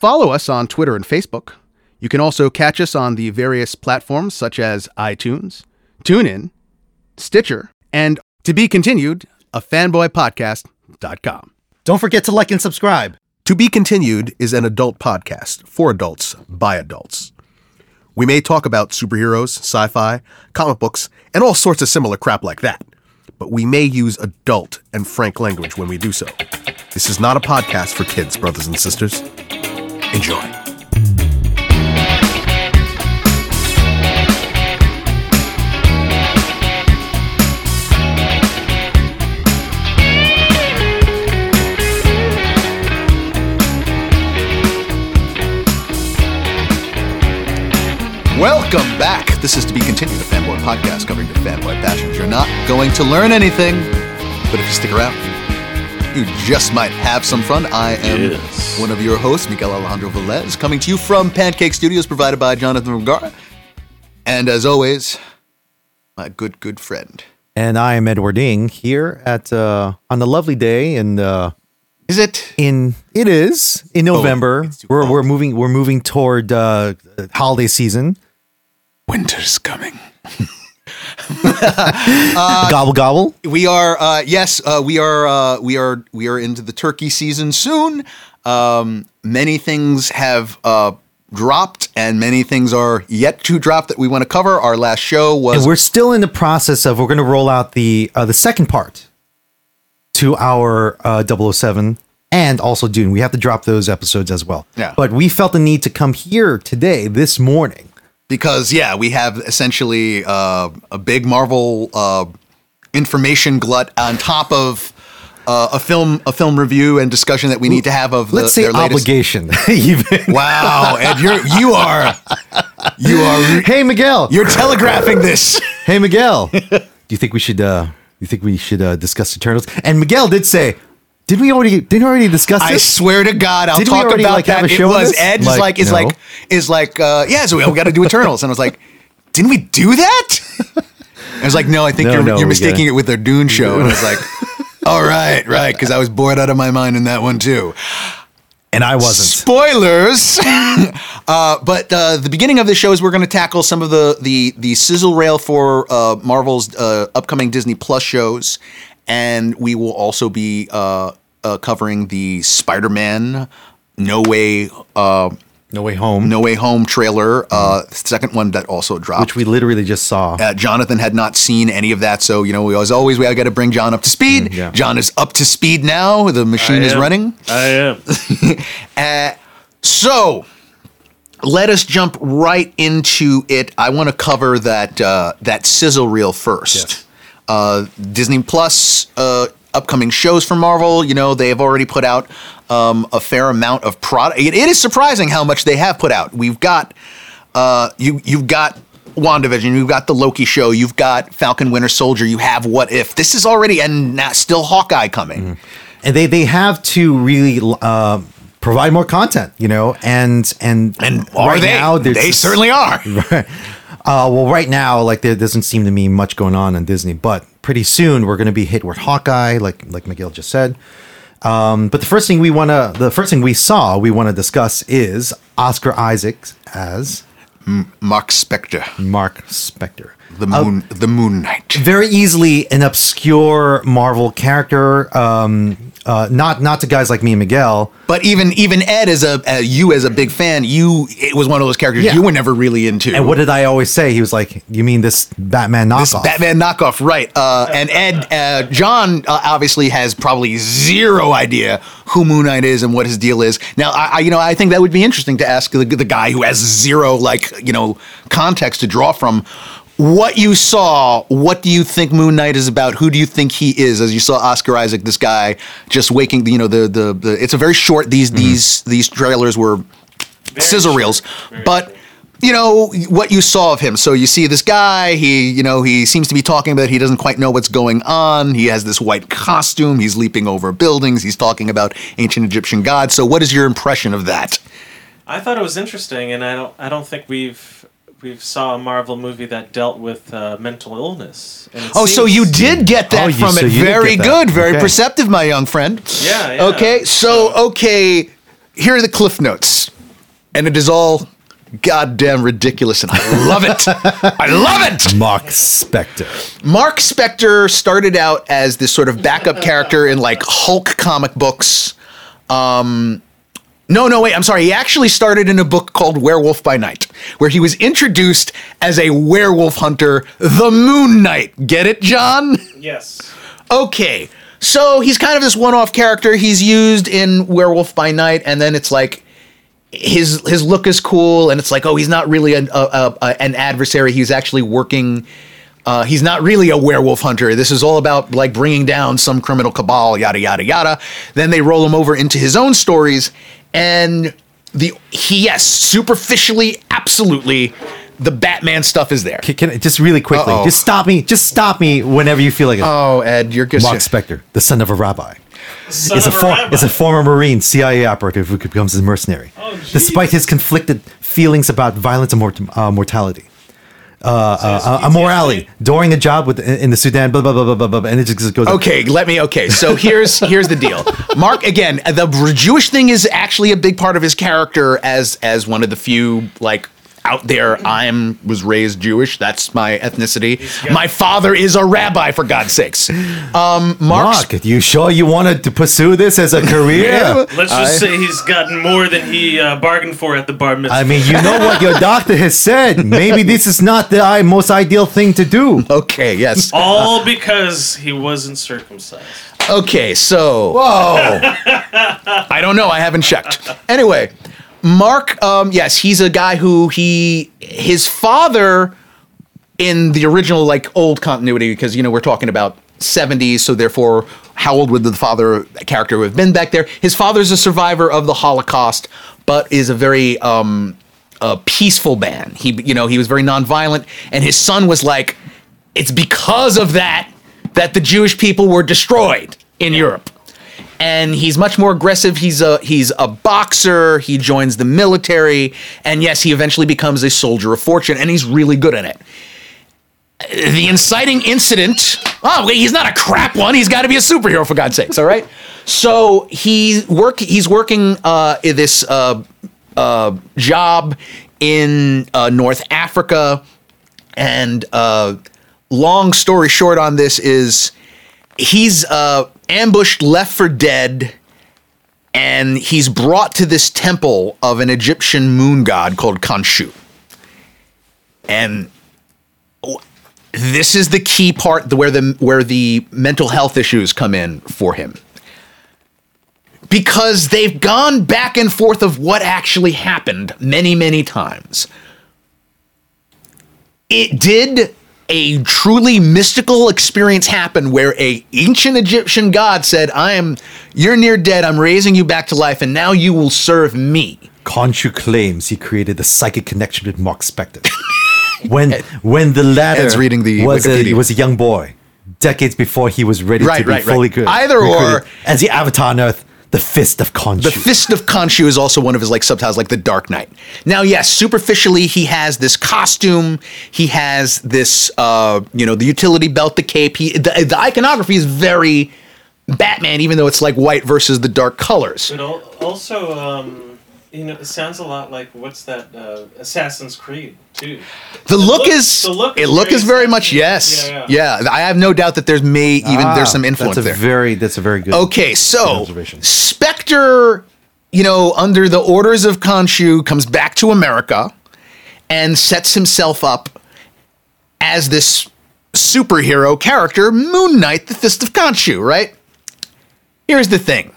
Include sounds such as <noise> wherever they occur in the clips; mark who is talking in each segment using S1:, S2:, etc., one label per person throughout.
S1: Follow us on Twitter and Facebook. You can also catch us on the various platforms such as iTunes, TuneIn, Stitcher, and to be continued, a fanboypodcast.com.
S2: Don't forget to like and subscribe.
S3: To Be Continued is an adult podcast for adults by adults. We may talk about superheroes, sci fi, comic books, and all sorts of similar crap like that, but we may use adult and frank language when we do so. This is not a podcast for kids, brothers and sisters. Enjoy.
S4: Welcome back. This is to be continued, the Fanboy Podcast covering the fanboy passions. You're not going to learn anything, but if you stick around, you just might have some fun. I am
S5: Yes.
S4: one of your hosts, Miguel Alejandro Velez, coming to you from Pancake Studios, provided by Jonathan Vergara. And as always, my good, good friend.
S2: And I am Edward Ing here at uh, on the lovely day in uh,
S4: Is it?
S2: in it is in November.
S4: it's too
S2: we're
S4: cold.
S2: we're moving we're moving toward uh, holiday season.
S4: Winter's coming. <laughs> <laughs>
S2: gobble gobble.
S4: We are, uh, yes, uh, we are, uh, we are, we are into the turkey season soon. Um, many things have uh, dropped, and many things are yet to drop that we want to cover. Our last show was
S2: And we're still in the process of we're going to roll out the uh, the second part to our uh, 007 and also Dune. We have to drop those episodes as well.
S4: Yeah.
S2: But we felt the need to come here today, this morning.
S4: Because yeah, we have essentially uh, a big Marvel uh, information glut on top of. Uh, a film, a film review and discussion that we need to have of the,
S2: Let's say
S4: their latest.
S2: obligation. <laughs> even.
S4: Wow, Ed, you're you are you are <laughs>
S2: Hey Miguel.
S4: you're telegraphing this.
S2: Hey Miguel, do you think we should? uh You think we should uh, discuss Eternals? And Miguel did say, "Did we already? Did we already discuss
S4: it?
S2: I
S4: swear to God, I'll
S2: Did we
S4: talk
S2: already,
S4: about
S2: like, have
S4: that.
S2: a
S4: It
S2: show on
S4: was
S2: this?
S4: Ed is
S2: Like,
S4: like is
S2: no.
S4: like is like uh, yeah, so we, we got to do Eternals, and I was like, didn't we do that? <laughs> I was like, no, I think
S2: No,
S4: you're
S2: no,
S4: you're
S2: we
S4: mistaking
S2: gotta-
S4: it with their Dune <laughs> show, and I was like, all right, right, because I was bored out of my mind in that one too.
S2: and I wasn't.
S4: Spoilers. <laughs> uh, but uh, the beginning of the show is we're going to tackle some of the the the sizzle reel for uh, Marvel's uh, upcoming Disney Plus shows, and we will also be uh, uh, covering the Spider-Man No Way uh,
S2: No Way Home,
S4: No Way Home trailer, uh, second one that also dropped.
S2: which we literally just saw.
S4: uh, Jonathan had not seen any of that, so you know, we as always we got to bring John up to speed.
S2: Mm, yeah.
S4: John is up to speed now. The machine
S5: I
S4: is
S5: am.
S4: running.
S5: I am. <laughs>
S4: Uh, so let us jump right into it. I want to cover that uh, that sizzle reel first. Uh, Disney Plus uh, upcoming shows from Marvel. You know they have already put out um, a fair amount of product. It, it is surprising how much they have put out. We've got uh, you you've got. WandaVision, you've got the Loki show, you've got Falcon Winter Soldier, you have What If. This is already, and now still Hawkeye coming.
S2: and they they have to really uh, provide more content, you know, and and
S4: And are
S2: right
S4: they?
S2: now
S4: they
S2: just-
S4: certainly are. <laughs>
S2: Uh, well, right now, like there doesn't seem to be much going on in Disney, but pretty soon we're going to be hit with Hawkeye, like like Miguel just said. Um, but the first thing we want to, the first thing we saw, we want to discuss is Oscar Isaacs as
S4: Mark Spector,
S2: Mark Spector.
S4: The Moon, the Moon Knight.
S2: Very easily an obscure Marvel character, um, uh, not not to guys like me and Miguel.
S4: But even even Ed, as a uh, you as a big fan, you it was one of those characters
S2: Yeah.
S4: you were never really into.
S2: And what did I always say? He was like, "You mean this Batman
S4: this
S2: knockoff?"
S4: Batman knockoff, right? Uh, and Ed, uh, John uh, obviously has probably zero idea who Moon Knight is and what his deal is. Now, I, I you know I think that would be interesting to ask the, the guy who has zero like you know context to draw from. What you saw, what do you think Moon Knight is about? Who do you think he is? As you saw Oscar Isaac, this guy just waking, you know, the the, the it's a very short. These mm-hmm. these these trailers were sizzle reels, but you know what you saw of him. So you see this guy. He, you know, he seems to be talking about he doesn't quite know what's going on. He has this white costume. He's leaping over buildings. He's talking about ancient Egyptian gods. So what is your impression of that?
S5: I thought it was interesting, and I don't. I don't think we've we've saw a Marvel movie that dealt with uh, mental illness. And it
S4: Oh, so you did get that
S2: Oh, you-
S4: from
S2: so
S4: it.
S2: you did
S4: Very
S2: get that.
S4: good. Very
S2: Okay.
S4: perceptive, my young friend.
S5: Yeah, yeah.
S4: Okay. So okay. here are the cliff notes, and it is all goddamn ridiculous, and I love it. I love it. <laughs>
S2: Mark Spector.
S4: Mark Spector started out as this sort of backup character in like Hulk comic books. Um, no, no, wait, I'm sorry. He actually started in a book called Werewolf by Night, where he was introduced as a werewolf hunter, the Moon Knight. Get it, John?
S5: Yes.
S4: Okay. So he's kind of this one-off character. He's used in Werewolf by Night, and then it's like his his look is cool, and it's like, oh, he's not really an, a, a, an adversary. He's actually working. Uh, he's not really a werewolf hunter. This is all about like bringing down some criminal cabal, yada yada yada. Then they roll him over into his own stories, and the he yes, superficially, absolutely, the Batman stuff is there.
S2: Can, can I, just really quickly,
S4: Uh-oh.
S2: just stop me. Just stop me whenever you feel like it.
S4: Oh, Ed, you're good.
S2: Mark Spector, the son of a rabbi,
S5: Son
S2: is a,
S5: of
S2: for,
S5: rabbi.
S2: is a former Marine, CIA operative who becomes a mercenary,
S5: Oh,
S2: despite his conflicted feelings about violence and mort- uh, mortality. Uh, uh, uh, morality during a job with in the Sudan, blah blah blah blah blah, blah and it just goes.
S4: Okay, let me. Okay, so here's here's the deal. Mark again. The Jewish thing is actually a big part of his character as as one of the few like out there. I'm was raised Jewish. That's my ethnicity. My father is a rabbi. For God's sakes, um, Mark's
S2: Mark, you sure you wanted to pursue this as a career?
S5: Let's just say he's gotten more than he uh, bargained for at the bar mitzvah.
S2: I mean, you know what your <laughs> doctor has said. Maybe this is not the i- most ideal thing to do. <laughs>
S4: okay. Yes.
S5: all because he wasn't circumcised.
S4: Okay. So
S2: Whoa! <laughs>
S4: I don't know. I haven't checked. Anyway, Mark, um, yes, he's a guy who he his father in the original like old continuity because you know we're talking about 70s, so therefore how old would the father character have been back there? His father's a survivor of the Holocaust, but is a very um, a peaceful man. He you know he was very nonviolent, and his son was like, it's because of that that the Jewish people were destroyed in Europe and he's much more aggressive. He's a he's a boxer. He joins the military, and yes, he eventually becomes a soldier of fortune, and he's really good at it. The inciting incident. Oh, wait, he's not a crap one. He's got to be a superhero for God's sakes. All right. So he work. He's working uh, this uh, uh, job in uh, North Africa, and uh, long story short on this is he's uh, ambushed, left for dead, and he's brought to this temple of an Egyptian moon god called Khonshu. And this is the key part where the where the mental health issues come in for him. Because they've gone back and forth of what actually happened many, many times it did a truly mystical experience happen where a ancient Egyptian god said, "I am you're near dead. I'm raising you back to life, and now you will serve me."
S2: Khonshu claims he created a psychic connection with Mark Spector. <laughs> when when the latter
S4: Ed's reading the
S2: was a,
S4: Wikipedia.
S2: was a young boy, decades before he was ready
S4: Right,
S2: to be
S4: right, right.
S2: fully good.
S4: Either or-
S2: as the Avatar on Earth, the Fist of Khonshu.
S4: The Fist of Khonshu is also one of his like subtitles, like the Dark Knight. Now, yes, superficially, he has this costume. He has this, uh, you know, the utility belt, the cape. He the, the iconography is very Batman, even though it's like white versus the dark colors.
S5: But al- also, um, you know, it sounds a lot like what's that? Uh, Assassin's Creed too.
S4: The, look,
S5: look-
S4: is
S5: the look
S4: it
S5: is
S4: look is very much yes,
S5: Yeah,
S4: yeah, I have no doubt that there's may even
S2: Ah,
S4: there's some influence
S2: that's a
S4: there.
S2: Very, that's a very good.
S4: Okay, so
S2: observation.
S4: Spector, you know, under the orders of Khonshu, comes back to America and sets himself up as this superhero character, Moon Knight, the Fist of Khonshu, right? Here's the thing.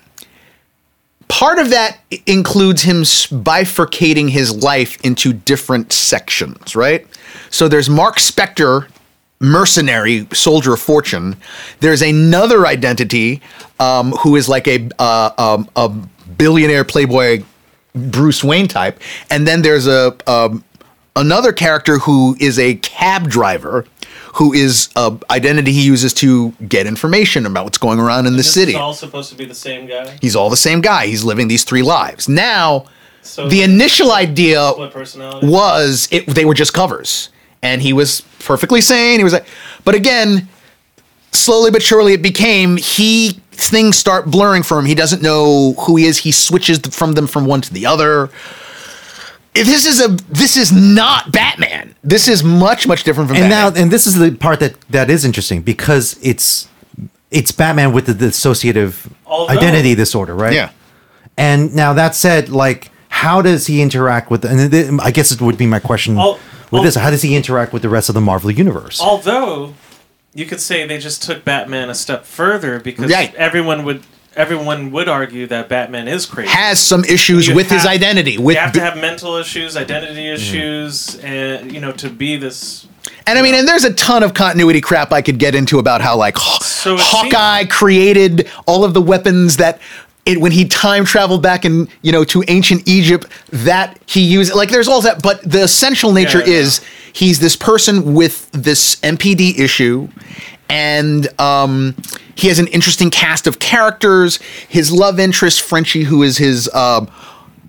S4: Part of that includes him bifurcating his life into different sections, right? So there's Mark Spector, mercenary soldier of fortune. There's another identity um, who is like a uh, um, a billionaire playboy Bruce Wayne type, and then there's a um, another character who is a cab driver, who is a identity he uses to get information about what's going around in the
S5: This
S4: city.
S5: is all supposed to be the same guy.
S4: He's all the same guy. He's living these three lives. Now,
S5: So
S4: the initial idea was it they were just covers and he was perfectly sane he was like but again slowly but surely it became he things start blurring for him. He doesn't know who he is. He switches from them from one to the other. If This is a this is not Batman. This is much much different from
S2: and
S4: Batman.
S2: now and this is the part that that is interesting because it's it's Batman with the dissociative
S5: Although-
S2: identity disorder, right?
S4: yeah.
S2: And now that said, like, how does he interact with? And I guess it would be my question
S5: Al-
S2: with
S5: al-
S2: this: How does he interact with the rest of the Marvel universe?
S5: Although you could say they just took Batman a step further because
S4: Right.
S5: everyone would everyone would argue that Batman is crazy.
S4: Has some issues
S5: You
S4: with his identity. With
S5: you have to have mental issues, identity
S4: Mm-hmm.
S5: issues, and you know to be this.
S4: And I mean, and there's a ton of continuity crap I could get into about how like
S5: So it
S4: Hawkeye created all of the weapons that it when he time traveled back in you know to ancient Egypt that he used. Like there's all that, but the essential nature
S5: Yeah, yeah.
S4: is he's this person with this MPD issue. And um, he has an interesting cast of characters. His love interest, Frenchie, who is his um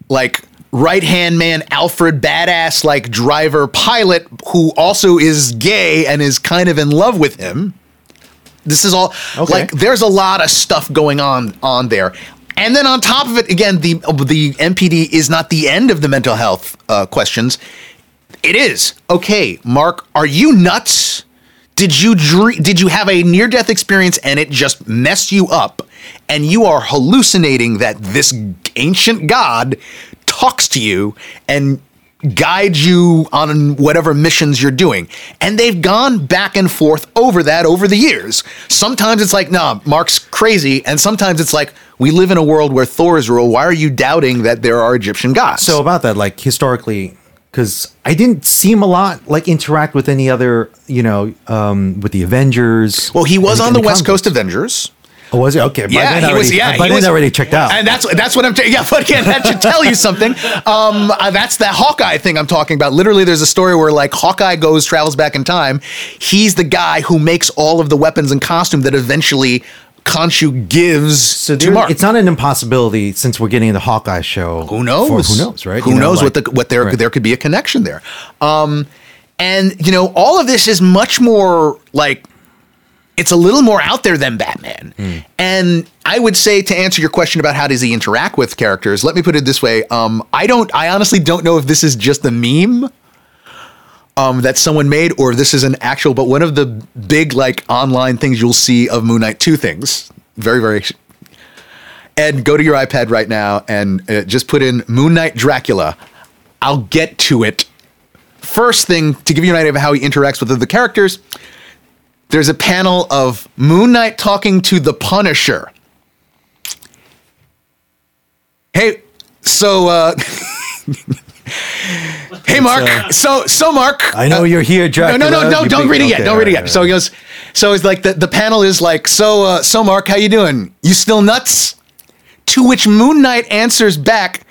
S4: like right hand man Alfred badass like driver pilot who also is gay and is kind of in love with him. This is all
S2: Okay.
S4: like there's a lot of stuff going on on there. And then on top of it again the the MPD is not the end of the mental health uh, questions. It is. Okay, Mark, are you nuts? Did you dream, did you have a near death experience and it just messed you up and you are hallucinating that this ancient god talks to you and guides you on whatever missions you're doing. And they've gone back and forth over that over the years. Sometimes it's like, nah, Mark's crazy. And sometimes it's like, we live in a world where Thor's rule. Why are you doubting that there are Egyptian gods?
S2: So about that, like historically, because I didn't see him a lot like interact with any other, you know, um, with the Avengers.
S4: well, he was
S2: and-
S4: on
S2: and
S4: the West Coast. Avengers.
S2: Oh, was he? Okay,
S4: Yeah, he
S2: already,
S4: was. Yeah,
S2: by
S4: he was
S2: already checked out.
S4: and that's that's what I'm. ta- <laughs> yeah, but again, that should tell you something. Um, uh, that's the Hawkeye thing I'm talking about. Literally, there's a story where like Hawkeye goes travels back in time. He's the guy who makes all of the weapons and costume that eventually Khonshu gives
S2: so
S4: to Mark.
S2: it's not an impossibility since we're getting the Hawkeye show.
S4: Who knows?
S2: For- who knows, right?
S4: Who
S2: You know,
S4: knows
S2: like-
S4: what the what there
S2: Right.
S4: there could be a connection there. Um, and you know, all of this is much more like it's a little more out there than Batman.
S2: Hmm.
S4: And I would say to answer your question about how does he interact with characters, let me put it this way: um, I don't, I honestly don't know if this is just a meme. Um, that someone made, or this is an actual, but one of the big like online things you'll see of Moon Knight. Two things, very very Ed, go to your iPad right now and uh, just put in Moon Knight Dracula. I'll get to it. First thing, to give you an idea of how he interacts with the characters, there's a panel of Moon Knight talking to the Punisher. Hey, so, uh, <laughs> hey, Mark. so, so, Mark.
S2: I know
S4: uh,
S2: you're here, Jack.
S4: no, no, no, no! Don't read it yet.
S2: okay,
S4: Don't read it yet.
S2: right,
S4: So he goes. So it's like the, the panel is like, so uh, so Mark, how you doing? You still nuts? To which Moon Knight answers back,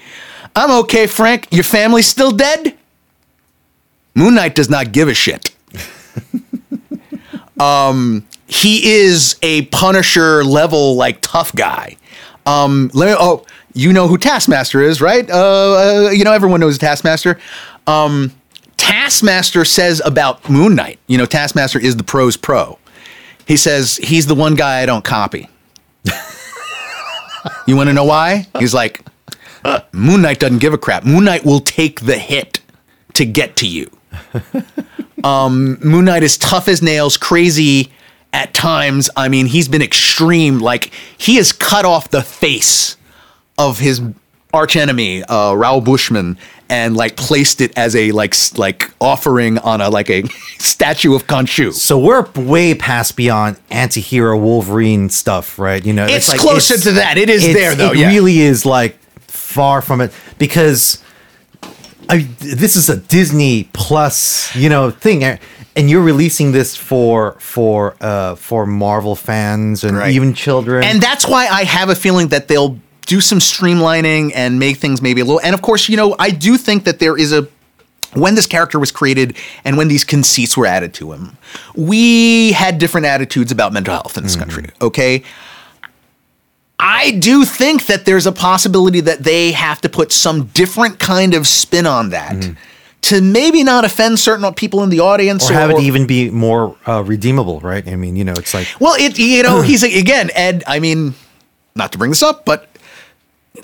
S4: "I'm okay, Frank. Your family's still dead." Moon Knight does not give a shit. <laughs> um, he is a Punisher level like tough guy. Um, let me, oh, you know who Taskmaster is, right? Uh, uh, you know everyone knows Taskmaster. Um, Taskmaster says about Moon Knight, you know, Taskmaster is the pro's pro. He says he's the one guy I don't copy. <laughs> you want to know why? He's like, Moon Knight doesn't give a crap. Moon Knight will take the hit to get to you. <laughs> um, Moon Knight is tough as nails, crazy at times. I mean, he's been extreme. Like he has cut off the face of his archenemy, uh, Raoul Bushman, and like placed it as a like like offering on a like a <laughs> statue of Khonshu.
S2: So we're way past beyond anti-hero Wolverine stuff, right? You know,
S4: It's closer to that. It is
S2: it's-
S4: there, though,
S2: It
S4: yeah.
S2: really is like far from it because I this is a Disney Plus, you know, thing, and you're releasing this for for uh for Marvel fans and
S4: Right.
S2: even children.
S4: And that's why I have a feeling that they'll do some streamlining and make things maybe a little. And of course, you know, I do think that there is a. When this character was created and when these conceits were added to him, we had different attitudes about mental health in this country. Okay. I do think that there's a possibility that they have to put some different kind of spin on that to maybe not offend certain people in the audience
S2: or have it even be more uh, redeemable, right? I mean, you know, it's like
S4: well, it you know <clears throat> he's again Ed. I mean, not to bring this up, but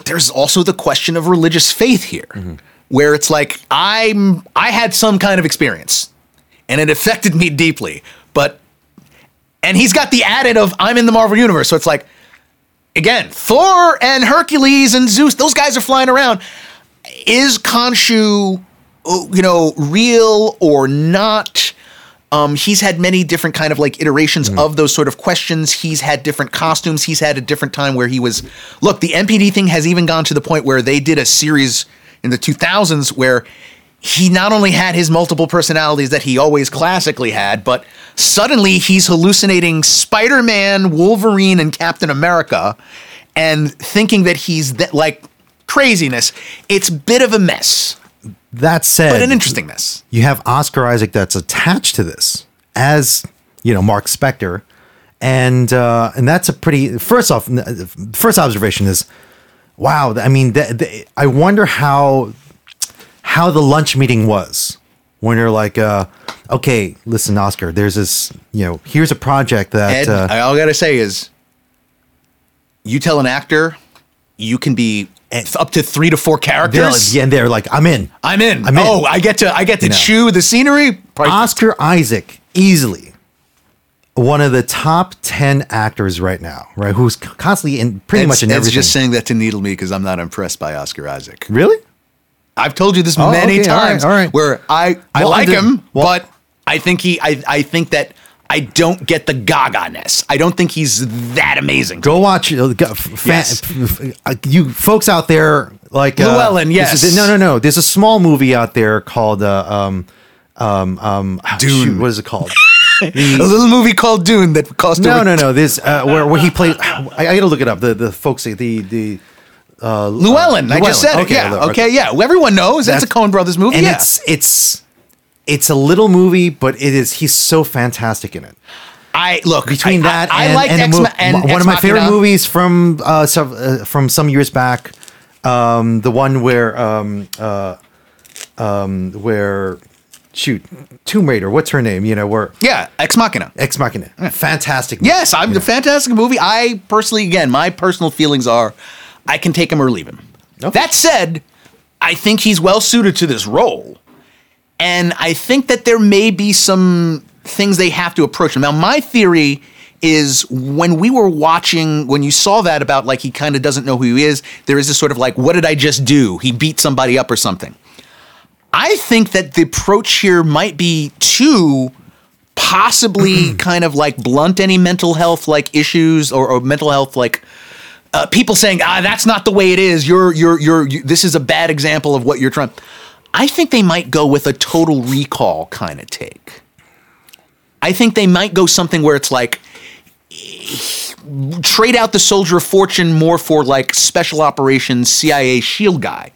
S4: there's also the question of religious faith here, where it's like I'm I had some kind of experience, and it affected me deeply, but and he's got the added of I'm in the Marvel universe, so it's like again Thor and Hercules and Zeus, those guys are flying around. Is Khonshu, uh, you know, real or not? Um, he's had many different kind of like iterations of those sort of questions. He's had different costumes. He's had a different time where he was. Look, the MPD thing has even gone to the point where they did a series in the 2000s where he not only had his multiple personalities that he always classically had, but suddenly he's hallucinating Spider Man, Wolverine, and Captain America and thinking that he's that like craziness. It's a bit of a mess,
S2: That said,
S4: but an interesting mess.
S2: you have Oscar Isaac that's attached to this as you know Mark Spector, and uh, and that's a pretty first off. First observation is, wow. I mean, th- th- I wonder how how the lunch meeting was when you're like, uh, okay, listen, Oscar, there's this, you know, here's a project that.
S4: Ed,
S2: uh,
S4: I- all I gotta say is, you tell an actor, you can be up to three to four
S2: they're-
S4: characters.
S2: yeah, and they're like, I'm in.
S4: I'm in.
S2: I'm in.
S4: Oh, I get to I get to
S2: You know.
S4: chew the scenery. Probably-
S2: Oscar Isaac, easily one of the top 10 actors right now, right? Who's constantly in pretty
S4: Ed's-
S2: much in
S4: Ed's
S2: everything.
S4: just saying that to needle me because I'm not impressed by Oscar Isaac.
S2: really?
S4: I've told you this
S2: Oh,
S4: many
S2: okay,
S4: times.
S2: all right.
S4: Where I I
S2: Well,
S4: like
S2: I
S4: him,
S2: well-
S4: but I think he I I think that I don't get the gaga-ness. I don't think he's that amazing.
S2: Go watch uh, f-
S4: Yes.
S2: f- uh, you folks out there like uh,
S4: Llewellyn,
S2: this is-
S4: yes.
S2: no, no, no. There's a small movie out there called uh, um um um ah,
S4: Dune.
S2: shoot, what is it called? <laughs>
S4: a little movie called Dune that cost
S2: no, no, no. This uh, where where he played. <laughs> I, I got to look it up. The the folks the the
S4: Llewellyn. I just
S2: Llewellyn.
S4: said it.
S2: Okay,
S4: yeah.
S2: okay.
S4: Okay. Yeah. Everyone knows that's, a
S2: That's-
S4: Coen Brothers movie.
S2: and
S4: yeah.
S2: it's it's it's a little movie, but it is he's so fantastic in it.
S4: I look
S2: between
S4: I-
S2: that
S4: I,
S2: and,
S4: I like
S2: and, a
S4: Ex
S2: mo-
S4: and
S2: one
S4: Ex
S2: of my favorite movies from uh, some, uh, from some years back, um, the one where um, uh, um, where shoot Tomb Raider, what's her name? You know, where
S4: Yeah, Ex Machina.
S2: Ex Machina, fantastic. movie.
S4: Yes, I'm a fantastic movie. I personally, again, my personal feelings are, I can take him or leave him.
S2: Okay.
S4: That said, I think he's well suited to this role, and I think that there may be some things they have to approach him. Now, my theory is when we were watching, when you saw that about like he kind of doesn't know who he is, there is this sort of like, what did I just do? He beat somebody up or something. I think that the approach here might be to possibly <clears throat> kind of like blunt any mental health like issues or, or mental health like uh, people saying ah that's not the way it is you're you're you're you, this is a bad example of what you're trying i think they might go with a total recall kind of take i think they might go something where it's like trade out the soldier of fortune more for like special operations cia shield guy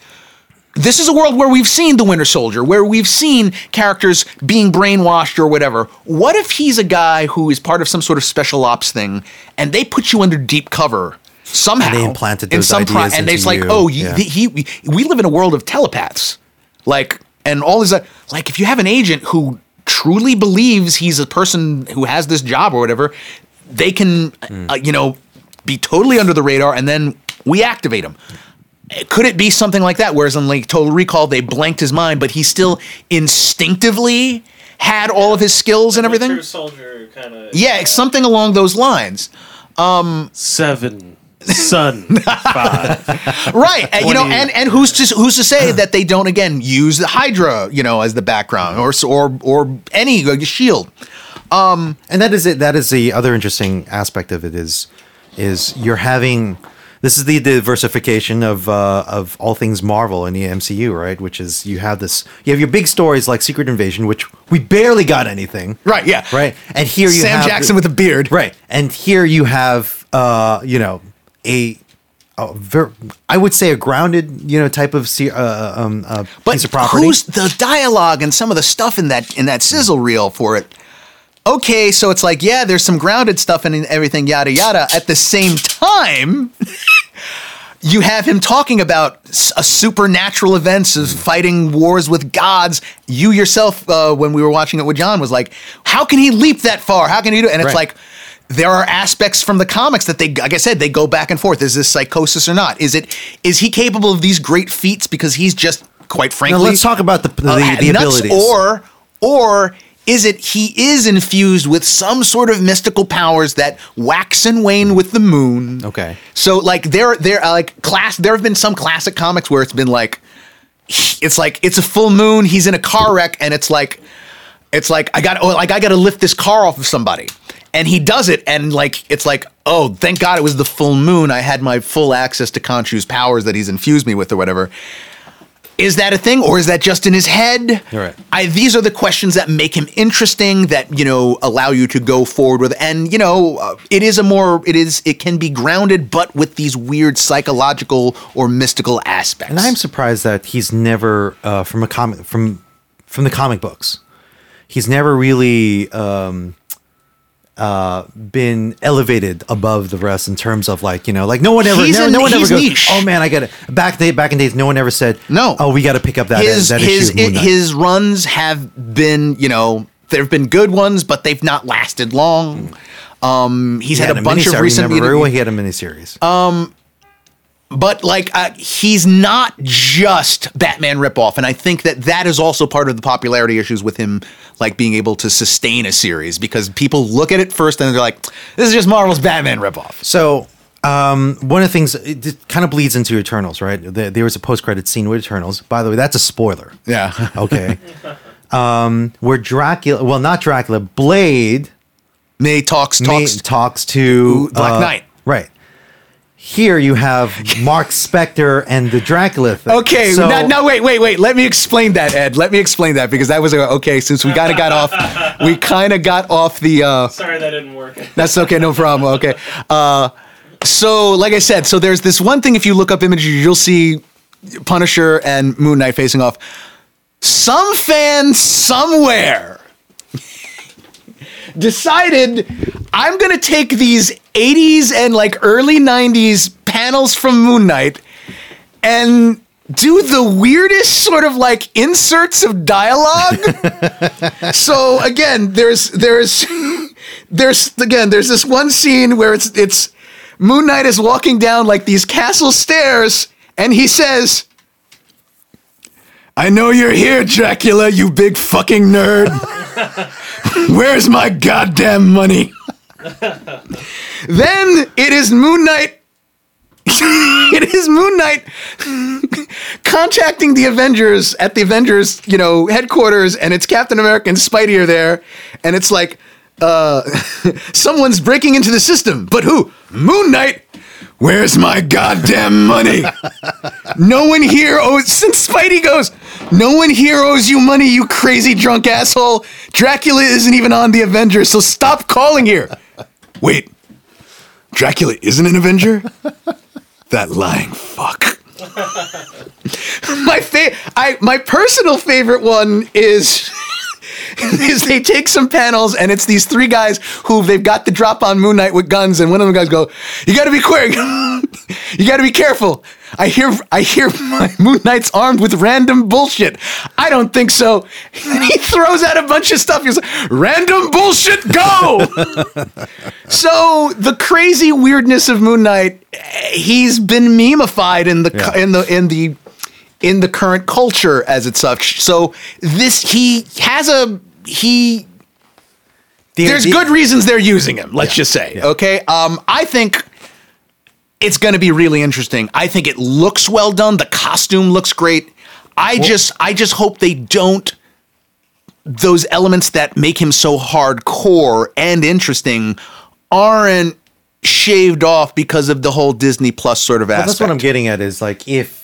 S4: this is a world where we've seen the Winter Soldier, where we've seen characters being brainwashed or whatever. What if he's a guy who is part of some sort of special ops thing, and they put you under deep cover somehow?
S2: And they implanted
S4: in
S2: those
S4: some pro-
S2: ideas
S4: and it's like, oh, he,
S2: Yeah.
S4: he, he- we live in a world of telepaths, like, and all these, like, if you have an agent who truly believes he's a person who has this job or whatever, they can,
S2: Hmm.
S4: uh, you know, be totally under the radar, and then we activate him could it be something like that? Whereas in like Total Recall, they blanked his mind, but he still instinctively had all of his skills and everything.
S5: True soldier kind of.
S4: Yeah, something along those lines.
S5: Um, Seven. Sun. <laughs> Five.
S4: Right. And, you know, and, and who's to who's to say that they don't again use the Hydra, you know, as the background or or or any uh, shield.
S2: and that is it. That is the other interesting aspect of it is is you're having this is the diversification of uh, of all things Marvel in the MCU, right? Which is you have this you have your big stories like Secret Invasion, which we barely got anything,
S4: Right, yeah.
S2: right, and here you
S4: Sam
S2: have
S4: Jackson with a beard.
S2: right, and here you have uh, you know a. a ver- I would say a grounded, you know, type of uh, um, uh,
S4: But
S2: piece of property.
S4: who's the dialogue and some of the stuff in that in that sizzle reel for it? Okay, so it's like, yeah, there's some grounded stuff and everything, yada yada. At the same time, <laughs> you have him talking about a supernatural events of fighting wars with gods. You yourself, uh, when we were watching it with John, was like, how can he leap that far? How can he do? it? And it's
S2: Right.
S4: like. There are aspects from the comics that they, like I said, they go back and forth. Is this psychosis or not? Is it? Is he capable of these great feats because he's just quite frankly?
S2: Now let's talk about the the,
S4: uh,
S2: the
S4: nuts,
S2: abilities.
S4: or or is it he is infused with some sort of mystical powers that wax and wane with the moon?
S2: Okay.
S4: So like there there uh, like class there have been some classic comics where it's been like it's like it's a full moon, he's in a car wreck and it's like it's like I got oh, like I got to lift this car off of somebody. And he does it and like it's like oh thank god it was the full moon I had my full access to Khonshu's powers that he's infused me with or whatever. Is that a thing, or is that just in his head?
S2: Right.
S4: I, these are the questions that make him interesting, that you know allow you to go forward with, and you know uh, it is a more it is it can be grounded, but with these weird psychological or mystical aspects.
S2: And I'm surprised that he's never uh, from a comic from from the comic books. He's never really um, uh, been elevated above the rest in terms of like you know like no one ever
S4: He's
S2: no,
S4: in-
S2: no one ever
S4: he's
S2: goes
S4: niche.
S2: oh man I got it back day back in days no one ever said
S4: No.
S2: oh we got to pick up that
S4: his
S2: that
S4: his
S2: issue of Moon Knight.
S4: his runs have been you know there have been good ones, but they've not lasted long. Um, he's
S2: He
S4: had, a bunch of
S2: miniseries,
S4: recent,
S2: remember very well he had a miniseries
S4: but like uh, he's not just Batman ripoff, and I think that that is also part of the popularity issues with him, like being able to sustain a series because people look at it first and they're like, "This is just Marvel's Batman ripoff."
S2: So, um, one of the things it, kind of bleeds into Eternals, right? There, there was a post-credit scene with Eternals. By the way, that's a spoiler.
S4: Yeah, <laughs>
S2: Okay. um, where Dracula, well, not Dracula, Blade
S4: May talks talks.
S2: talks to
S4: Black
S2: uh,
S4: Knight.
S2: Right. Here you have Mark Spector and the Dracula thing.
S4: Okay,
S2: so,
S4: now, now wait, wait, wait. Let me explain that, Ed. Let me explain that because that was a, okay. Since we kind of got off, we kind of got off the. Uh,
S5: Sorry that didn't work.
S4: That's okay, no problem. Okay. Uh, so, like I said, so there's this one thing. If you look up images, you'll see Punisher and Moon Knight facing off. Some fan somewhere <laughs> decided I'm gonna take these 80s and like early 90s panels from Moon Knight and do the weirdest sort of like inserts of dialogue. <laughs> so again, there's there's <laughs> there's again there's this one scene where it's it's Moon Knight is walking down like these castle stairs and he says I know you're here, Dracula, you big fucking nerd. <laughs> Where's my goddamn money? <laughs> then it is Moon Knight. <laughs> it is Moon Knight <laughs> contacting the Avengers at the Avengers, you know, headquarters, and it's Captain America and Spidey are there, and it's like, uh, someone's breaking into the system, but who? Moon Knight. Where's my goddamn money? No one here owes. Since Spidey goes, no one here owes you money, you crazy drunk asshole. Dracula isn't even on the Avengers, so stop calling here. Wait, Dracula isn't an Avenger? <laughs> that lying fuck. my fa- I my personal favorite one is <laughs> is they take some panels and it's these three guys who they've got the drop on Moon Knight with guns and one of them guys go, "You got to be quick, <laughs> you got to be careful." I hear I hear my <laughs> Moon Knight's armed with random bullshit. I don't think so. <laughs> he throws out a bunch of stuff. He's like, "Random bullshit, go!" <laughs> so the crazy weirdness of Moon Knight, he's been memeified in the
S2: Yeah.
S4: in the in the in the current culture as it's such. So this he has a he
S2: The-
S4: there's
S2: the-
S4: good reasons they're using him. Let's
S2: Yeah,
S4: just say,
S2: yeah.
S4: okay. Um, I think it's going to be really interesting. I think it looks well done. The costume looks great. I just, I just hope they don't those elements that make him so hardcore and interesting aren't shaved off because of the whole Disney Plus sort of aspect.
S2: that's what I'm getting at is like if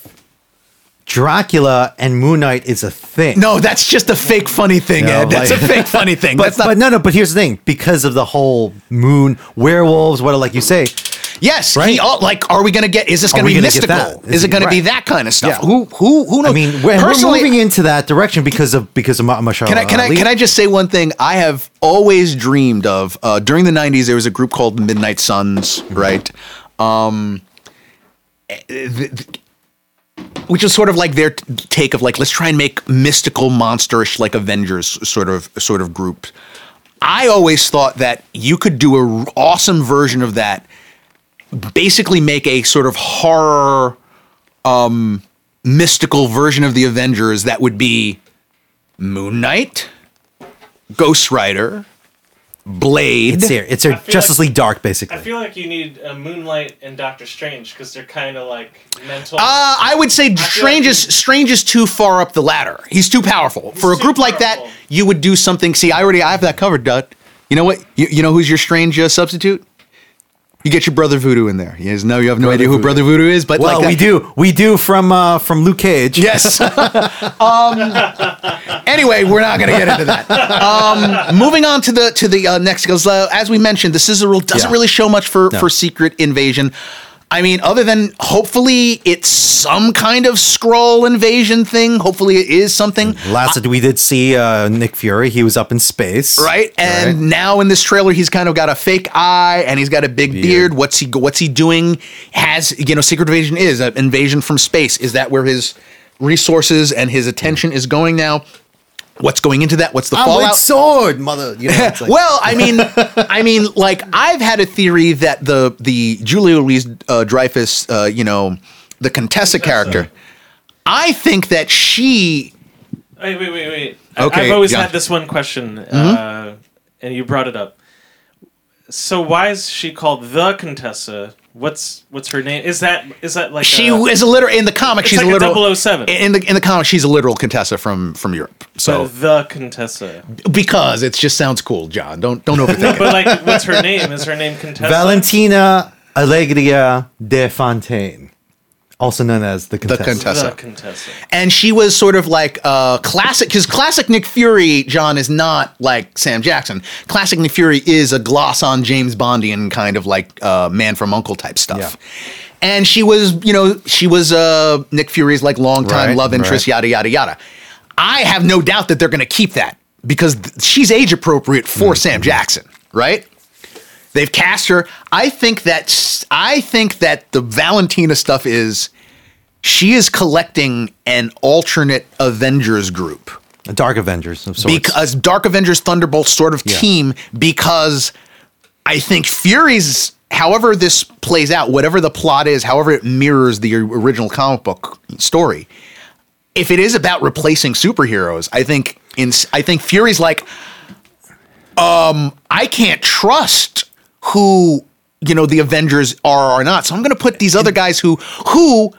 S2: Dracula and Moon Knight is a thing.
S4: No, that's just a fake funny thing,
S2: No,
S4: Ed. That's
S2: like-
S4: a fake funny thing. <laughs>
S2: But,
S4: that's not.
S2: but no, no. But here's the thing: because of the whole moon werewolves, what like you say,
S4: Yes,
S2: Right?
S4: He, all, like, are we going to get? Is this going to be mystical? Is,
S2: Is
S4: it going to be that kind of stuff?
S2: Yeah.
S4: Who, who, who knows?
S2: I mean, we're, we're moving into that direction because of because of Mahershala
S4: can I can I can I just say one thing? I have always dreamed of uh, during the '90s. There was a group called Midnight Suns, right? Um, eh, th- which is sort of like their t- take of like let's try and make mystical, monsterish, like Avengers sort of sort of group. I always thought that you could do a r- awesome version of that. Basically, make a sort of horror, um, mystical version of the Avengers that would be Moon Knight, Ghost Rider, Blade.
S2: It's here. It's a Justice
S5: like-
S2: League Dark, basically.
S5: I feel like you need a Moon Knight and Doctor Strange because they're kind of like mental.
S4: Uh, I would say Strange
S5: like
S4: is Strange is too far up the ladder. He's too powerful for a
S5: too
S4: group like that. You would do something. See, I already I have that covered, Dut. You know what? You, you know who's your Strange uh, substitute? You get your brother Voodoo in there. You guys know you have no idea who
S2: Voodoo.
S4: Brother Voodoo is, but
S2: Well,
S4: like
S2: we do. We do from uh, from Luke Cage.
S4: Yes. <laughs> um, anyway, we're not going to get into that. Um, moving on to the to the uh, next, because uh, as we mentioned, the sizzle reel doesn't
S2: Yeah.
S4: really show much for
S2: No.
S4: for Secret Invasion. I mean, other than hopefully it's some kind of Skrull invasion thing. Hopefully it is something.
S2: Last we did see uh, Nick Fury. He was up in space.
S4: Right, and
S2: Right.
S4: now in this trailer, he's kind of got a fake eye and he's got a big beard. What's he? What's he doing? Has you know? Secret Invasion is an invasion from space. Is that where his resources and his attention is going now? What's going into that? What's the
S2: I'm
S4: fallout?
S2: sword, mother. <laughs> You know, it's like-
S4: well, I mean, <laughs> I mean, like I've had a theory that the the Julia Louise uh, Dreyfus, uh, you know, the Contessa character. I think that she
S5: Wait, wait, wait, wait. I-
S4: Okay,
S5: I've always
S4: yeah.
S5: had this one question, uh, and you brought it up. So why is she called the Contessa? What's what's her name? Is that is that like
S4: she
S5: a,
S4: is a literal in the comic. She's
S5: like
S4: a
S5: a
S4: literal
S5: 007.
S4: in the in the comic. She's a literal Contessa from from Europe. So
S5: the Contessa?
S4: because it just sounds cool, John. Don't don't overthink it.
S5: But like, what's her name? Is her name Contessa?
S2: Valentina Allegra de Fontaine, also known as the Contessa.
S4: Contessa.
S5: The Contessa.
S4: and she was sort of like uh classic because classic Nick Fury John is not like Sam Jackson. Classic Nick Fury is a gloss on James Bondian kind of like uh, Man from Uncle type stuff.
S2: Yeah.
S4: And she was, you know, she was uh, Nick Fury's like longtime
S2: Right,
S4: love interest,
S2: right.
S4: yada yada yada. I have no doubt that they're going to keep that because th- she's age appropriate for
S2: Mm-hmm.
S4: Sam Jackson, right? They've cast her. I think that I think that the Valentina stuff is she is collecting an alternate Avengers group
S2: A Dark Avengers of sorts.
S4: because Dark Avengers Thunderbolt sort of team because I think Fury's however this plays out, whatever the plot is, however it mirrors the original comic book story. If it is about replacing superheroes, I think in I think Fury's like um I can't trust who you know the Avengers are or not. So I'm going to put these other guys who who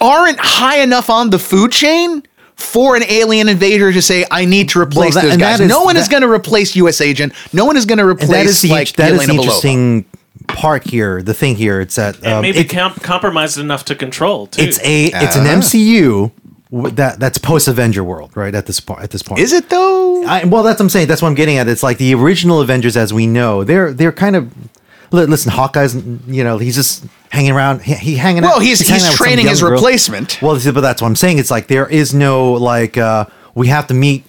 S4: aren't high enough on the food chain for an alien invader to say I need to replace
S2: that-
S4: those guys.
S2: that is-
S4: no one is going to replace U.S. Agent. No one is going to
S2: and
S4: replace
S2: that is the
S4: like
S2: that is
S4: Yelena
S2: the
S4: Belova.
S2: interesting part here. The thing here, it's that
S5: And
S2: um,
S5: maybe
S2: it-
S5: com- compromised enough to control too.
S2: it's a it's
S4: Uh-huh.
S2: an MCU w- that that's post Avenger world, right? At this point, at this point,
S4: Is it though?
S2: I, well, that's what I'm saying. That's what I'm getting at. It's like the original Avengers as we know. They're they're kind of listen. Hawkeye's you know he's just hanging around. He, he hanging out.
S4: Well, he's- he's
S2: out
S4: training his
S2: girl.
S4: replacement.
S2: Well, but that's what I'm saying. It's like there is no like uh, we have to meet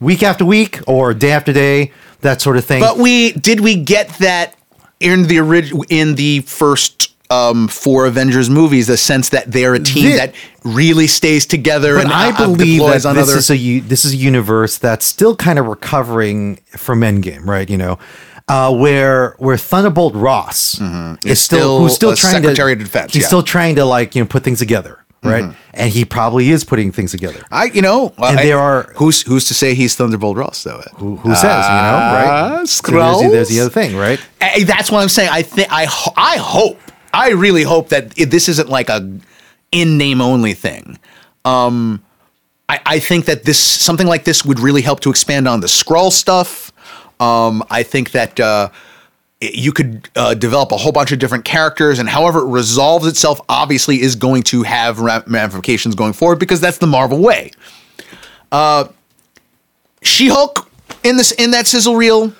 S2: week after week or day after day, that sort of thing.
S4: But we did we get that in the original in the first um, four Avengers movies, the sense that they're a team that really stays together and
S2: I
S4: uh,
S2: believe that
S4: on
S2: this
S4: other.
S2: is a this is a universe that's still kind of recovering from Endgame, right? You know, uh, where where Thunderbolt Ross is
S4: Mm-hmm. Is
S2: still,
S4: still
S2: who's still trying
S4: Secretary
S2: to
S4: of Defense,
S2: He's
S4: yeah. Mm-hmm.
S2: still trying to like you know put things together, right? And he probably is putting things together.
S4: I, you know,
S2: And
S4: I-
S2: there are-
S4: who's who's to say he's Thunderbolt Ross though?
S2: Who, who says, you know, right?
S4: Ah,
S2: So there's, the- there's the other thing, right?
S4: Eh, That's what I'm saying. I think I I hope I really hope that it, this isn't like a in name only thing. Um, I, I think that this something like this would really help to expand on the Skrull stuff. Um, I think that uh, you could uh, develop a whole bunch of different characters, and however it resolves itself, obviously, is going to have ramifications going forward because that's the Marvel way. Uh, She Hulk in this in that sizzle reel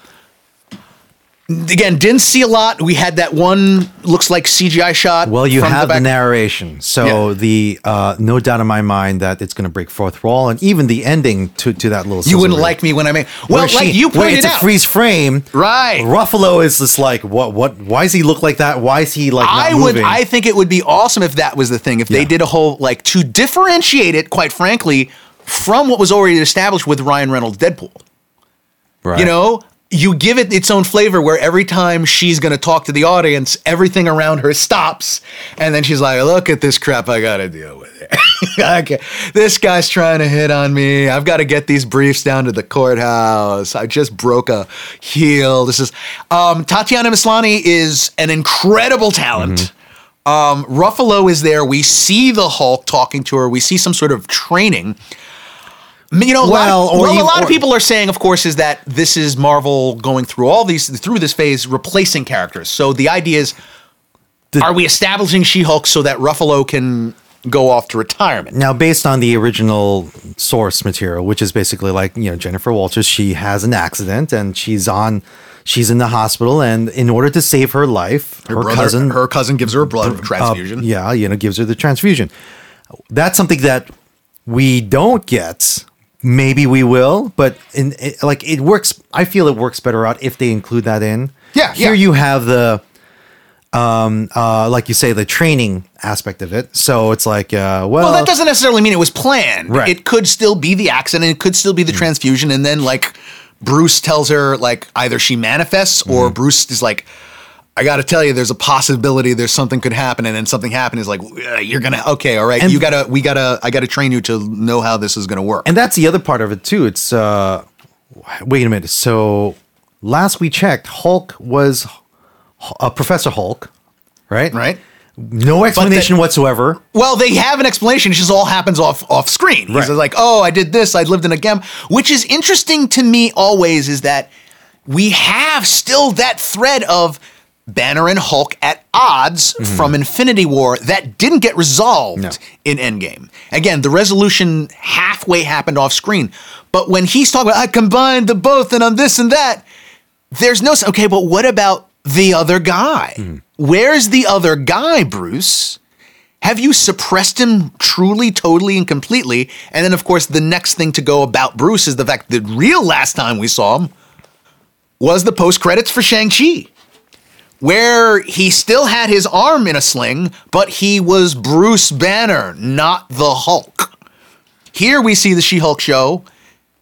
S4: again didn't see a lot we had that one looks like cgi shot
S2: Well, you have the,
S4: back.
S2: narration, so
S4: Yeah.
S2: the uh, no doubt in my mind that it's going to break fourth wall, and even the ending to, to that little.
S4: you wouldn't
S2: reel.
S4: like me when i make well
S2: Where
S4: like
S2: she-
S4: you pointed
S2: it's
S4: out
S2: a freeze frame,
S4: Right.
S2: Ruffalo is just like, what? What? Why does he look like that? Why is he like? Not
S4: I would.
S2: moving?
S4: I think it would be awesome if that was the thing. If they did a whole like to differentiate it, quite frankly, from what was already established with Ryan Reynolds' Deadpool.
S2: Right.
S4: You know, you give it its own flavor where every time she's going to talk to the audience, everything around her stops. And then she's like, look at this crap I got to deal with. okay. <laughs> This guy's trying to hit on me. I've got to get these briefs down to the courthouse. I just broke a heel. This is um, Tatiana Maslany is an incredible talent. Um, Ruffalo is there. We see the Hulk talking to her. We see some sort of training. You know, a
S2: Well,
S4: lot, of,
S2: or
S4: well,
S2: you-
S4: a lot of people are saying, of course, is that this is Marvel going through all these through this phase, replacing characters. So the idea is, are we establishing She-Hulk so that Ruffalo can go off to retirement?
S2: Now, based on the original source material, which is basically like you know Jennifer Walters, she has an accident and she's on, she's in the hospital, and in order to save her life, her,
S3: brother,
S2: cousin,
S3: her cousin gives her a blood
S2: uh,
S3: transfusion.
S2: yeah, you know, gives her the transfusion. That's something that we don't get. Maybe we will, but in it, like it works. I feel it works better out if they include that in.
S4: Yeah,
S2: Here
S4: yeah.
S2: you have the, um, uh, like you say, the training aspect of it. So it's like, uh, well,
S4: Well, that doesn't necessarily mean it was planned.
S2: Right.
S4: It could still be the accident. It could still be the transfusion, and then like Bruce tells her like either she manifests or Bruce is like. I got to tell you, there's a possibility there's something could happen, and then something happened is like "Uh, you're gonna okay, all right,
S2: And-
S4: you gotta, we gotta, I gotta train you to know how this is gonna work.
S2: and that's the other part of it too. It's uh, wait a minute. So last we checked, Hulk was uh, Professor Hulk, right?
S4: right?
S2: No explanation whatsoever.
S4: Well, they have an explanation. It just all happens off off screen. He's
S2: Right.
S4: like, "Oh, I did this. I lived in a gem," which is interesting to me. Always is that we have still that thread of Banner and Hulk at odds hmm. from Infinity War that didn't get resolved
S2: No.
S4: in Endgame. Again, the resolution halfway happened off screen, but when he's talking about, "I combined the both and on this and that," there's no okay. But what about the other guy? Hmm. Where's the other guy, Bruce? Have you suppressed him truly, totally, and completely? And then, of course, the next thing to go about Bruce is the fact that the real last time we saw him was the post credits for Shang-Chi, where he still had his arm in a sling, but he was Bruce Banner, not the Hulk. Here we see the She Hulk show.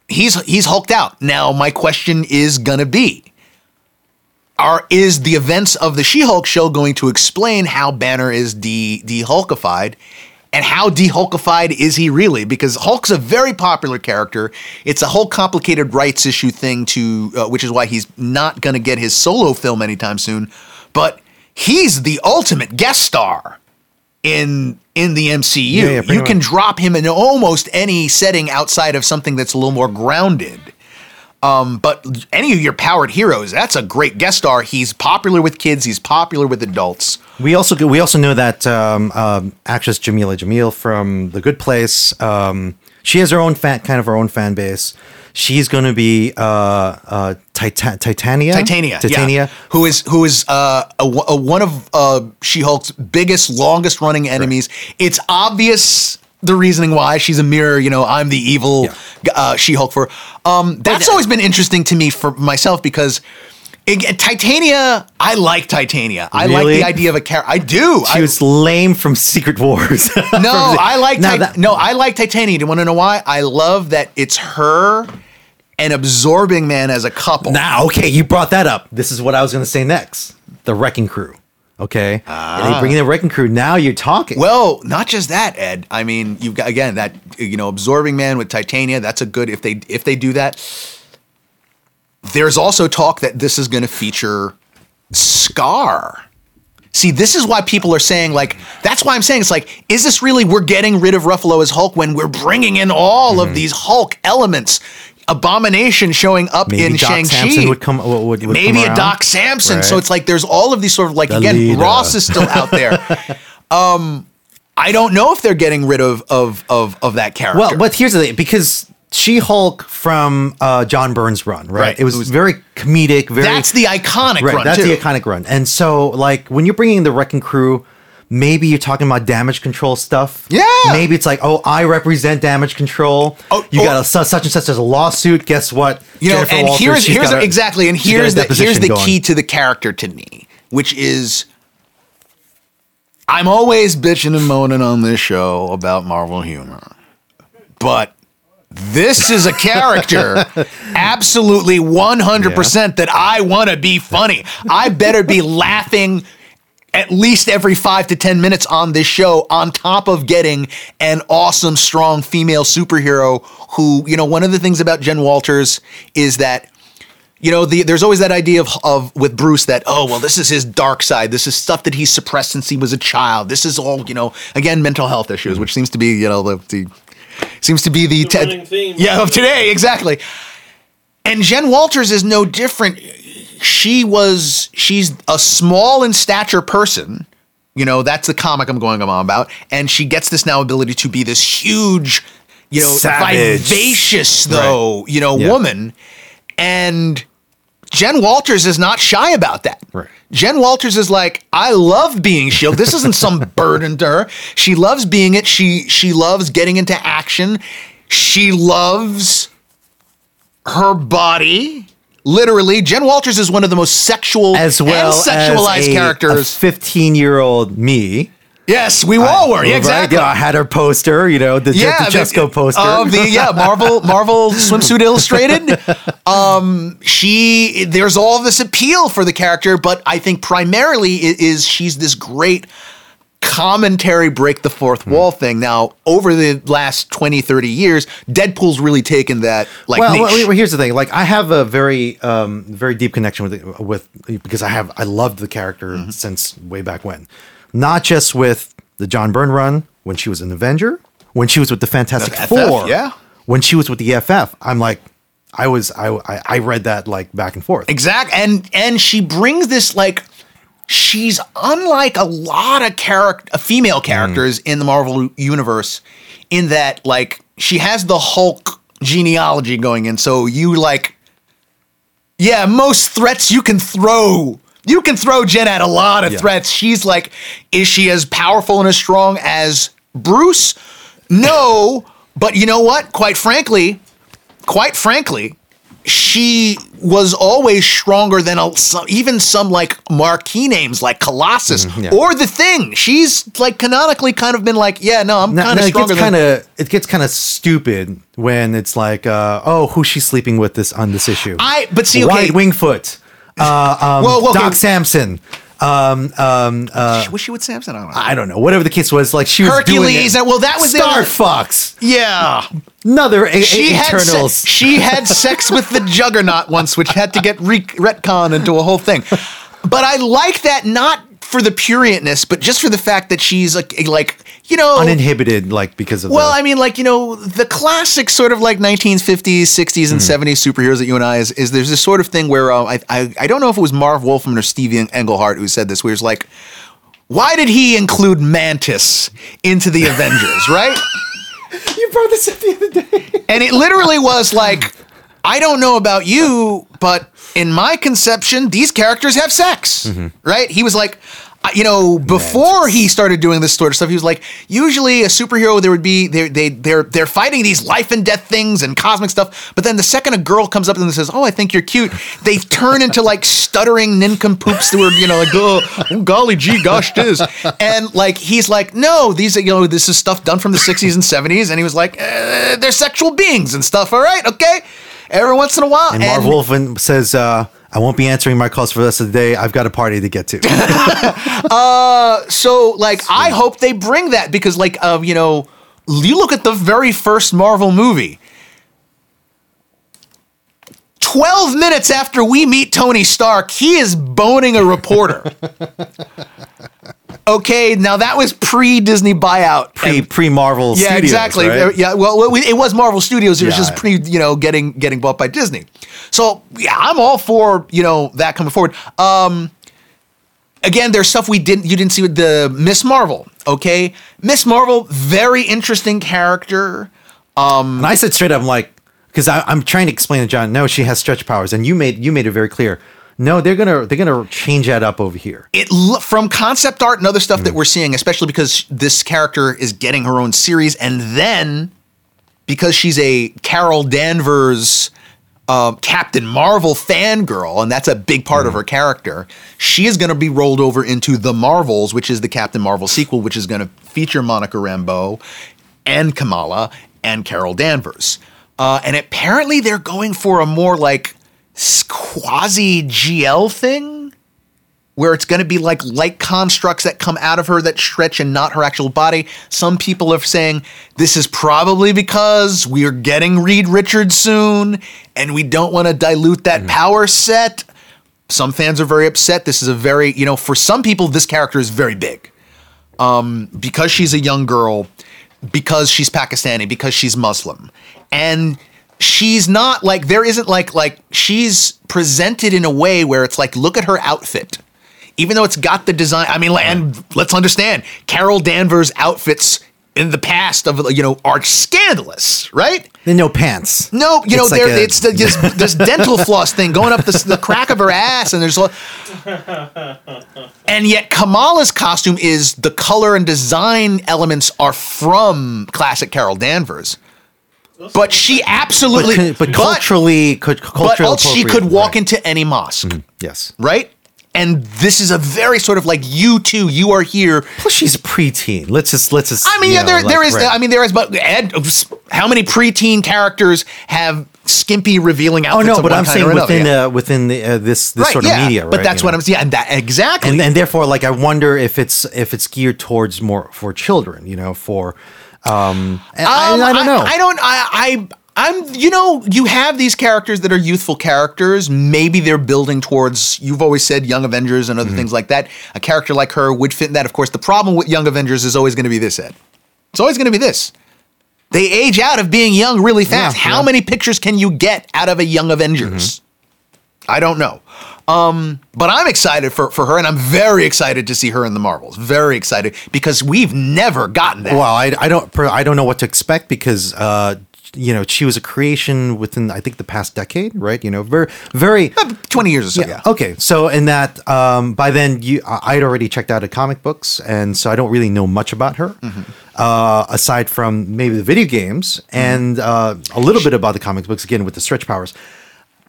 S4: He's he's hulked out. Now, my question is gonna be are is the events of the She-Hulk show going to explain how Banner is de de-Hulkified and how de-Hulkified is he really? Because Hulk's a very popular character. It's a whole complicated rights issue thing to, uh, which is why he's not going to get his solo film anytime soon. But he's the ultimate guest star in in the MCU.
S2: Yeah, yeah,
S4: you can
S2: much.
S4: drop him in almost any setting outside of something that's a little more grounded. Um, but any of your powered heroes, that's a great guest star. He's popular with kids. He's popular with adults.
S2: We also we also know that um, um, actress Jameela Jamil from The Good Place. Um, she has her own fan, kind of her own fan base. She's going to be uh, uh, Titan- Titania.
S4: Titania,
S2: Titania.
S4: yeah, who is who is uh, a, a- one of uh, She-Hulk's biggest, longest running enemies. It's obvious the reasoning why she's a mirror. You know, I'm the evil uh, She-Hulk. For um, that's always been interesting to me for myself because. it- Titania, I like Titania. I like the idea of a character. I do.
S2: She
S4: I,
S2: was lame from Secret Wars. <laughs>
S4: No,
S2: From the-
S4: I like
S2: Now
S4: Tit-
S2: that-
S4: no, I like Titania. Do you want to know why? I love that it's her and Absorbing Man as a couple.
S2: Now, okay, you brought that up. This is what I was going to say next. The Wrecking Crew. Okay, and they bring in the Wrecking Crew. Now you're talking.
S4: Ah. Well, not just that, Ed. I mean, you've got again that you know Absorbing Man with Titania. That's a good if they if they do that. There's also talk that this is going to feature Scar. See, this is why people are saying like that's why I'm saying it's like is this really we're getting rid of Ruffalo as Hulk when we're bringing in all of these Hulk elements? Abomination showing up
S2: Maybe
S4: in
S2: Doc
S4: Shang
S2: Samson
S4: Chi.
S2: would come- would- would
S4: Maybe
S2: come
S4: a. Doc Samson. So it's like there's all of these sort of like
S2: The
S4: again
S2: leader.
S4: Ross is still out there. <laughs> um, I don't know if they're getting rid of of of of that character.
S2: Well, but here's the thing because She Hulk from uh, John Byrne's run, right?
S4: Right.
S2: It was,
S4: It was-
S2: very comedic. Very
S4: that's the iconic
S2: right.
S4: run
S2: that's
S4: too.
S2: the iconic run. And so, like when you're bringing the Wrecking Crew, maybe you're talking about damage control stuff.
S4: Yeah.
S2: Maybe it's like, oh, I represent damage control.
S4: Oh,
S2: you
S4: oh.
S2: got a such, such and such as a lawsuit. Guess what?
S4: you know,
S2: Jennifer
S4: and
S2: Walters,
S4: here's here's
S2: a-
S4: exactly, and
S2: she's got a
S4: here's the here's the
S2: going.
S4: key to the character to me, which is I'm always bitching and moaning on this show about Marvel humor, but this is a character <laughs> absolutely 100% that I want to be funny. I better be laughing at least every five to 10 minutes on this show, on top of getting an awesome, strong female superhero who, you know, one of the things about Jen Walters is that you know, the, there's always that idea of, of with Bruce that oh well, this is his dark side. This is stuff that he suppressed since he was a child. This is all you know. Again, mental health issues, which seems to be you know the, the seems to be the,
S5: The
S4: te-
S5: theme.
S4: yeah of today exactly. And Jen Walters is no different. She was she's a small in stature person. You know, that's the comic I'm going on about. And she gets this now ability to be this huge, you know,
S2: Savage.
S4: vivacious though, you know,
S2: Yeah.
S4: woman. And Jen Walters is not shy about that.
S2: Right.
S4: Jen Walters is like, I love being Shield. This isn't some <laughs> burden to her. She loves being it. She she loves getting into action. She loves her body. Literally, Jen Walters is one of the most sexual
S2: As well
S4: and sexualized
S2: as a,
S4: characters.
S2: fifteen-year-old me.
S4: yes, we all were.
S2: Right?
S4: exactly.
S2: Yeah, I had her poster. You know, the,
S4: yeah,
S2: the Jusko poster.
S4: of the yeah Marvel <laughs> Marvel swimsuit illustrated. Um, she there's all this appeal for the character, but I think primarily it is she's this great commentary break the fourth
S2: Hmm.
S4: wall thing. Now, over the last 20, 30 years, Deadpool's really taken that like
S2: well,
S4: niche.
S2: well, here's the thing. Like, I have a very, um, very deep connection with with because I have I loved the character
S4: Mm-hmm.
S2: since way back when. Not just with the John Byrne run when she was an Avenger, when she was with the Fantastic
S4: The FF,
S2: Four,
S4: yeah.
S2: when she was with the FF. I'm like, I was I I, I read that like back and forth.
S4: Exact and and she brings this like she's unlike a lot of character uh, female mm. characters in the Marvel universe in that like she has the Hulk genealogy going in so you like yeah most threats you can throw. You can throw Jen at a lot of
S2: Yeah.
S4: threats. She's like is she as powerful and as strong as Bruce? No but you know what? Quite frankly quite frankly, she was always stronger than a, some, even some like marquee names like Colossus
S2: Mm-hmm, yeah.
S4: or the Thing. She's like canonically kind of been like, yeah, no, I'm kind of
S2: it
S4: stronger
S2: gets kind of it gets kind of stupid when it's like, uh, oh, who's she sleeping with this on this issue?
S4: I but see, okay,
S2: Wyatt Wingfoot, uh, um,
S4: Well, well,
S2: Doc
S4: okay.
S2: Samson. Um, um, uh,
S4: was she with Samson? I don't know.
S2: I don't know. Whatever the case was, like she was doing
S4: Hercules,
S2: it.
S4: well, that was the
S2: Star
S4: other-
S2: Fox.
S4: yeah,
S2: Another a-
S4: she
S2: a-
S4: had
S2: Eternals.
S4: se- she had sex with the Juggernaut once, which had to get re- retcon into a whole thing. But I like that not for the prurientness, but just for the fact that she's like, like you know,
S2: uninhibited, like because of
S4: Well,
S2: the,
S4: I mean, like you know, the classic sort of like 1950s, 60s, and 70s superheroes that you and I is, is there's this sort of thing where uh, I, I I don't know if it was Marv Wolfman or Steve Englehart who said this, where it's like, why did he include Mantis into the Avengers, <laughs> right?
S2: you brought this up the other day.
S4: And it literally was like, I don't know about you, but in my conception, these characters have sex, right? He was like, uh, you know, before he started doing this sort of stuff, he was like, usually a superhero, there would be they they they're they're fighting these life and death things and cosmic stuff, but then the second a girl comes up to them and says, "Oh, I think you're cute," they turn into like stuttering nincompoops that were, you know, like, "Oh, oh golly gee, gosh, diz," and like he's like, "No, these are you know, this is stuff done from the '60s and '70s," and he was like, uh, "They're sexual beings and stuff." All right, okay. Every once in a while,
S2: And Marv Wolfman says, uh, "I won't be answering my calls for the rest of the day. I've got a party to get to." <laughs>
S4: so like I hope they bring that because like uh, you know you look at the very first Marvel movie 12 minutes after we meet Tony Stark he is boning a reporter <laughs> okay now that was pre Disney buyout
S2: pre pre Marvel.
S4: yeah,
S2: Studios,
S4: exactly.
S2: right?
S4: Yeah, well, it was Marvel Studios. It was
S2: Yeah.
S4: just pre, you know, getting getting bought by Disney. So yeah, I'm all for you know that coming forward. Um, again, there's stuff we didn't you didn't see with the Miss Marvel. Okay, Miss Marvel, very interesting character.
S2: And I said straight up, I'm like, because I'm trying to explain to John, no, she has stretch powers, and you made you made it very clear. No, they're gonna they're gonna change that up over here.
S4: it from concept art and other stuff that we're seeing, especially because this character is getting her own series, and then because she's a Carol Danvers um, Captain Marvel fangirl, and that's a big part of her character. She is going to be rolled over into the Marvels, which is the Captain Marvel sequel, which is going to feature Monica Rambeau and Kamala and Carol Danvers. uh, and apparently they're going for a more like quasi GL thing, where it's going to be like light constructs that come out of her that stretch and not her actual body. Some people are saying this is probably because we are getting Reed Richards soon, and we don't want to dilute that power set. Some fans are very upset. This is a very, you know, for some people, this character is very big. Um, because she's a young girl, because she's Pakistani, because she's Muslim. And she's not like there isn't like like she's presented in a way where it's like look at her outfit. Even though it's got the design, I mean, and let's understand, Carol Danvers' outfits in the past of you know are scandalous, right?
S2: Then no pants.
S4: No, you know,
S2: It's like
S4: there
S2: a-
S4: it's the, this, <laughs> this dental floss thing going up the, the crack of her ass, and there's, a- and yet Kamala's costume is the color and design elements are from classic Carol Danvers, but she absolutely,
S2: But, but culturally, could
S4: but she could walk into any mosque,
S2: Yes.
S4: right? And this is a very sort of like you too, you are here.
S2: Plus, she's a preteen. Let's just let's just.
S4: I mean, yeah,
S2: know,
S4: there,
S2: like,
S4: there is.
S2: right.
S4: I mean, there is. But Ed, how many preteen characters have skimpy revealing outfits.
S2: oh no,
S4: of
S2: but I'm saying within
S4: Yeah.
S2: uh, within the, uh, this this
S4: right,
S2: sort
S4: yeah.
S2: of media,
S4: But that's what
S2: know?
S4: I'm. Yeah, and that exactly.
S2: and and therefore, like, I wonder if it's if it's geared towards more for children, you know, for um, and I,
S4: Um,
S2: I don't know.
S4: I, don't. I, I. I'm. You know, you have these characters that are youthful characters. Maybe they're building towards. You've always said Young Avengers and other
S2: Mm-hmm.
S4: things like that. A character like her would fit in that. Of course, the problem with Young Avengers is always going to be this. Ed. It's always going to be this. They age out of being young really fast.
S2: Yeah,
S4: How
S2: yeah. Mm-hmm.
S4: many pictures can you get out of a Young Avengers? I don't know. Um, but I'm excited for, for her, and I'm very excited to see her in the Marvels. Very excited because we've never gotten that.
S2: Well, I, I don't I don't know what to expect because uh, you know she was a creation within I think the past decade, right? You know, very very.
S4: 20 years or so, yeah.
S2: Okay, so in that, um, by then you, I'd already checked out of comic books, and so I don't really know much about her,
S4: Mm-hmm.
S2: uh, aside from maybe the video games and uh, a little bit about the comic books again with the stretch powers.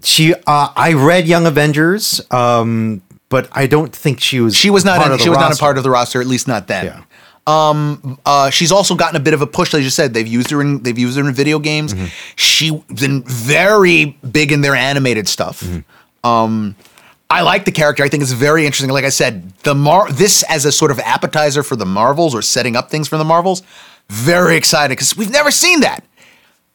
S2: She, uh, I read Young Avengers, um, but I don't think she was.
S4: She was not.
S2: part
S4: In,
S2: of the
S4: she was not a part of the roster, at least not then.
S2: Yeah.
S4: Um. Uh. She's also gotten a bit of a push. Like you said, they've used her in. They've used her in video games.
S2: Mm-hmm.
S4: She's been very big in their animated stuff.
S2: Mm-hmm.
S4: Um. I like the character. I think it's very interesting. Like I said, the Mar this as a sort of appetizer for the Marvels or setting up things for the Marvels. Very excited because we've never seen that.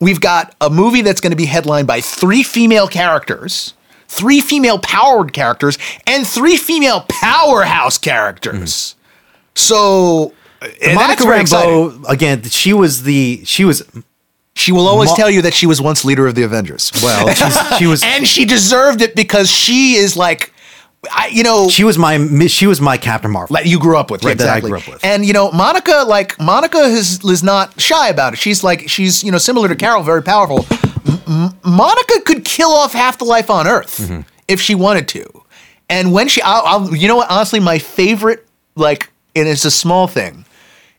S4: We've got a movie that's going to be headlined by three female characters, three female powered characters, and three female powerhouse characters. Hmm. So, and
S2: Monica. Rambeau again. She was the she was
S4: She will always
S2: Mo-
S4: tell you that she was once leader of the Avengers.
S2: well she's, she was <laughs>
S4: and she deserved it because she is like, I, you know,
S2: she was my she was my Captain Marvel.
S4: that you grew up with,
S2: Right, that I
S4: exactly.
S2: grew up with.
S4: And you know, Monica, like Monica, is is not shy about it. She's like she's you know similar to Carol, very powerful. M- M- Monica could kill off half the life on Earth
S2: Mm-hmm.
S4: if she wanted to. And when she, I'll, I'll, you know what? Honestly, my favorite, like, and it's a small thing,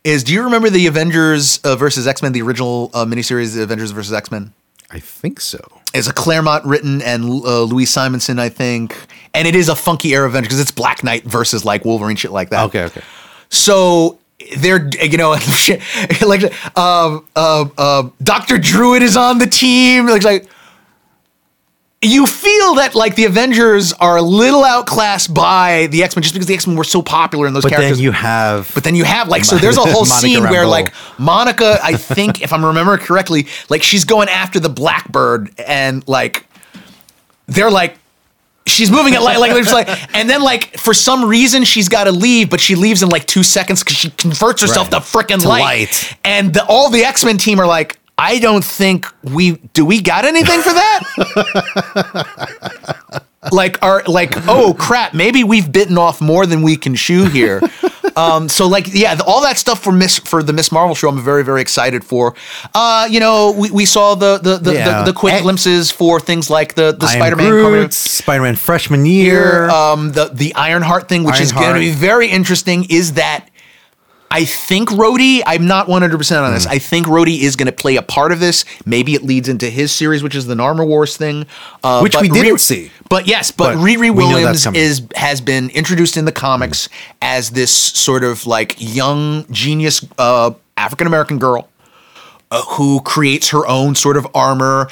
S4: is do you remember the Avengers uh, versus X Men, the original uh, miniseries, the Avengers versus X Men?
S2: I think so.
S4: It's a Claremont written and uh, Louis Simonson, I think, and it is a funky era Avengers because it's Black Knight versus like Wolverine, shit like that.
S2: Okay, okay.
S4: So they're you know <laughs> like um uh, uh, Doctor Druid is on the team. Like, like you feel that like the Avengers are a little outclassed by the X Men just because the X Men were so popular in those
S2: But
S4: characters.
S2: But then you have
S4: But then you have like so there's a <laughs> whole scene where like Monica, I think if I'm remembering correctly, like she's going after the Blackbird and like they're like she's moving it like like there's like and then like for some reason she's got to leave, but she leaves in like two seconds because she converts herself
S2: Right.
S4: to freaking light.
S2: light.
S4: And the, all the X Men team are like. I don't think we do. We got anything for that? <laughs> like are like oh crap maybe we've bitten off more than we can chew here um so like yeah the- all that stuff for miss for the miss marvel show i'm very very excited for uh you know we, we saw the the the,
S2: Yeah.
S4: the, the quick glimpses for things like the the spider-man
S2: Groot,
S4: Carmen-
S2: Spider-Man freshman year.
S4: um, the the Ironheart thing, which is going to be very interesting, is that I think Rhodey. I'm not 100 percent on this.
S2: Hmm.
S4: I think Rhodey is going to play a part of this. Maybe it leads into his series, which is the Armor Wars thing, uh,
S2: Which we didn't see.
S4: But yes, but,
S2: But
S4: Riri Williams is has been introduced in the comics as this sort of like young genius uh, African American girl uh, who creates her own sort of armor.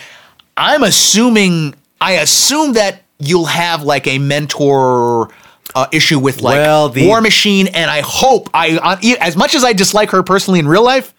S4: I'm assuming, I assume that you'll have like a mentor uh, issue with like
S2: Well, the-
S4: War Machine, and I hope I, uh, as much as I dislike her personally in real life,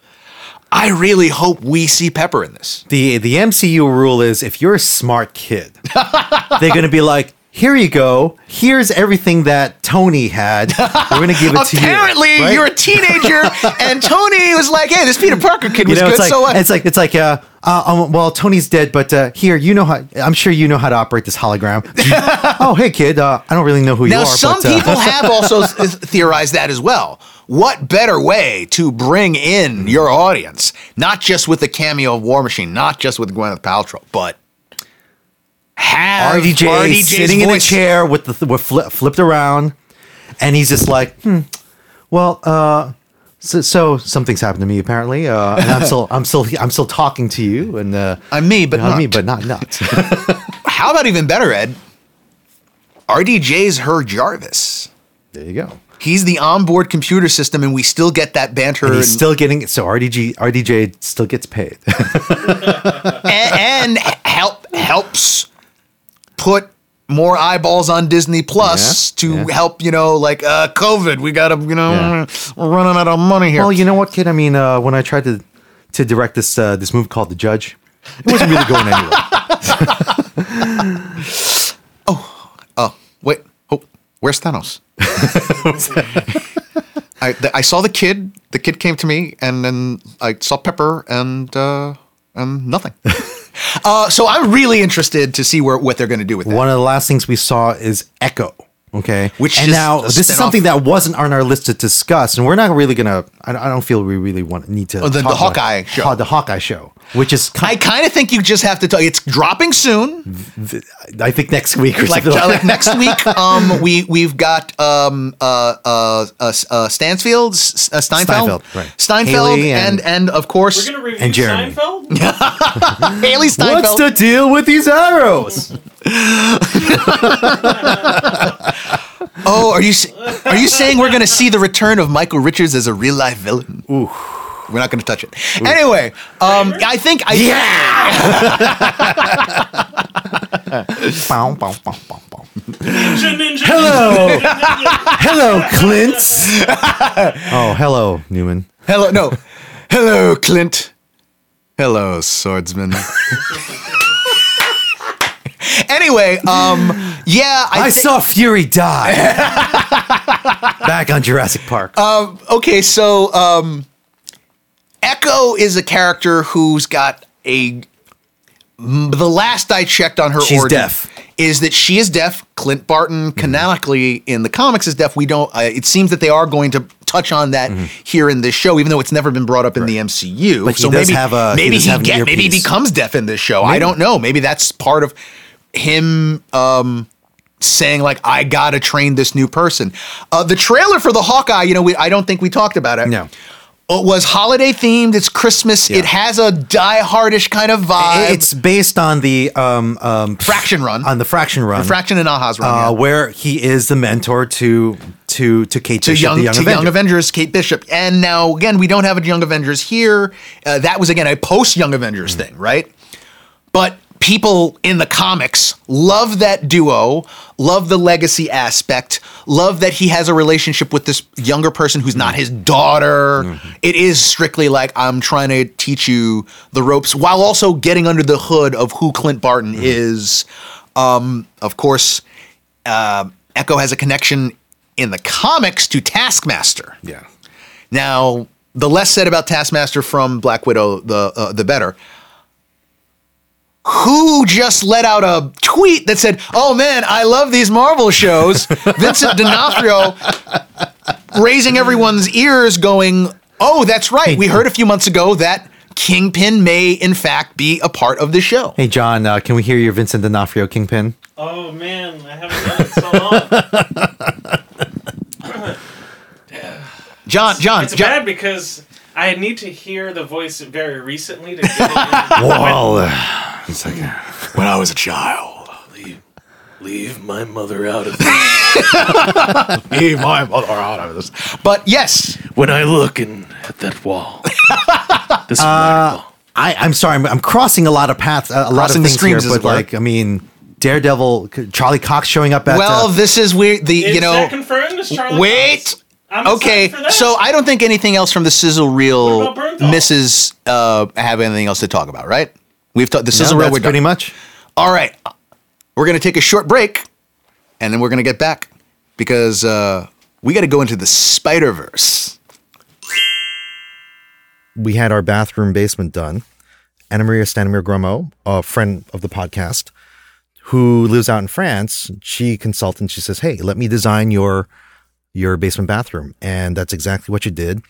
S4: I really hope we see Pepper in this.
S2: the the MCU rule is if you're a smart kid, <laughs> they're gonna be like, here you go. Here's everything that Tony had. We're gonna give it to you.
S4: Apparently,
S2: Right?
S4: you're a teenager, <laughs> and Tony was like, "Hey, this Peter Parker kid
S2: You
S4: was
S2: know,
S4: good.
S2: like
S4: so what?"
S2: it's like it's like uh, uh um, well Tony's dead, but uh, here you know how I'm sure you know how to operate this hologram. <laughs> oh hey kid, uh, I don't really know who you are.
S4: Now, some
S2: but, uh,
S4: people <laughs> have also theorized that as well. What better way to bring in your audience, not just with the cameo of War Machine, not just with Gwyneth Paltrow, but have
S2: RDJ
S4: RDJ's
S2: sitting in a chair with the with fli flipped around, and he's just like, hmm, well, uh, so, so something's happened to me apparently, uh, and I'm still I'm still I'm still talking to you, and uh,
S4: I'm me, but
S2: you know,
S4: not.
S2: me, but not nuts. <laughs>
S4: How about even better, Ed? RDJ's her Jarvis.
S2: there you go.
S4: He's the onboard computer system, and we still get that banter.
S2: And he's
S4: and-
S2: still getting so RDG RDJ still gets paid. <laughs>
S4: and, and help helps put more eyeballs on Disney Plus
S2: Yeah,
S4: to
S2: yeah.
S4: help you know like uh COVID. We gotta you know
S2: Yeah.
S4: we're running out of money here.
S2: well, you know what, kid? I mean, uh, when I tried to to direct this uh, this movie called The Judge, it wasn't really going anywhere. <laughs>
S4: oh oh, wait, oh, where's Thanos? <laughs> I th- I saw the kid. The kid came to me, and then I saw Pepper, and uh, and nothing. Uh, so I'm really interested to see where what they're going to do with that.
S2: One of the last things we saw is Echo. Okay,
S4: Which
S2: and
S4: is
S2: now this is
S4: spin-off.
S2: something that wasn't on our list to discuss, and we're not really gonna. I, I don't feel we really want need to.
S4: Oh, the-
S2: talk
S4: the
S2: about-
S4: Hawkeye show.
S2: Haw- the Hawkeye show, which is
S4: I
S2: kind
S4: kind of think you just have to tell. It's dropping soon.
S2: I think next week or
S4: like,
S2: something like,
S4: like
S2: that.
S4: next <laughs> week um we we've got um uh uh uh, uh Stansfield S- uh, Steinfeld
S2: Steinfeld, right.
S4: Steinfeld
S2: Hailee
S4: and,
S2: and-
S4: and of course
S5: We're gonna review
S2: And Jeremy.
S5: Seinfeld. <laughs> <laughs>
S4: Hailee Steinfeld
S2: What's the deal with these arrows? <laughs>
S4: oh are you are you saying we're gonna see the return of Michael Richards as a real life villain? Ooh. we're not gonna touch it. Anyway um I think I <laughs>
S2: Bow, bow, bow, bow, bow.
S5: Ninja, ninja,
S2: Hello, hello, Clint. oh, hello, Newman.
S4: hello no. Hello Clint. Hello swordsman <laughs> <laughs> anyway um yeah I,
S2: I saw Fury die. <laughs> Back on Jurassic Park.
S4: okay, so um, Echo is a character who's got a. The last I checked on her
S2: She's
S4: origin
S2: deaf.
S4: is that she is deaf. Clint Barton,
S2: Mm-hmm.
S4: canonically in the comics, is deaf. We don't. Uh, it seems that they are going to touch on that here in this show, even though it's never been brought up in the MCU.
S2: Mm-hmm. But he
S4: so
S2: does
S4: maybe
S2: have a- he
S4: maybe
S2: does
S4: he,
S2: have an
S4: get maybe he
S2: earpiece.
S4: becomes deaf in this show. I don't know. Maybe that's part of him. Um, saying like I gotta train this new person. Uh, the trailer for the Hawkeye, you know, we, I don't think we talked about it.
S2: No.
S4: It was holiday themed. It's Christmas.
S2: Yeah.
S4: It has a Die Hardish kind of vibe.
S2: it's based on the um, um,
S4: Fraction Run.
S2: on the Fraction Run, The
S4: Fraction and Aja's run.
S2: uh,
S4: yeah.
S2: where he is the mentor to to to Kate
S4: to
S2: Bishop,
S4: young,
S2: the young
S4: to
S2: Avenger.
S4: Young Avengers, Kate Bishop, and now again we don't have a Young Avengers here. Uh, that was again a post Young Avengers
S2: Mm-hmm.
S4: thing, right? But people in the comics love that duo, love the legacy aspect, love that he has a relationship with this younger person who's
S2: Mm-hmm.
S4: not his daughter. It is strictly like I'm trying to teach you the ropes while also getting under the hood of who Clint Barton
S2: Mm-hmm.
S4: is. Um, of course, uh, Echo has a connection in the comics to Taskmaster.
S2: yeah.
S4: Now, the less said about Taskmaster from Black Widow, the uh, the better. Who just let out a tweet that said, "Oh man, I love these Marvel shows." <laughs> Vincent D'Onofrio raising everyone's ears, going, "Oh, that's right. We heard a few months ago that Kingpin may, in fact, be a part of the show."
S2: Hey John, uh, can we hear your Vincent D'Onofrio Kingpin?
S5: Oh man, I haven't done it so long. <laughs>
S4: John, John,
S5: It's
S4: John
S5: bad because I need to hear the voice very recently to get it. In.
S2: Well, uh, it's like, uh,
S4: when I was a child.
S5: leave, leave my mother out of this. <laughs>
S4: Leave my mother out of this. But yes,
S5: When I look in at that wall, <laughs> this vertical,
S2: I, I'm sorry, I'm, I'm crossing a lot of paths, a, a lot of
S4: Crossing the
S2: things
S4: streams,
S2: here,
S4: as
S2: but
S4: were.
S2: like, I mean, Daredevil, Charlie Cox showing up at.
S4: well,
S2: uh,
S4: this is weird. The
S5: Is
S4: you know,
S5: that confirmed? Is Charlie
S4: wait.
S5: Cox? I'm
S4: Okay,
S5: excited for that.
S4: so I don't think anything else from the sizzle reel
S5: What
S4: misses uh, have anything else to talk about, right? We've talked the
S2: no,
S4: sizzle reel.
S2: that's
S4: We're
S2: pretty
S4: done.
S2: much.
S4: All right, we're gonna take a short break, and then we're gonna get back because uh, we got to go into the Spider Verse.
S2: we had our bathroom basement done. Anna Maria Stanimir Gromo, a friend of the podcast, who lives out in France, she consulted and she says, Hey, let me design your your basement bathroom. And that's exactly what you did.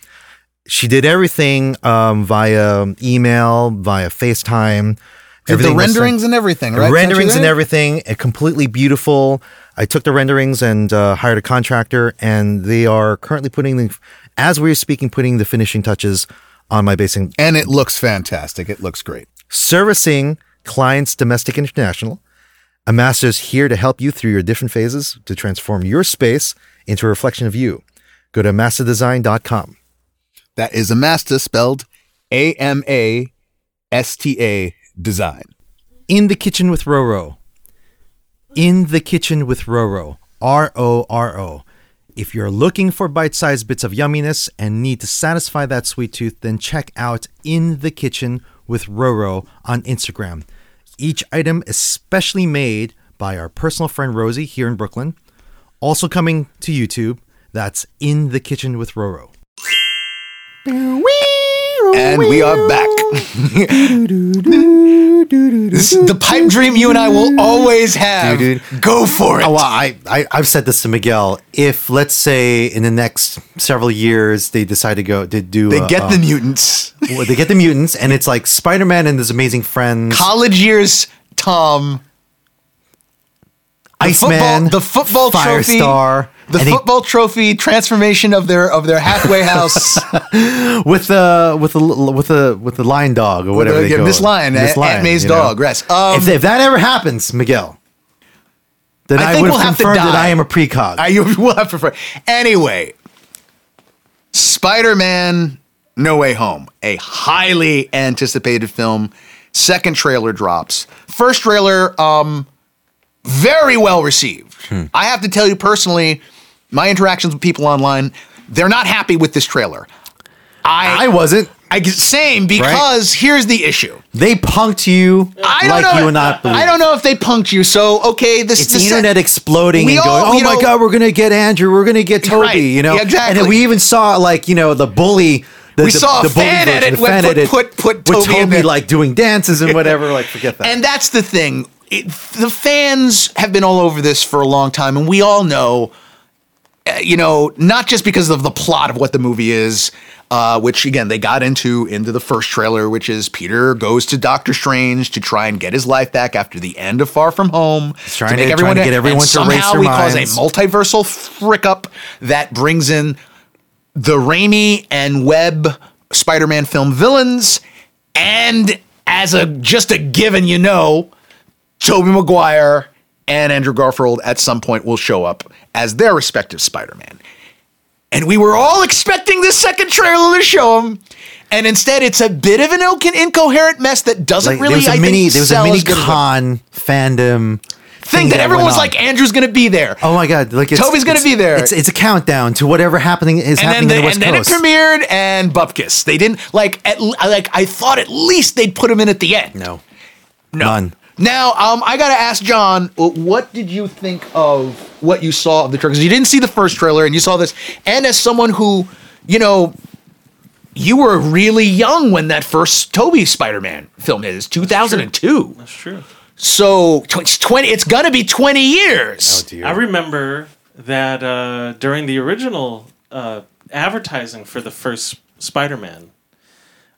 S2: She did everything um, via email, via FaceTime.
S4: The
S2: Everything sent-
S4: renderings and everything,
S2: the
S4: right?
S2: renderings and everything, completely beautiful. I took the renderings and uh, hired a contractor, and they are currently putting the, as we're speaking, putting the finishing touches on my basement
S4: And it looks fantastic. It looks great.
S2: servicing clients domestic and international. Amasta is here to help you through your different phases to transform your space into a reflection of you. Go to amastadesign.com.
S4: That is Amasta spelled A M A S T A design.
S2: In the kitchen with Roro. In the kitchen with Roro. R O R O. If you're looking for bite sized bits of yumminess and need to satisfy that sweet tooth, then check out In the Kitchen with Roro on Instagram. Each item is specially made by our personal friend Rosie here in Brooklyn. Also coming to YouTube, that's In the Kitchen with Roro.
S4: And we are back. This- the pipe dream you and I will always have. Go for it.
S2: Oh, well, I, I I've said this to Miguel. If let's say in the next several years they decide to go to do,
S4: they
S2: uh,
S4: get the mutants.
S2: well, they get the mutants, and it's like Spider Man and his amazing friends,
S4: College years, Tom. The
S2: Iceman,
S4: football, the football trophy,
S2: Firestar,
S4: the
S2: and he-
S4: football trophy transformation of their of their halfway <laughs> house.
S2: with the with the with the with the lion dog or whatever
S4: the-
S2: they call
S4: Miss
S2: it.
S4: Lion, Aunt- May's
S2: you know?
S4: dog, yes. Um,
S2: if, if that ever happens, Miguel, then
S4: I
S2: I,
S4: think
S2: would
S4: we'll
S2: have
S4: to
S2: confirmed that. I am a precog.
S4: I, <laughs> will have prefer. Anyway, Spider Man No Way Home, a highly anticipated film. Second trailer drops. First trailer, um, very well received. Hmm. I have to tell you personally, my interactions with people online, they're not happy with this trailer.
S2: I
S4: I,
S2: wasn't.
S4: I same because here's the issue.
S2: They punked you
S4: I don't
S2: like
S4: know.
S2: you would not believe.
S4: I don't know if they punked you. So okay, this
S2: It's
S4: the se-
S2: internet exploding and
S4: all-
S2: going, oh my
S4: know-
S2: god, we're gonna get Andrew, we're gonna get Tobey,
S4: Right.
S2: you know,
S4: Yeah, exactly.
S2: And then we even saw like you know the bully. The,
S4: We
S2: the,
S4: saw
S2: the bully
S4: fan
S2: version,
S4: edit
S2: the fan
S4: put-
S2: edit
S4: put- put
S2: with Tobey
S4: Tobey
S2: like doing dances and whatever. Like forget that.
S4: And that's the thing. It, the fans have been all over this for a long time, and we all know, uh, you know, not just because of the plot of what the movie is, uh, which again they got into into the first trailer, which is Peter goes to Doctor Strange to try and get his life back after the end of Far From Home,
S2: trying to- trying to get everyone
S4: and
S2: to
S4: somehow
S2: their
S4: we cause a multiversal frick up that brings in the Raimi and Webb Spider-Man film villains, and as a just a given, you know, Tobey Maguire and Andrew Garfield at some point will show up as their respective Spider-Man. And we were all expecting this second trailer to show them. And instead, it's a bit of an inco- incoherent mess that doesn't
S2: like,
S4: really.
S2: there was a
S4: I
S2: mini,
S4: think,
S2: there was a mini
S4: as good as a-
S2: con fandom
S4: thing that everyone was
S2: on.
S4: like, Andrew's going to be there.
S2: Oh my god! Like it's,
S4: Tobey's gonna be there.
S2: It's, it's a countdown to whatever happening is
S4: and then,
S2: happening
S4: the,
S2: in the West
S4: and then it
S2: Coast.
S4: premiered, and Bupkis. They didn't like. At, like I thought, at least they'd put him in at the end.
S2: no,
S4: No.
S2: none.
S4: Now, um, I gotta ask John, uh, what did you think of what you saw of the trailer? Because you didn't see the first trailer, and you saw this. And as someone who, you know, you were really young when that first Tobey Spider-Man film is, two thousand and two.
S5: That's true.
S4: So tw- it's twenty. It's gonna be twenty years.
S2: dear.
S5: I remember that uh, during the original uh, advertising for the first Spider-Man,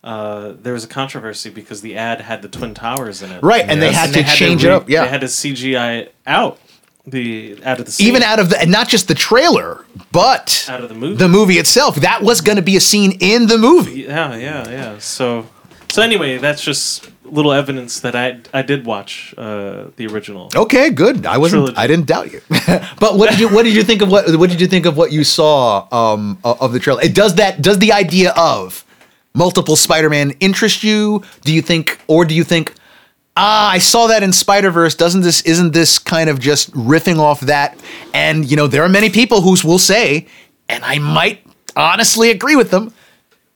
S5: uh, there was a controversy because the ad had the Twin Towers in it.
S4: Right, and they had to change it up, yeah.
S5: they had to CGI out the out of the scene.
S4: Even out of the, and not just the trailer, but
S5: Out of the movie.
S4: the movie itself. That was going to be a scene in the movie.
S5: Yeah, yeah, yeah. So, so anyway, that's just little evidence that I I did watch uh, the original.
S4: Okay, good. I wasn't.
S5: Trilogy.
S4: I didn't doubt you. <laughs> but what did you what did you think of what what did you think of what you saw um of the trailer? It does that does the idea of multiple Spider-Man interest you? Do you think, or do you think, ah, I saw that in Spider Verse. Doesn't this? Isn't this kind of just riffing off that? And you know, there are many people who will say, and I might honestly agree with them.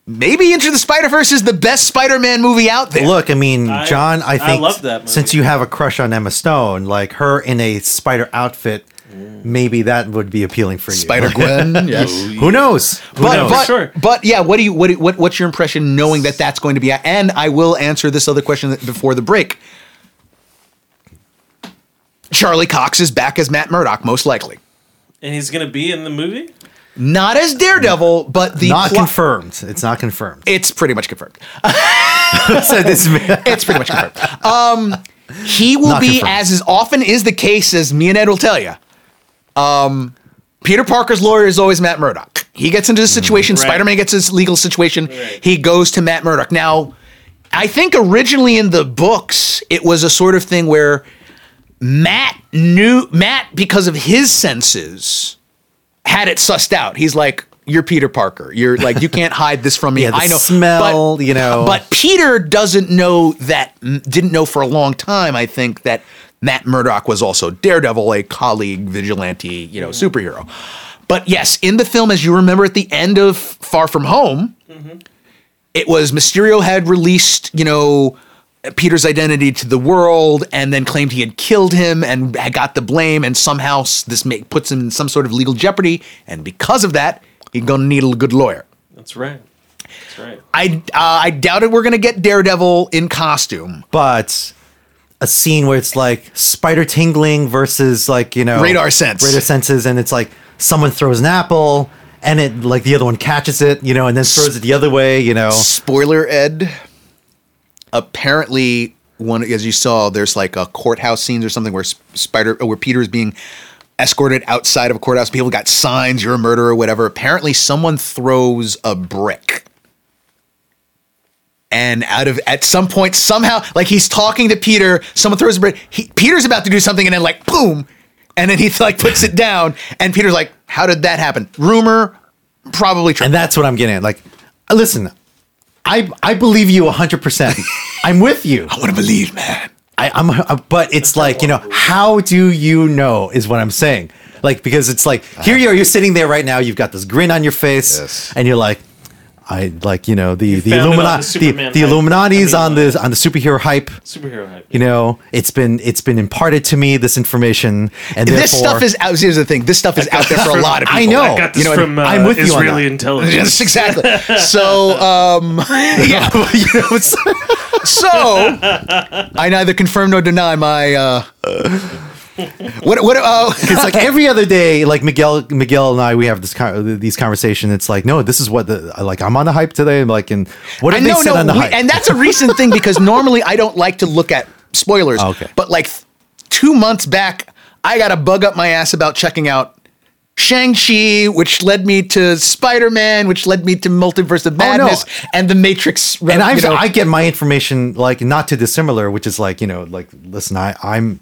S4: Maybe Into the Spider Verse is the best Spider-Man movie out there.
S2: Look, I mean,
S5: I-
S2: John, I
S5: I
S2: think
S5: love that
S2: since you have a crush on Emma Stone, like her in a spider outfit, maybe that would be appealing for you.
S4: Spider Gwen, <laughs> yes.
S2: Who knows? Who
S4: but
S2: knows?
S4: but,
S5: Sure.
S4: but yeah, what do you what, do- what what's your impression knowing that that's going to be? And I will answer this other question before the break. Charlie Cox is back as Matt Murdock, most likely.
S5: And he's gonna be in the movie.
S4: Not as Daredevil, but the
S2: not
S4: plot-
S2: confirmed. It's not confirmed.
S4: It's pretty much confirmed. <laughs>
S2: so this <laughs>
S4: It's pretty much confirmed. Um, he will
S2: Not
S4: be,
S2: confirmed.
S4: as is often is the case, as me and Ed will tell you. Um, Peter Parker's lawyer is always Matt Murdock. He gets into the situation.
S5: Right.
S4: Spider Man gets his legal situation.
S5: Right.
S4: He goes to Matt Murdock. Now, I think originally in the books, it was a sort of thing where Matt knew Matt because of his senses had it sussed out. He's like, "You're Peter Parker. You're like, you can't hide this from me. <laughs>
S2: Yeah,
S4: I know
S2: smell,
S4: But-
S2: you know.
S4: But Peter doesn't know that. Didn't know for a long time. I think that Matt Murdock was also Daredevil, a colleague vigilante, you know, superhero. But yes, in the film, as you remember, at the end of Far From Home, it was Mysterio had released, you know, Peter's identity to the world and then claimed he had killed him and had got the blame and somehow this ma- puts him in some sort of legal jeopardy and because of that he's going to need a good lawyer.
S5: That's right. That's right.
S4: I uh, I doubted we're going to get Daredevil in costume.
S2: but a scene where it's like spider tingling versus like you know
S4: Radar sense.
S2: radar senses, and it's like someone throws an apple and it like the other one catches it, you know, and then throws it the other way, you know.
S4: Spoiler Ed apparently one as you saw there's like a courthouse scenes or something where Spider where Peter is being escorted outside of a courthouse people got signs you're a murderer whatever apparently someone throws a brick and out of at some point somehow like he's talking to Peter someone throws a bread. he, Peter's about to do something and then like boom and then he <laughs> like puts it down and Peter's like how did that happen rumor probably true
S2: And that's what I'm getting at. Like, uh, listen, I I believe you 100. percent <laughs> I'm with you.
S4: I want to believe man
S2: I, I'm, uh, but it's like you know, how do you know? Is what I'm saying. Like because it's like here you are, you're sitting there right now. You've got this grin on your face,
S3: Yes.
S2: and you're like, I like you know the the
S5: found the
S2: Illuminati, the,
S5: Superman
S2: the. Illuminati's
S5: I
S2: on
S5: mean,
S2: the on the superhero hype.
S5: Superhero hype.
S2: You know, it's been it's been imparted to me this information, and
S4: this stuff is out. Here's the thing: this stuff is out there for a lot of people.
S2: I know.
S5: I got this
S4: You know I
S5: from uh,
S2: I'm with you on
S5: Israeli
S2: that.
S5: intelligence.
S4: Yes, exactly. <laughs> So, um, <laughs> yeah. <laughs>
S2: you know, it's-
S4: So, I neither confirm nor deny my. Uh, what? What? Uh, <laughs>
S2: it's like every other day, like Miguel, Miguel and I, we have this con- these conversations. It's like, no, this is what the like. I'm on the hype today. Like, and what
S4: I
S2: have they
S4: know,
S2: said
S4: no,
S2: on the
S4: we-
S2: hype?
S4: and that's a recent thing because normally I don't like to look at spoilers.
S2: Okay.
S4: But like two months back, I got a bug up my ass about checking out. Shang-Chi, which led me to Spider-Man, which led me to Multiverse of
S2: Oh, no.
S4: Madness, and The Matrix.
S2: and I, I get my information like not too dissimilar, which is like you know, like listen, I, I'm,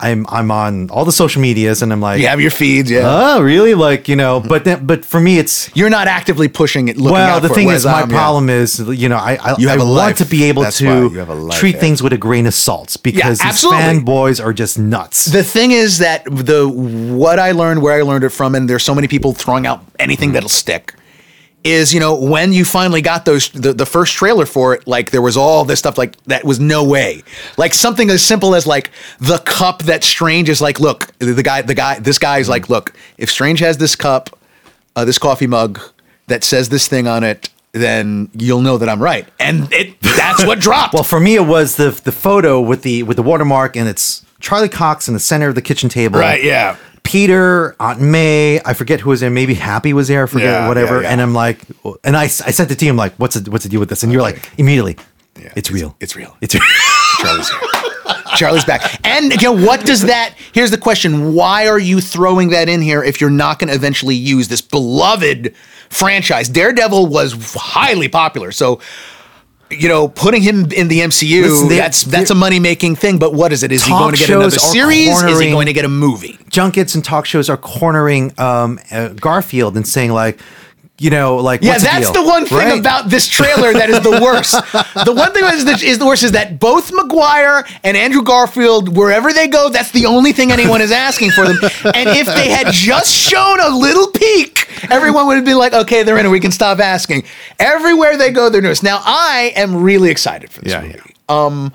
S2: I'm, I'm on all the social medias, and I'm like,
S4: you have your feeds, yeah.
S2: oh, really? Like you know, but then, but for me, it's
S4: You're not actively pushing it. Looking
S2: well, the thing is, my
S4: I'm, yeah.
S2: problem is, you know, I I,
S3: You have
S2: I
S3: a
S2: want
S3: life.
S2: to be able
S3: That's
S2: to
S3: you have a life,
S2: treat
S3: Ed.
S2: things with a grain of salt because these
S4: absolutely.
S2: fanboys are just nuts.
S4: The thing is that the what I learned, where I learned it from, and there's so many people throwing out anything mm. that'll stick. Is you know when you finally got those the, the first trailer for it, like there was all this stuff like that was no way, like something as simple as like the cup that Strange is like, look, the, the guy, the guy, this guy is like, look, if Strange has this cup, uh, this coffee mug that says this thing on it, then you'll know that I'm right, and it that's what <laughs> dropped.
S2: Well, for me, it was the the photo with the with the watermark, and it's Charlie Cox in the center of the kitchen table.
S4: Right, yeah.
S2: Peter, Aunt May, I forget who was there. Maybe Happy was there. I forget
S3: Yeah,
S2: whatever.
S3: yeah, yeah.
S2: And I'm like, and I, I sent it to you. I'm like, what's the, what's the deal with this? And you're like, immediately, it's real.
S4: it's real.
S2: It's real. <laughs>
S4: Charlie's here. Charlie's back. And you know what does that here's the question. Why are you throwing that in here if you're not going to eventually use this beloved franchise? Daredevil was highly popular. So you know, putting him in the MCU,
S2: Listen, they-
S4: that's that's a money making thing. But what is it? Is he going to get another series? Is he going to get a movie?
S2: junkets and talk shows are cornering um, uh, Garfield and saying like, you know, like
S4: Yeah, that's
S2: deal?
S4: the one thing
S2: Right?
S4: about this trailer that is the <laughs> worst. the one thing that is the, is the worst is that both Maguire and Andrew Garfield, wherever they go, that's the only thing anyone is asking for them. And if they had just shown a little peek, everyone would have been like, okay, they're in and we can stop asking. Everywhere they go, they're news. Now, I am really excited for this
S2: Yeah,
S4: movie. Um,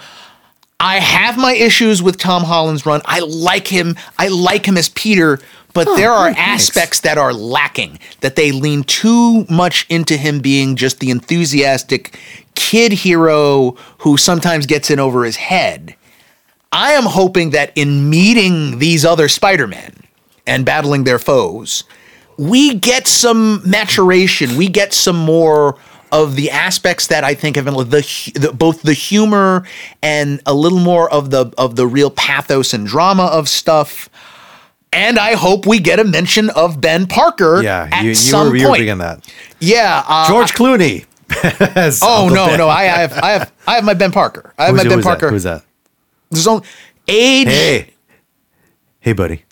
S4: I have my issues with Tom Holland's run. I like him. I like him as Peter, but oh, there are aspects that are lacking. That they lean too much into him being just the enthusiastic kid hero who sometimes gets in over his head. I am hoping that in meeting these other Spider-Men and battling their foes, we get some maturation. We get some more of the aspects that I think have been the, the both the humor and a little more of the of the real pathos and drama of stuff. And I hope we get a mention of Ben Parker
S2: Yeah,
S4: at
S2: you, you
S4: some
S2: were, you were
S4: point.
S2: that.
S4: Yeah. uh,
S2: George Clooney. <laughs>
S4: Oh no,
S2: Ben.
S4: no! I have, I have, I have my Ben Parker. I have
S2: Who's,
S4: my Ben
S2: who's
S4: Parker.
S2: That? Who's that?
S4: There's only age.
S2: Hey, hey, buddy.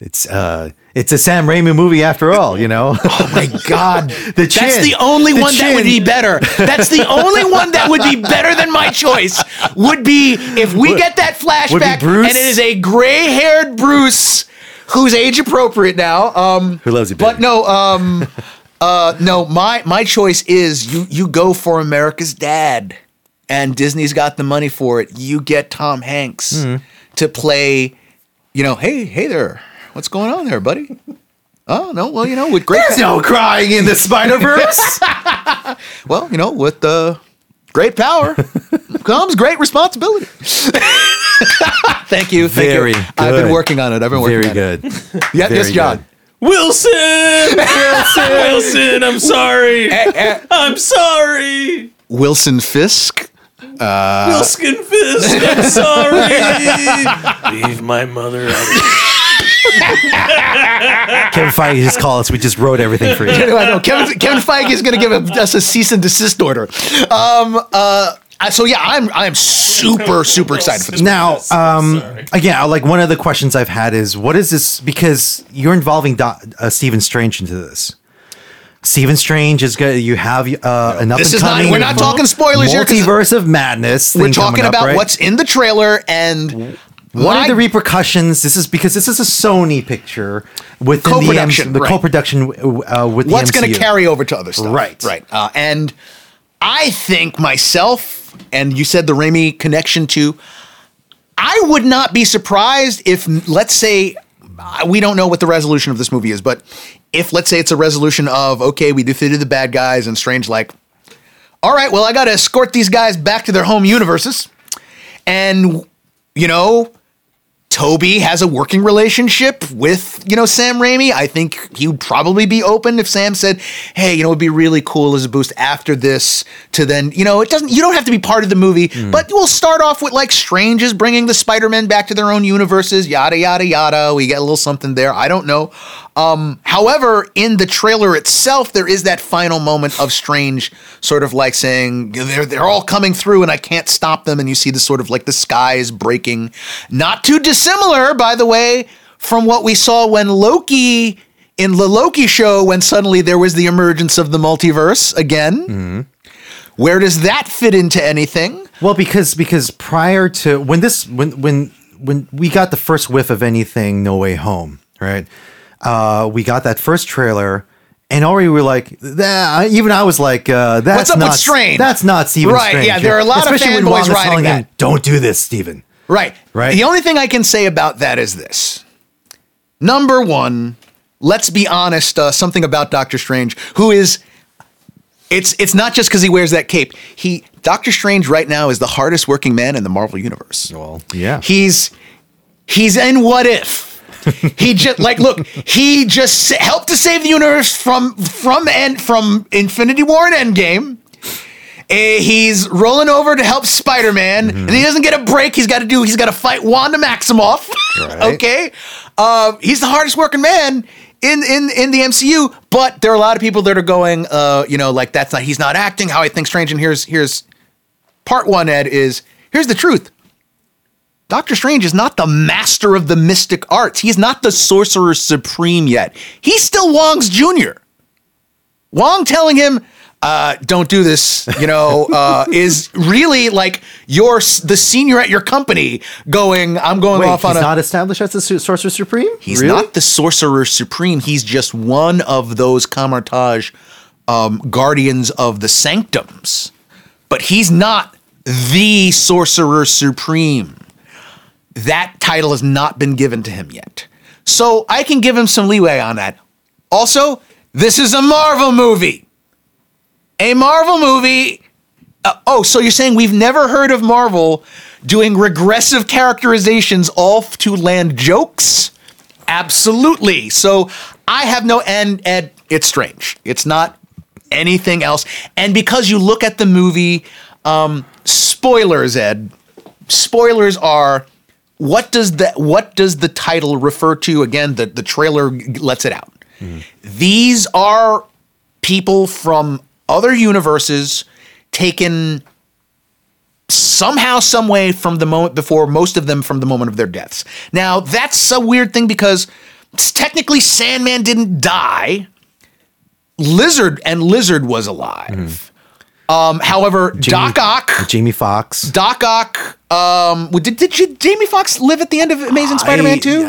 S2: It's uh, it's a Sam Raimi movie after all, you know. <laughs>
S4: Oh my God. <laughs>
S2: The
S4: That's
S2: chin.
S4: the only
S2: The
S4: one that would be better. That's the only one that would be <laughs> better than my choice. Would be if we
S2: Would-
S4: get that flashback and it is a gray-haired Bruce who's age appropriate now. Um
S2: Who loves you,
S4: But no, um uh no, my my choice is you you go for America's dad. And Disney's got the money for it. You get Tom Hanks
S2: Hmm.
S4: to play, you know, hey, hey there. What's going on there, buddy? Oh no, well, you know, with great
S2: There's no crying in the Spider Verse. <laughs>
S4: Well, you know, with uh, great power comes great responsibility. <laughs> thank you. Thank
S2: Very
S4: you. I've been working on it. I've been working
S2: Very
S4: on
S2: good.
S4: it. Yeah, yes, John.
S2: good.
S5: Wilson! Wilson! <laughs> Wilson, I'm sorry. Eh, eh. I'm sorry.
S4: Wilson Fisk.
S5: Uh, Wilson Fisk, I'm sorry. Leave my mother out of
S2: Kevin Feige just called us. We just wrote everything for you. <laughs>
S4: I know Kevin, Kevin Feige is going to give us a cease and desist order. Um, uh, so yeah, I'm I'm super super excited for this.
S2: Now,
S5: Yes,
S2: um, again, like one of the questions I've had is, what is this? Because you're involving Do- uh, Stephen Strange into this. Stephen Strange is good. You have uh, an up
S4: This
S2: and
S4: is not- we're not talking spoilers here 'cause
S2: Multiverse of madness.
S4: We're talking
S2: up,
S4: about
S2: right?
S4: what's in the trailer and
S2: What are the repercussions? This is because this is a Sony picture within
S4: Co-production,
S2: the, M- the
S4: right.
S2: co-production uh, with
S4: what's going to carry over to other stuff.
S2: Right.
S4: Right. Uh, and I think myself, and you said the Raimi connection too, I would not be surprised if, let's say, uh, we don't know what the resolution of this movie is, but if, let's say, it's a resolution of, okay, we defeated the bad guys, and Strange, like, all right, well, I got to escort these guys back to their home universes. And, you know, Tobey has a working relationship with, you know, Sam Raimi. I think he would probably be open if Sam said, "Hey, you know, it'd be really cool as a boost after this to then, you know, it doesn't you don't have to be part of the movie, but we'll start off with like Strange is bringing the Spider-Men back to their own universes, yada yada yada. We get a little something there. I don't know. Um, however, in the trailer itself, there is that final moment of Strange sort of like saying they're they're all coming through and I can't stop them, and you see this sort of like the sky is breaking. Not too dissimilar, by the way, from what we saw when Loki in the Loki show when suddenly there was the emergence of the multiverse again. Where does that fit into anything?
S2: Well, because because prior to when this when when when we got the first whiff of anything No Way Home, right? Uh, we got that first trailer, and already we were like, that, even I was like, uh, that's
S4: What's up with
S2: not
S4: Strange?
S2: That's not Stephen
S4: Right,
S2: Strange.
S4: yeah, there are a lot of
S2: Especially when
S4: fanboys riding
S2: telling him. Don't do this, Stephen.
S4: Right.
S2: Right.
S4: The only thing I can say about that is this. Number one, let's be honest, uh, something about Doctor Strange, who is it's it's not just because he wears that cape. He Doctor Strange right now is the hardest working man in the Marvel universe.
S2: Well, yeah.
S4: He's he's in what if. <laughs> he just like look. He just helped to save the universe from from and from Infinity War and Endgame. Eh, he's rolling over to help Spider Man, and he doesn't get a break. He's got to do. He's got to fight Wanda Maximoff.
S2: Right. <laughs>
S4: okay, uh, he's the hardest working man in in in the MCU. But there are a lot of people that are going, uh, you know, like that's not. He's not acting how I think Strange. And here's here's part one. Ed is here's the truth. Doctor Strange is not the master of the mystic arts. He's not the sorcerer supreme yet. He's still Wong's junior. Wong telling him, uh, "Don't do this," you know, <laughs> uh, is really like your the senior at your company going, "I'm going
S2: Wait,
S4: off
S2: he's
S4: on a."
S2: not established as the Su- Sorcerer Supreme.
S4: He's
S2: Really?
S4: not the sorcerer supreme. He's just one of those Kamar-Taj um, guardians of the sanctums. But he's not the sorcerer supreme. That title has not been given to him yet. So I can give him some leeway on that. Also, this is a Marvel movie. A Marvel movie. Uh, oh, so you're saying we've never heard of Marvel doing regressive characterizations all to land jokes? Absolutely. So I have no and and it's strange. It's not anything else. And because you look at the movie, um, spoilers, Ed. Spoilers are what does the what does the title refer to? Again, the the trailer lets it out. These are people from other universes taken somehow, some way from the moment before, most of them from the moment of their deaths. Now, that's a weird thing because technically Sandman didn't die. Lizard and Lizard was alive. Mm-hmm. Um, however, Doc Ock,
S2: Jamie Foxx.
S4: Doc Ock, um, did, did J- Jamie Foxx live at the end of Amazing Spider-Man 2?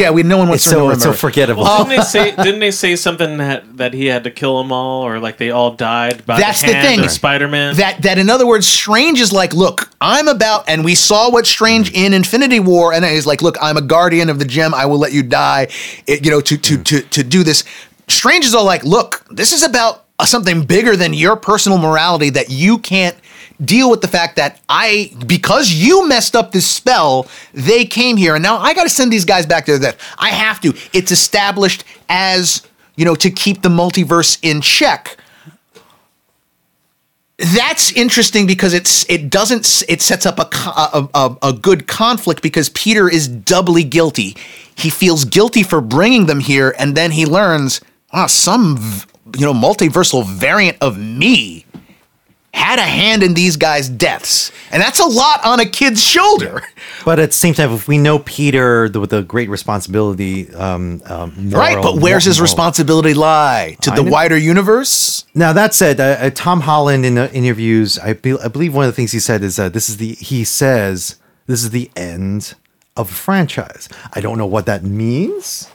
S4: yeah, we no one wants
S2: It's
S4: to
S2: so
S4: remember.
S2: it's so forgettable.
S5: Didn't they <laughs> say? Didn't they say something that that he had to kill them all, or like they all died by
S4: That's
S5: the
S4: the thing.
S5: of Spider-Man?
S4: that that in other words strange is like look i'm about and we saw what strange in infinity war and he's like look i'm a guardian of the gem i will let you die it, you know to to to to do this strange is all like look this is about something bigger than your personal morality that you can't deal with the fact that i because you messed up this spell they came here. And now i got to send these guys back to their death i have to. It's established as you know to keep the multiverse in check. That's interesting because it's it doesn't it sets up a, a, a a good conflict because Peter is doubly guilty. He feels guilty for bringing them here, and then he learns, ah, some you know multiversal variant of me had a hand in these guys' deaths, and that's a lot on a kid's shoulder. <laughs>
S2: But at the same time, if we know Peter the, with a great responsibility, um, um,
S4: right, but where's his responsibility lie? To the
S2: know.
S4: wider universe?
S2: Now that said, uh, uh, Tom Holland in the interviews, I, be- I believe one of the things he said is that this is the he says this is the end of a franchise. I don't know what that means,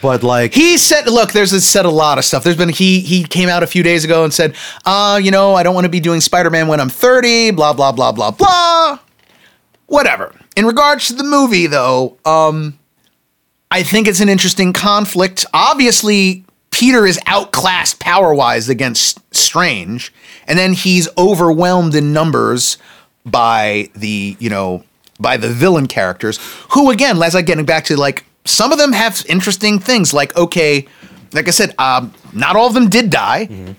S2: but like
S4: He said, "Look, there's said a lot of stuff. There's been he he came out a few days ago and said, uh, you know, I don't want to be doing Spider-Man when I'm 30, blah blah blah blah blah. Whatever. In regards to the movie though, um I think it's an interesting conflict. Obviously, Peter is outclassed power-wise against Strange, and then he's overwhelmed in numbers by the, you know, by the villain characters, who again, as I getting back to like some of them have interesting things. Like, okay, like I said, um, not all of them did die.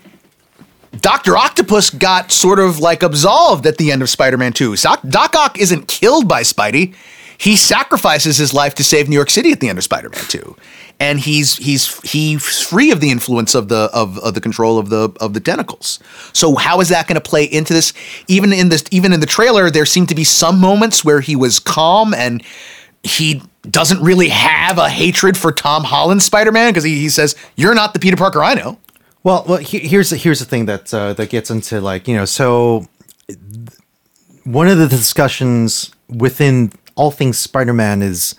S4: Doctor Octopus got sort of like absolved at the end of Spider-Man 2. Doc, Doc Ock isn't killed by Spidey. He sacrifices his life to save New York City at the end of Spider-Man 2. And he's he's he's free of the influence of the of, of the control of the of the tentacles. So how is that going to play into this? Even in this even in the trailer, there seemed to be some moments where he was calm and he doesn't really have a hatred for Tom Holland's Spider-Man because he, he says, You're not the Peter Parker I know.
S2: Well, well, he, here's here's the thing that uh, that gets into like you know so th- one of the discussions within all things Spider-Man is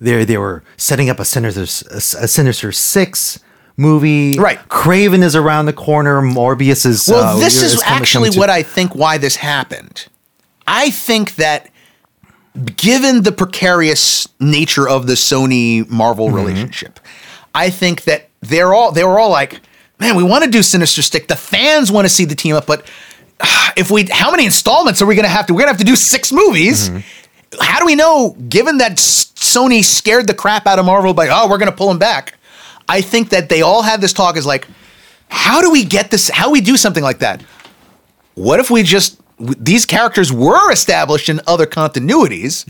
S2: they they were setting up a Sinister a, a Sinister Six movie.
S4: Right.
S2: Kraven is around the corner. Morbius is.
S4: Well,
S2: uh,
S4: this is
S2: coming-
S4: actually what I think why this happened. I think that given the precarious nature of the Sony Marvel
S2: Mm-hmm.
S4: relationship, I think that they're all they were all like, man, we want to do Sinister Stick. The fans want to see the team up, but ah, if we how many installments are we going to have to we're going to have to do 6 movies.
S2: Mm-hmm.
S4: How do we know given that Sony scared the crap out of Marvel by oh, we're going to pull them back. I think that they all had this talk is like how do we get this how do we do something like that? what if we just these characters were established in other continuities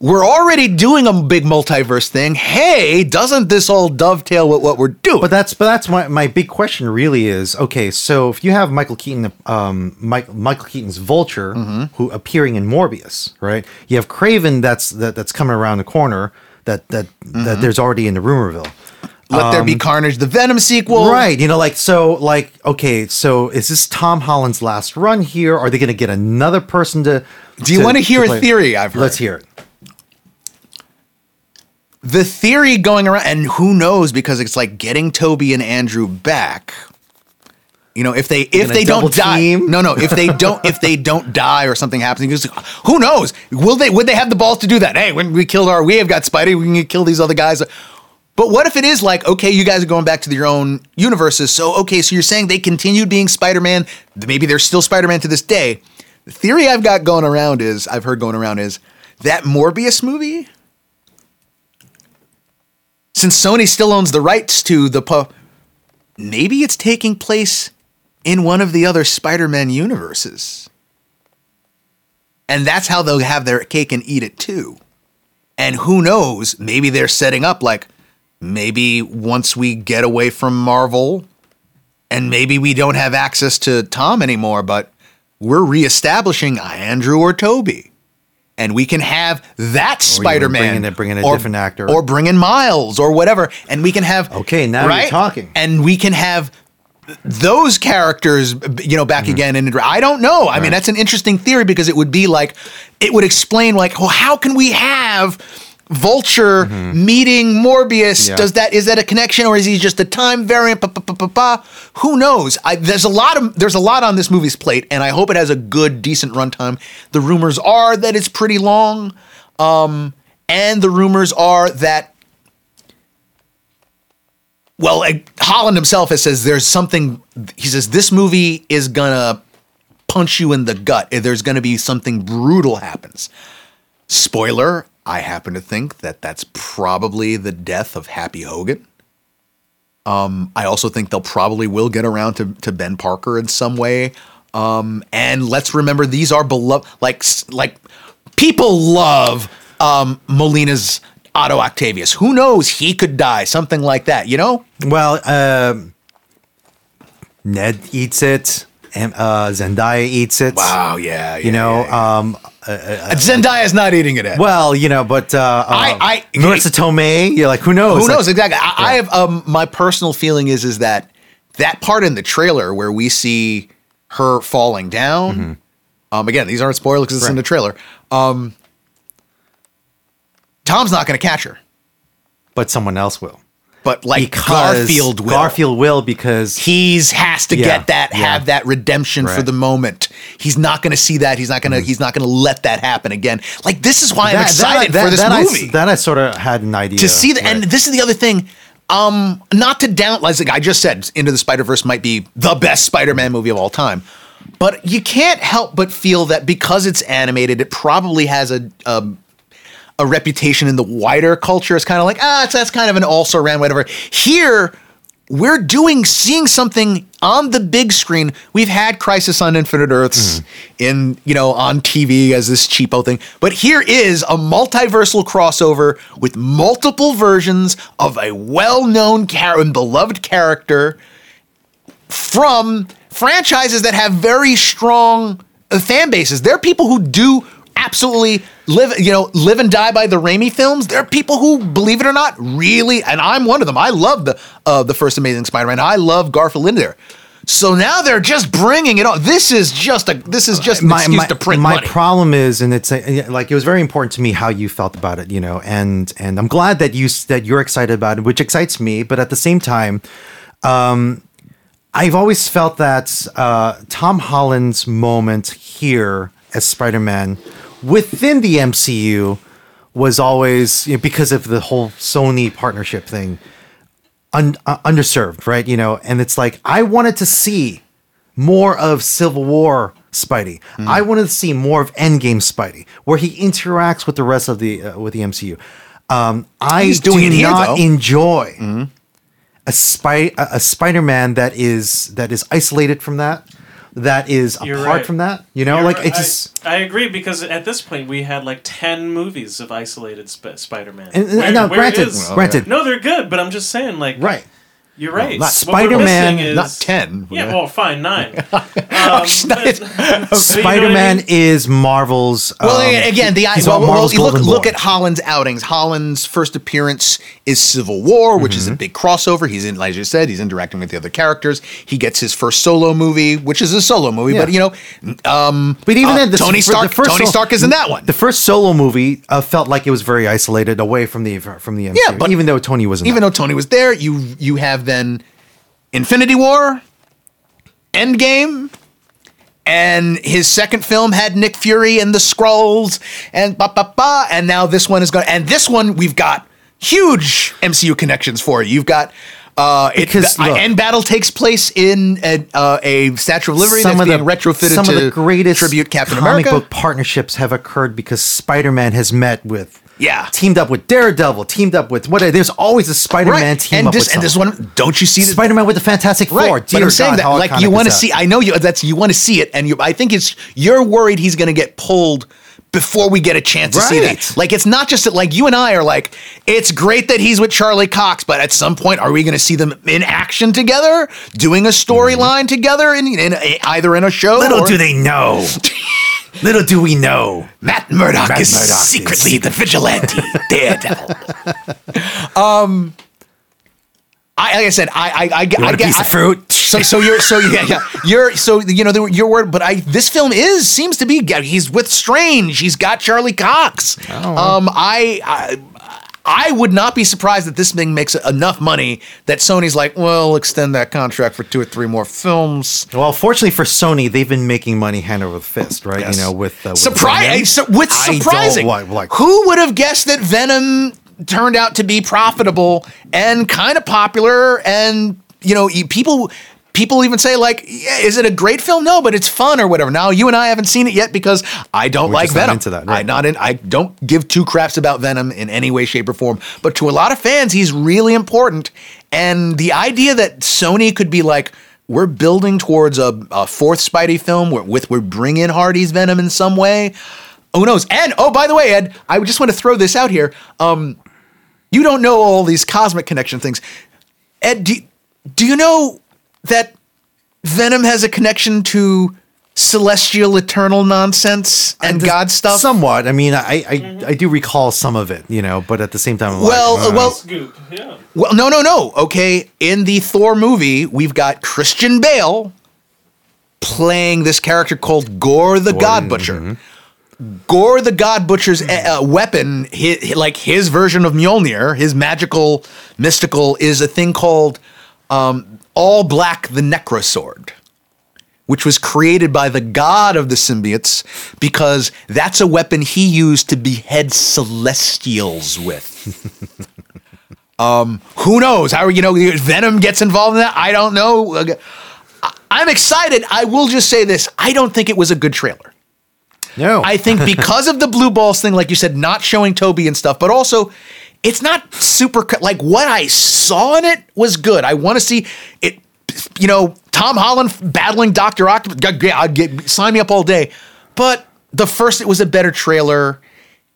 S4: we're already doing a big multiverse thing hey doesn't this all dovetail with what we're doing
S2: But that's but that's my, my big question really is okay. So if you have Michael Keaton, um, Mike, Michael Keaton's Vulture, who appearing in Morbius, right? You have Kraven that's that, that's coming around the corner that that that there's already in the rumorville.
S4: Let there be Carnage, the Venom sequel.
S2: Um, Right, you know, like so, like okay, so is this Tom Holland's last run here? Are they going to get another person to?
S4: Do you want to hear a theory I've heard?
S2: Let's hear it.
S4: the theory going around, and who knows because it's like getting Tobey and Andrew back. You know, if they if
S2: gonna
S4: they don't die, no, no, if they don't if they don't die or something happens, just, who knows? Will they would they have the balls to do that? Hey, when we killed our, we have got Spidey, we can kill these other guys. But what if it is like, okay, you guys are going back to your own universes, so okay, so you're saying they continued being Spider-Man, maybe they're still Spider-Man to this day. The theory I've got going around is, I've heard going around is that Morbius movie since Sony still owns the rights to the pu- maybe it's taking place in one of the other Spider-Man universes. And that's how they'll have their cake and eat it too. And who knows, maybe they're setting up like maybe once we get away from Marvel and maybe we don't have access to Tom anymore, but we're reestablishing Andrew or Tobey. And we can have that Spider Man,
S2: bring in a- bring in a different actor.
S4: or bring in Miles, or whatever, and we can have
S2: Okay, now you're talking.
S4: and we can have those characters, you know, back mm-hmm. again. And I don't know. I mean, that's an interesting theory because it would be like, it would explain like, well, how can we have Vulture meeting Morbius?
S2: Yeah.
S4: Does that is that a connection or is he just a time variant? Who knows? I, there's a lot of there's a lot on this movie's plate, and I hope it has a good, decent runtime. The rumors are that it's pretty long, um, and the rumors are that well, uh, Holland himself has says there's something. He says this movie is gonna punch you in the gut. There's gonna be something brutal happens. Spoiler: I happen to think that that's probably the death of Happy Hogan. Um, I also think they'll probably will get around to, to Ben Parker in some way. Um, and let's remember these are beloved, like like people love um, Molina's Otto Octavius. Who knows? He could die, something like that. You know?
S2: Well, um, Ned eats it, and uh, Zendaya eats it.
S4: Wow, yeah,
S2: you know. Um,
S4: Zendaya's not eating it. Ed.
S2: well, you know, but uh,
S4: I-
S2: uh,
S4: I-
S2: Marisa Tomei, you're like, who knows?
S4: Who
S2: Like,
S4: knows exactly? I, I have um, my personal feeling is is that that part in the trailer where we see her falling down. Um, again, these aren't spoilers because it's in the trailer. Um, Tom's not going to catch her,
S2: but someone else will.
S4: But like
S2: Because
S4: Garfield will.
S2: Garfield will because
S4: He's has to
S2: Yeah,
S4: get that,
S2: yeah.
S4: have that redemption for the moment. He's not going to see that. He's not going to. He's not going to let that happen again. Like this is why I'm excited for this
S2: that I,
S4: movie.
S2: that I sort of had an idea
S4: to see that and this is the other thing um not to down like i just said into the spider-verse might be the best spider-man movie of all time but you can't help but feel that because it's animated it probably has a a, a reputation in the wider culture it's kind of like ah that's kind of an also ran whatever here we're doing seeing something on the big screen. We've had Crisis on Infinite Earths in you know on TV as this cheapo thing, but here is a multiversal crossover with multiple versions of a well-known char- and beloved character from franchises that have very strong fan bases. There are people who do absolutely live, you know, live and die by the Raimi films. There are people who, believe it or not, really, and I'm one of them. I love the uh, the first Amazing Spider-Man. I love Garfield in there. So now they're just bringing it on. This is just a this is just an excuse to print
S2: my
S4: money.
S2: problem is, and it's uh, like it was very important to me how you felt about it, you know, and and I'm glad that you that you're excited about it, which excites me. But at the same time, um, I've always felt that uh, Tom Holland's moment here as Spider-Man within the MCU was always you know, because of the whole Sony partnership thing un, uh, underserved, right? You know, and it's like I wanted to see more of Civil War Spidey.
S4: Hmm.
S2: I wanted to see more of Endgame Spidey, where he interacts with the rest of the uh, with the MCU. Um, I
S4: He's doing
S2: do
S4: here,
S2: not enjoy a spy a, a Spider-Man that is that is isolated from that, that is
S5: You're
S2: apart
S5: right.
S2: from that. You know,
S5: You're
S2: like
S5: right.
S2: it just.
S5: I, I agree because at this point we had like ten movies of isolated Sp- Spider-Man.
S2: And, and now, granted, granted,
S5: No, they're good, but I'm just saying, like,
S2: right?
S5: You're right.
S2: not Spider-Man,
S5: is-
S4: not 10.
S5: Yeah, well, fine, nine. <laughs> Um,
S4: Nice.
S5: but- <laughs> but <laughs> you know I
S2: Spider-Man
S5: mean?
S2: is Marvel's.
S4: Well,
S2: um,
S4: again, the
S2: he's
S4: well, well,
S2: Marvel's
S4: you look, look at Holland's outings. Holland's first appearance is Civil War, which
S2: Mm-hmm.
S4: is a big crossover. He's in, like you said, he's interacting with the other characters. He gets his first solo movie, which is a solo movie,
S2: Yeah.
S4: but you know, um,
S2: But even
S4: uh,
S2: then, the,
S4: Tony Stark,
S2: the first
S4: Tony
S2: sol-
S4: Stark is in that one.
S2: The first solo movie uh, felt like it was very isolated away from the from the MCU.
S4: Yeah, but
S2: even though Tony was, in
S4: even
S2: that.
S4: though Tony was there, you you have then Infinity War, Endgame, and his second film had Nick Fury and the Skrulls and ba ba ba, and now this one is going. And this one we've got huge MCU connections for. You've got. Uh, it,
S2: Because,
S4: the
S2: look-
S4: end battle takes place in a, uh, a Statue of Liberty
S2: some
S4: that's
S2: of the
S4: being retrofitted
S2: some
S4: to
S2: of the greatest
S4: tribute Captain
S2: comic
S4: America.
S2: book partnerships have occurred because Spider-Man has met with
S4: Yeah.
S2: teamed up with Daredevil, teamed up with what? There's always a Spider-Man team
S4: and
S2: up
S4: this
S2: with
S4: and this one, don't you see the
S2: Spider-Man with the Fantastic Four.
S4: Right, but I'm saying
S2: God,
S4: that like you want to see. I know you. That's you want to see it, and you. I think it's you're worried he's going to get pulled before we get a chance to see
S2: Right.
S4: that. Like it's not just that. Like you and I are like, it's great that he's with Charlie Cox, but at some point, are we going to see them in action together, doing a storyline together, in, in a, either in a show?
S2: Mm-hmm. Little
S4: or-
S2: do they know. <laughs> Little do we know.
S4: Matt Murdock
S2: Matt
S4: is
S2: Murdock is
S4: secretly the vigilante daredevil. <laughs> um, I like I said, I I I, I
S2: want a
S4: get
S2: piece of
S4: I-
S2: fruit?
S4: So so you're so yeah yeah <laughs> you're so you know your word, but I this film is seems to be he's with Strange. He's got Charlie Cox. Um, I. I I would not be surprised that this thing makes enough money that Sony's like, well, extend that contract for two or three more films.
S2: Well, fortunately for Sony, they've been making money hand over fist, right? You know, with uh, with Venom.
S4: with
S2: I
S4: surprising.
S2: like-
S4: Who would have guessed that Venom turned out to be profitable and kind of popular? And you know, people people even say like, yeah, is it a great film? No, but it's fun or whatever. Now you and I haven't seen it yet because I don't
S2: We're
S4: like Venom.
S2: into that,
S4: I not in. I don't give two craps about Venom in any way, shape, or form. But to a lot of fans, he's really important. And the idea that Sony could be like. We're building towards a, a fourth Spidey film where, with we bring in Hardy's Venom in some way. Who knows? And oh, by the way, Ed, I just want to throw this out here. Um, you don't know all these cosmic connection things. Ed, do, do you know that Venom has a connection to celestial eternal nonsense and God stuff?
S2: Somewhat. I mean, I, I mm-hmm. I do recall some of it, you know, but at the same time, I'm
S4: Well,
S2: like,
S4: well, hmm.
S5: Scoop. Yeah.
S4: well, no, no, no. Okay, in the Thor movie, we've got Christian Bale playing this character called Gorr the God Butcher. Mm-hmm. Gorr the God Butcher's uh, uh, weapon, hi like his version of Mjolnir, his magical, mystical, is a thing called um, All Black the Necrosword, which was created by the god of the symbiotes because that's a weapon he used to behead celestials with. <laughs> um, who knows? How you know Venom gets involved in that? I don't know. I'm excited. I will just say this: I don't think it was a good trailer.
S2: No.
S4: I think because of the blue balls thing, like you said, not showing Tobey and stuff, but also it's not super like what I saw in it was good. I want to see it. You know, Tom Holland battling Doctor Octopus. I'd get- Sign me up all day. But the first, it was a better trailer.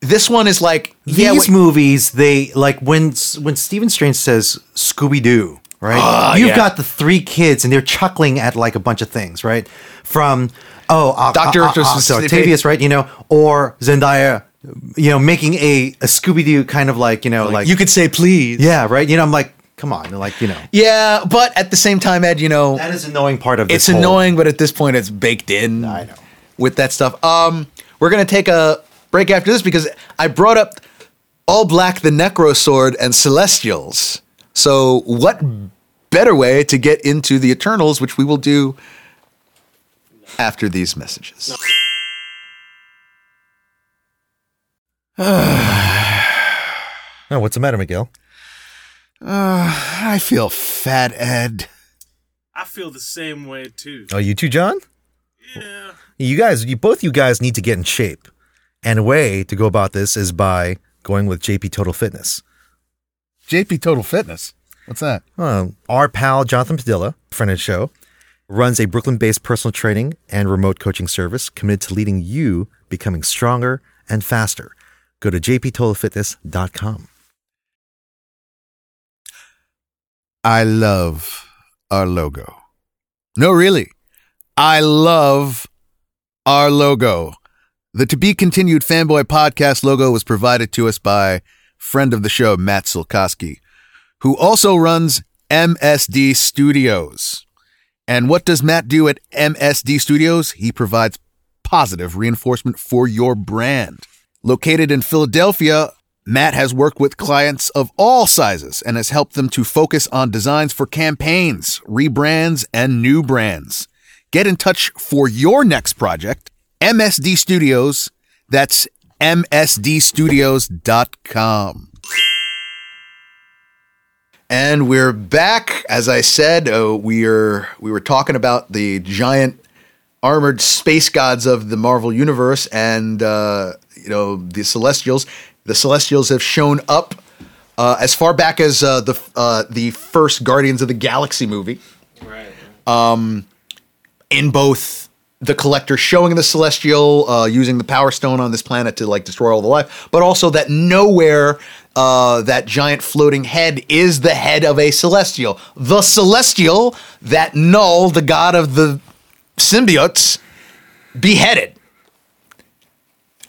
S4: This one is like yeah,
S2: these
S4: wait-
S2: movies, they like when when Stephen Strange says Scooby Doo, right?
S4: Ah,
S2: You've
S4: yeah.
S2: got the three kids and they're chuckling at like a bunch of things, right? From oh, uh,
S4: Dr.
S2: uh, uh,
S4: Octopus-
S2: so Octavius, right? You know, or Zendaya, you know, making a, a Scooby Doo kind of like you know, like,
S4: you could say please.
S2: yeah, right? You know, I'm like, come on, like you know,
S4: Yeah, but at the same time, Ed, you know,
S2: that is annoying part of this.
S4: it's
S2: whole-
S4: annoying, but at this point, it's baked in.
S2: I know.
S4: With that stuff. Um, we're gonna take a break after this because I brought up All Black, the Necro Sword, and Celestials. So, what better way to get into the Eternals, which we will do after these messages? <sighs>
S2: Oh, what's the matter, Miguel?
S3: I feel fat, Ed.
S5: I feel the same way too.
S6: Oh, you too, John?
S5: Yeah.
S6: You guys, you both you guys need to get in shape. And a way to go about this is by going with JP Total Fitness.
S1: JP Total Fitness. What's that?
S6: Uh, our pal Jonathan Padilla, friend of the show, runs a Brooklyn-based personal training and remote coaching service committed to leading you becoming stronger and faster. Go to jptotalfitness.com.
S1: I love our logo. No, really. I love our logo. The to be continued fanboy podcast logo was provided to us by friend of the show, Matt Silkoski, who also runs MSD Studios. And what does Matt do at MSD Studios? He provides positive reinforcement for your brand. Located in Philadelphia, Matt has worked with clients of all sizes and has helped them to focus on designs for campaigns, rebrands, and new brands. Get in touch for your next project. MSD Studios. That's MSDstudios.com.
S4: And we're back. As I said, uh, we are we were talking about the giant armored space gods of the Marvel universe, and uh, you know the Celestials. The Celestials have shown up uh, as far back as uh, the uh, the first Guardians of the Galaxy movie
S5: Right.
S4: in both the collector showing the celestial uh, using the power stone on this planet to like destroy all the life but also that Knowhere uh, that giant floating head is the head of a celestial. The celestial that Knull the god of the symbiotes beheaded.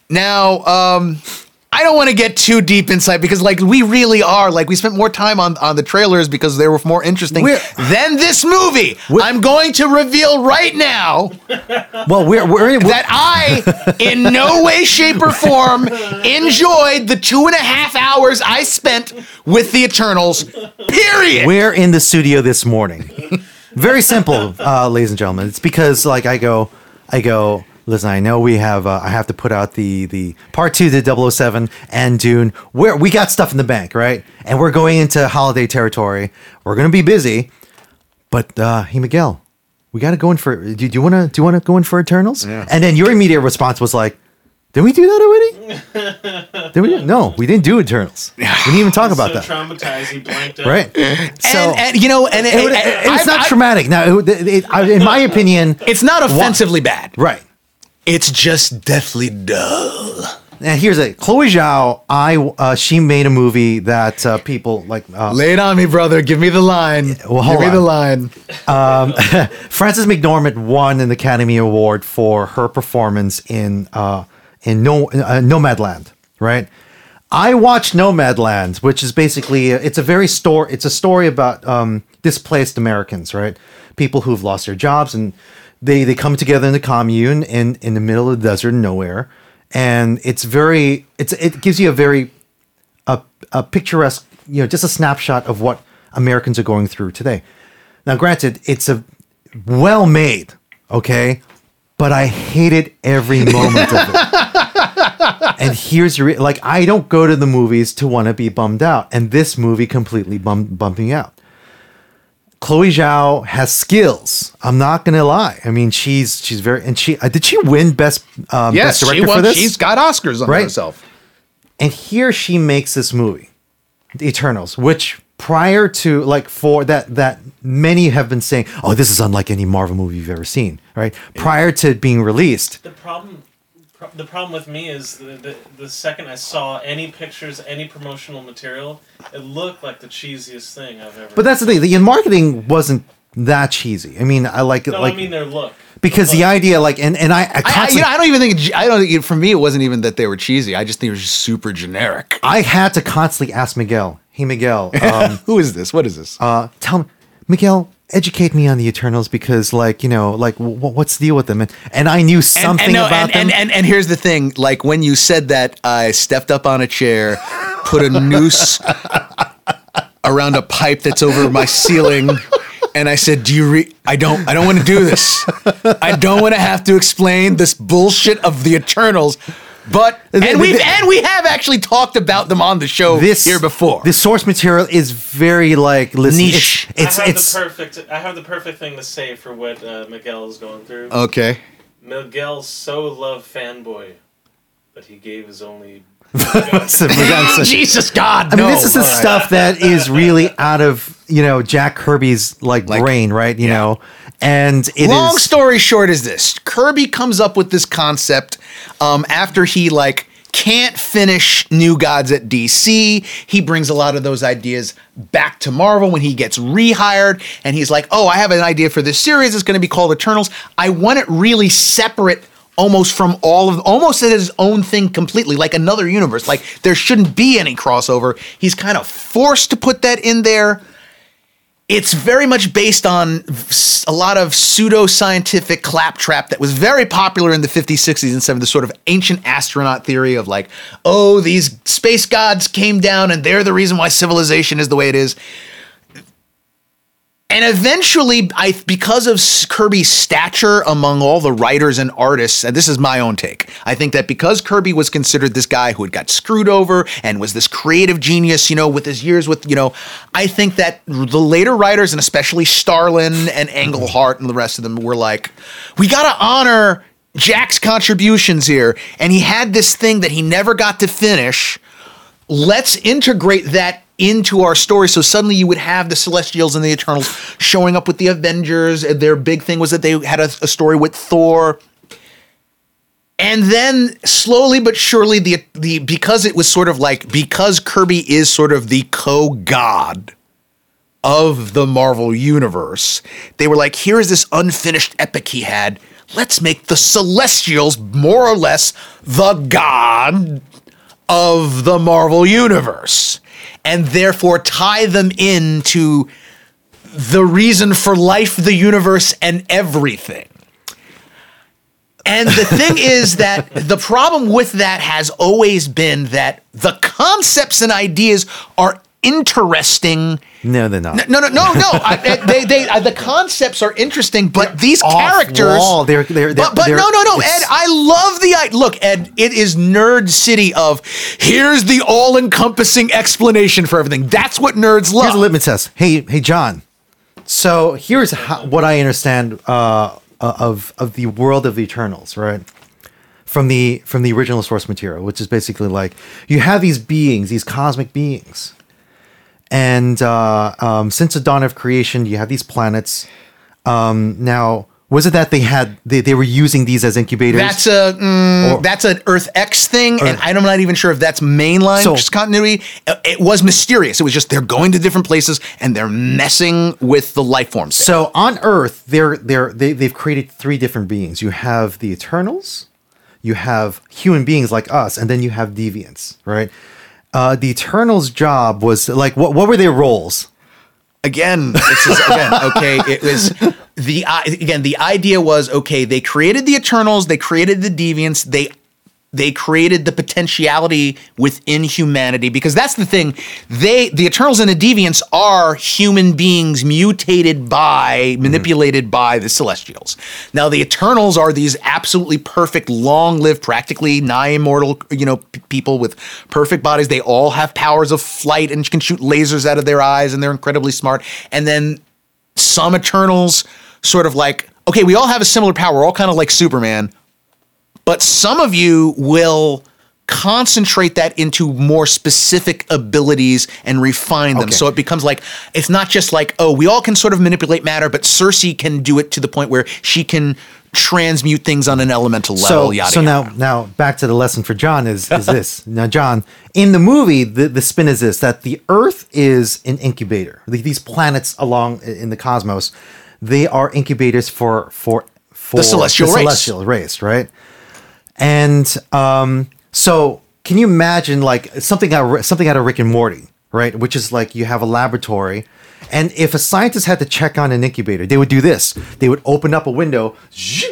S4: Now um I don't want to get too deep inside because, like, we really are like we spent more time on on the trailers because they were more interesting
S2: We're-
S4: than this movie. I'm going to reveal right now <laughs>
S2: Well, we're we're, in
S4: that I, in no way, shape, or form, enjoyed the two and a half hours I spent with the Eternals. Period.
S2: We're in the studio this morning. Very simple, uh, ladies and gentlemen. It's because like I go, I go. Listen, I know we have. Uh, I have to put out the the part two to 007 and Dune. Where we got stuff in the bank, right? And we're going into holiday territory. We're gonna be busy. But uh, hey, Miguel, we got to go in for. Do, do you want to? Do you want to go in for Eternals? Yeah. And then your immediate response was like, "Did we do that already? <laughs> Did we? No, we didn't do Eternals. We didn't even talk about
S5: so
S2: that,
S5: Traumatizing, blanked out.
S2: right? So
S4: and, and you know, and,
S2: it,
S4: and-
S2: it-
S4: and
S2: it's
S4: I-
S2: not
S4: I-
S2: traumatic. Now, it, it, I- in my opinion,
S4: It's not offensively bad.
S2: right.
S4: It's just deathly dull.
S2: And here's a Chloe Zhao, I uh, she made a movie that uh, people like. Uh,
S4: Lay it on me, brother. Give me the line.
S2: well,
S4: Give me
S2: on.
S4: the line. <laughs>
S2: Frances McDormand won an Academy Award for her performance in uh, in no uh, Nomadland. Right. I watched Nomadland, which is basically it's a very story. It's a story about um, displaced Americans, right? People who've lost their jobs and they they come together in a commune in in the middle of the desert, nowhere, and it's very it's it gives you a very a, a picturesque, you know, just a snapshot of what Americans are going through today. Now, granted, it's a well made, okay, but I hated every <laughs> moment of it. and here's your re- like, I don't go to the movies to want to be bummed out, and this movie completely bum- bumping out. Chloe Zhao has skills. I'm not gonna lie. I mean, she's she's very and she uh, did she win best um,
S4: Yes,
S2: best
S4: she
S2: director
S4: won.
S2: for this?
S4: She's got Oscars on
S2: Right.
S4: herself.
S2: And here she makes this movie, The Eternals, which prior to like for that that many have been saying, oh, this is unlike any Marvel movie you've ever seen, right? Prior to being released,
S5: The problem, pro- the problem with me is the, the the second I saw any pictures, any promotional material, it looked like the cheesiest thing I've ever.
S2: but that's the thing. The marketing wasn't that cheesy. I mean, I like it,
S5: no,
S2: like
S5: I mean their look.
S2: because the idea, like, and and I, I
S4: I, I,
S2: constantly,
S4: you know, I don't even think. I don't. think- For me, it wasn't even that they were cheesy. I just think it was just super generic.
S2: I had to constantly ask Miguel, hey Miguel, <laughs> um,
S4: Who is this? What is this?
S2: uh, tell me, Miguel, educate me on the Eternals because, like, you know, like, w- what's the deal with them? And and I knew something
S4: and, no,
S2: about
S4: and,
S2: them.
S4: and, and and here's the thing: like when you said that, I stepped up on a chair, put a noose around a pipe that's over my ceiling, and I said, "Do you re? I don't. I don't want to do this. I don't want to have to explain this bullshit of the Eternals." But and we have and we have actually talked about them on the show
S2: this
S4: here before.
S2: The source material is very like listen,
S4: Niche.
S2: It's
S5: I have
S2: it's,
S5: the perfect. I have the perfect thing to say for what uh, Miguel is going through.
S4: okay.
S5: Miguel so loved fanboy but he gave his only. <laughs>
S2: it's, it's- <laughs>
S4: Jesus God!
S2: I mean,
S4: no.
S2: this is the stuff that is really <laughs> out of you know Jack Kirby's like,
S4: Like-
S2: brain, right? You know, and it is
S4: Long story short is this: Kirby comes up with this concept um, after he like can't finish New Gods at DC. He brings a lot of those ideas back to Marvel when he gets rehired, and he's like, "Oh, I have an idea for this series. It's going to be called Eternals. I want it really separate." Almost from all of, almost as his own thing completely, like another universe. Like there shouldn't be any crossover. He's kind of forced to put that in there it's very much based on a lot of pseudo-scientific claptrap that was very popular in the 50s 60s and 70s the sort of ancient astronaut theory of like oh these space gods came down and they're the reason why civilization is the way it is and eventually i because of kirby's stature among all the writers and artists and this is my own take i think that because kirby was considered this guy who had got screwed over and was this creative genius you know with his years with you know i think that the later writers and especially starlin and englehart and the rest of them were like we gotta honor jack's contributions here. And he had this thing that he never got to finish. Let's integrate that into our story. So suddenly you would have the Celestials and the Eternals showing up with the Avengers. And their big thing was that they had a, a story with Thor. And then slowly but surely, the the because it was sort of like because Kirby is sort of the co-god of the Marvel universe, they were like, here is this unfinished epic he had. Let's make the Celestials more or less the god of the Marvel universe and therefore tie them into the reason for life, the universe, and everything. And the thing <laughs> is that the problem with that has always been that the concepts and ideas are interesting.
S2: No, they're not.
S4: No, no, no, no. I, they, they, uh, the concepts are interesting, but these characters.
S2: Off-wall. They're, they're, they're,
S4: but but
S2: they're-
S4: no, no, no, Ed. I love the I look, Ed. It is nerd city of here's the all-encompassing explanation for everything. That's what nerds love.
S2: Here's a litmus test. Hey, hey, John. So here's how, what I understand uh, of of the world of the Eternals, right? From the from the original source material, which is basically like you have these beings, these cosmic beings, and uh, um, since the dawn of creation, you have these planets. Um, now, was it that they had they, they were using these as incubators?
S4: That's a mm,
S2: Or-
S4: that's an Earth X thing, and I'm not even sure if that's mainline
S2: So-
S4: continuity. It was mysterious. It was just they're going to different places and they're messing with the life forms.
S2: So on Earth, they're they're they, they've created three different beings. You have the Eternals, you have human beings like us, and then you have deviants, right? Uh, the Eternals' job was like what what were their roles?
S4: again, it's just, again <laughs> okay. It was the again the idea was okay. They created the Eternals. They created the Deviants. They they created the potentiality within humanity because that's the thing. They the Eternals and the Deviants are human beings mutated by manipulated by the Celestials. Now the Eternals are these absolutely perfect, long-lived, practically nigh immortal, you know, p- people with perfect bodies. They all have powers of flight and can shoot lasers out of their eyes, and they're incredibly smart. And then some Eternals sort of like, okay, we all have a similar power. We're all kind of like Superman, but some of you will concentrate that into more specific abilities and refine them.
S2: Okay.
S4: So it becomes like it's not just like, oh, we all can sort of manipulate matter, but Cersei can do it to the point where she can transmute things on an elemental level.
S2: So
S4: yada
S2: so
S4: yada.
S2: now now back to the lesson for John is is this <laughs> now John in the movie the the spin is this that the Earth is an incubator. The- These planets along in the cosmos, they are incubators for for for the
S4: celestial race.
S2: celestial race, right? And um, so, can you imagine like something out of, something out of Rick and Morty, right? Which is like you have a laboratory, and if a scientist had to check on an incubator, they would do this: they would open up a window, zzz,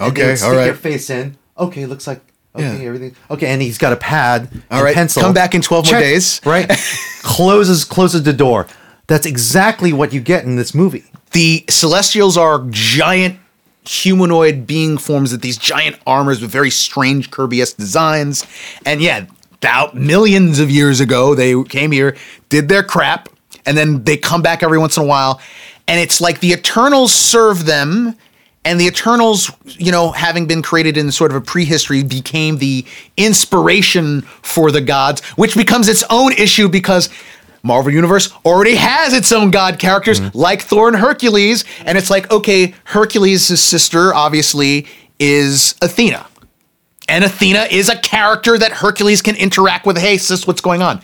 S2: and they
S4: Okay,
S2: would stick
S4: all right.
S2: their face in. Okay, looks like okay, everything okay, and he's got a pad,
S4: All right,
S2: pencil.
S4: come back in 12 more days.
S2: right? <laughs> closes closes the door. That's exactly what you get in this movie.
S4: the celestials are giant humanoid being forms with these giant armors with very strange kirby-esque designs. And yeah about millions of years ago they came here did their crap and then they come back every once in a while. And it's like the eternals serve them and the eternals you know having been created in sort of a prehistory became the inspiration for the gods which becomes its own issue because Marvel Universe already has its own god characters mm-hmm. like Thor and Hercules, and it's like, okay, Hercules' sister obviously is Athena. and Athena is a character that Hercules can interact with. Hey, sis, what's going on?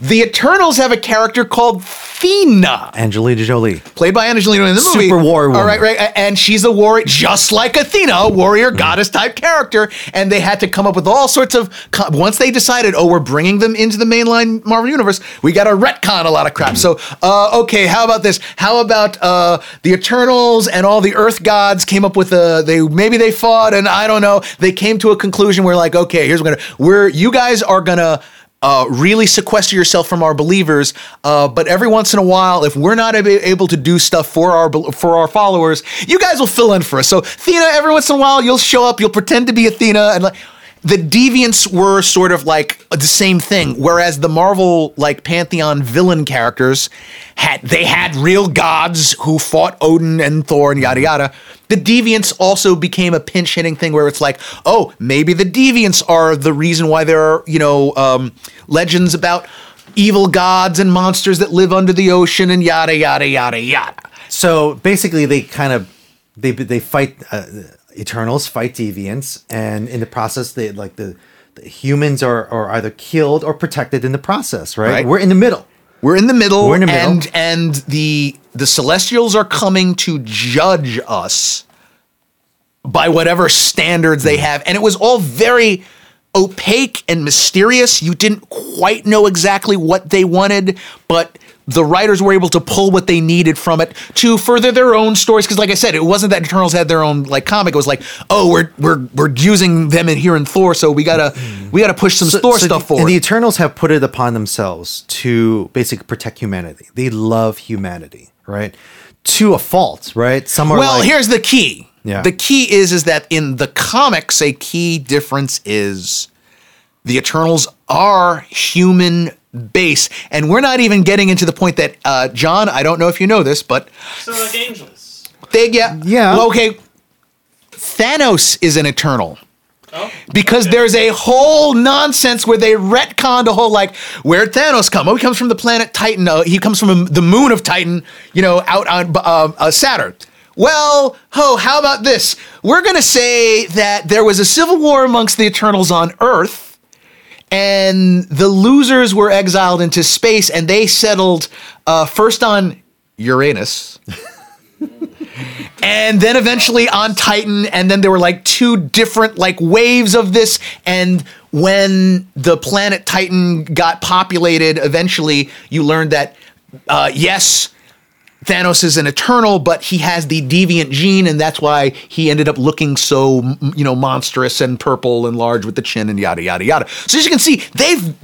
S4: The Eternals have a character called Athena,
S2: Angelina Jolie.
S4: played by Angelina in the movie.
S2: Super warrior
S4: All right,
S2: woman.
S4: right, and she's a warrior, just like Athena, a warrior goddess type character. And they had to come up with all sorts of. co- Once they decided, oh, we're bringing them into the mainline Marvel universe, we got to retcon a lot of crap. So, uh, okay, how about this? How about uh, the Eternals and all the Earth gods came up with a? They maybe they fought, and I don't know. They came to a conclusion where like, okay, here's what we're gonna. We're you guys are gonna uh, really sequester yourself from our believers. Uh, but every once in a while, if we're not able to do stuff for our for our followers, you guys will fill in for us. So Athena, every once in a while, you'll show up, you'll pretend to be Athena, and like. The deviants were sort of like the same thing, whereas the Marvel like pantheon villain characters had they had real gods who fought Odin and Thor and yada yada. The deviants also became a pinch hitting thing where it's like, oh, maybe the deviants are the reason why there are you know um, legends about evil gods and monsters that live under the ocean and yada yada yada yada.
S2: So basically, they kind of they they fight uh, Eternals, fight deviants, and in the process, they like the, the humans are are either killed or protected in the process. Right?
S4: Right.
S2: We're in the middle.
S4: We're in the middle,
S2: We're in the middle.
S4: and and the the Celestials are coming to judge us by whatever standards they hmm. have, and it was all very opaque and mysterious. You didn't quite know exactly what they wanted, but the writers were able to pull what they needed from it to further their own stories. Because, like I said, it wasn't that Eternals had their own like comic. It was like, oh, we're we're we're using them in here in Thor, so we gotta hmm. we gotta push some Thor
S2: So
S4: stuff
S2: the,
S4: forward.
S2: And the Eternals have put it upon themselves to basically protect humanity. They love humanity, right? To a fault, right? Some are
S4: Well,
S2: like,
S4: here's the key.
S2: Yeah.
S4: The key is is that in the comics, a key difference is the Eternals are human base, and we're not even getting into the point that uh, John. I don't know if you know this, but
S5: So like angels.
S4: they yeah
S2: Yeah.
S4: Well, okay, Thanos is an Eternal.
S5: Oh,
S4: Because
S5: okay.
S4: there's a whole nonsense where they retconned a whole like where'd Thanos come? Oh, he comes from the planet Titan. Uh, he comes from the moon of Titan. You know, out on uh, uh, Saturn. Well, ho, how about this? We're gonna say that there was a civil war amongst the Eternals on Earth, and the losers were exiled into space, and they settled uh, first on Uranus <laughs> and then eventually on Titan, and then there were like two different like waves of this. And when the planet Titan got populated, eventually you learned that uh, yes, Thanos is an Eternal, but he has the deviant gene, and that's why he ended up looking so you know monstrous and purple and large with the chin and yada yada yada. So as you can see, they've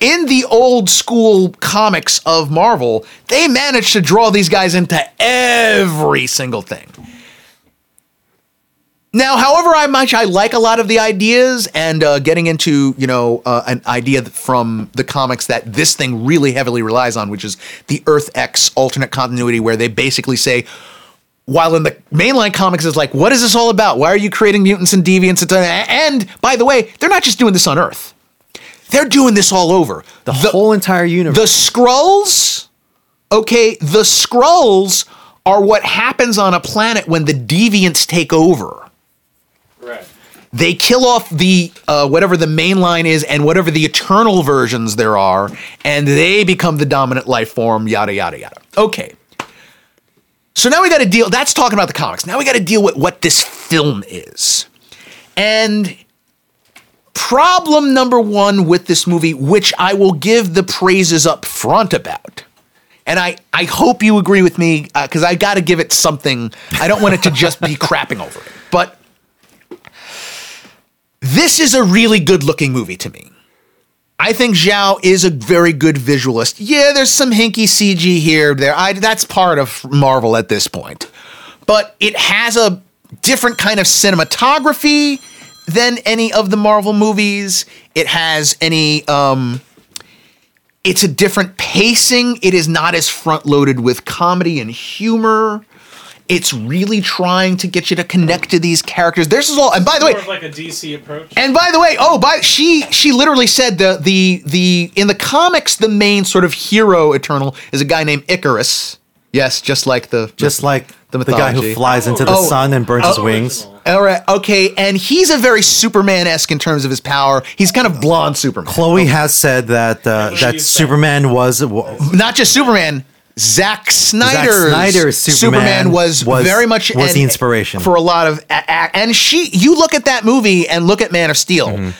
S4: in the old school comics of Marvel, they managed to draw these guys into every single thing. Now, however I much I like a lot of the ideas and uh, getting into you know uh, an idea from the comics that this thing really heavily relies on, which is the Earth X alternate continuity, where they basically say, while in the mainline comics is like, what is this all about? Why are you creating mutants and deviants? And, and by the way, they're not just doing this on Earth; they're doing this all over.
S2: the, whole entire universe.
S4: The Skrulls, okay, the Skrulls are what happens on a planet when the deviants take over.
S5: Right.
S4: They kill off the uh, whatever the main line is and whatever the eternal versions there are, and they become the dominant life form. Yada yada yada. Okay. So now we got to deal. That's talking about the comics. Now we got to deal with what this film is, and problem number one with this movie, which I will give the praises up front about. And I, I hope you agree with me uh, because I got to give it something. I don't want it to just be <laughs> crapping over it. But this is a really good looking movie to me. I think Zhao is a very good visualist. Yeah, there's some hinky CG here, there. I, that's part of Marvel at this point. But it has a different kind of cinematography than any of the Marvel movies. It has any um it's a different pacing. It is not as front loaded with comedy and humor. It's really trying to get you to connect to these characters. This is all and by the way,
S5: More of like a DC approach.
S4: and by the way, oh, by she she literally said the the the in the comics the main sort of hero eternal is a guy named Ikaris. Yes, just like the
S2: just like
S4: the
S2: The guy who flies into the
S4: Oh,
S2: sun and burns his
S5: oh,
S2: wings.
S5: original.
S4: All right, okay, and he's a very Superman esque in terms of his power. He's kind of blonde Superman.
S2: Chloe has said that uh, that
S5: you said.
S2: Superman was
S4: Not just Superman. Zack Snyder's,
S2: Snyder's Superman
S4: was,
S2: was-
S4: very much
S2: was the inspiration.
S4: for a lot of a- a- and she. You look at that movie and look at Man of Steel.
S2: Mm-hmm.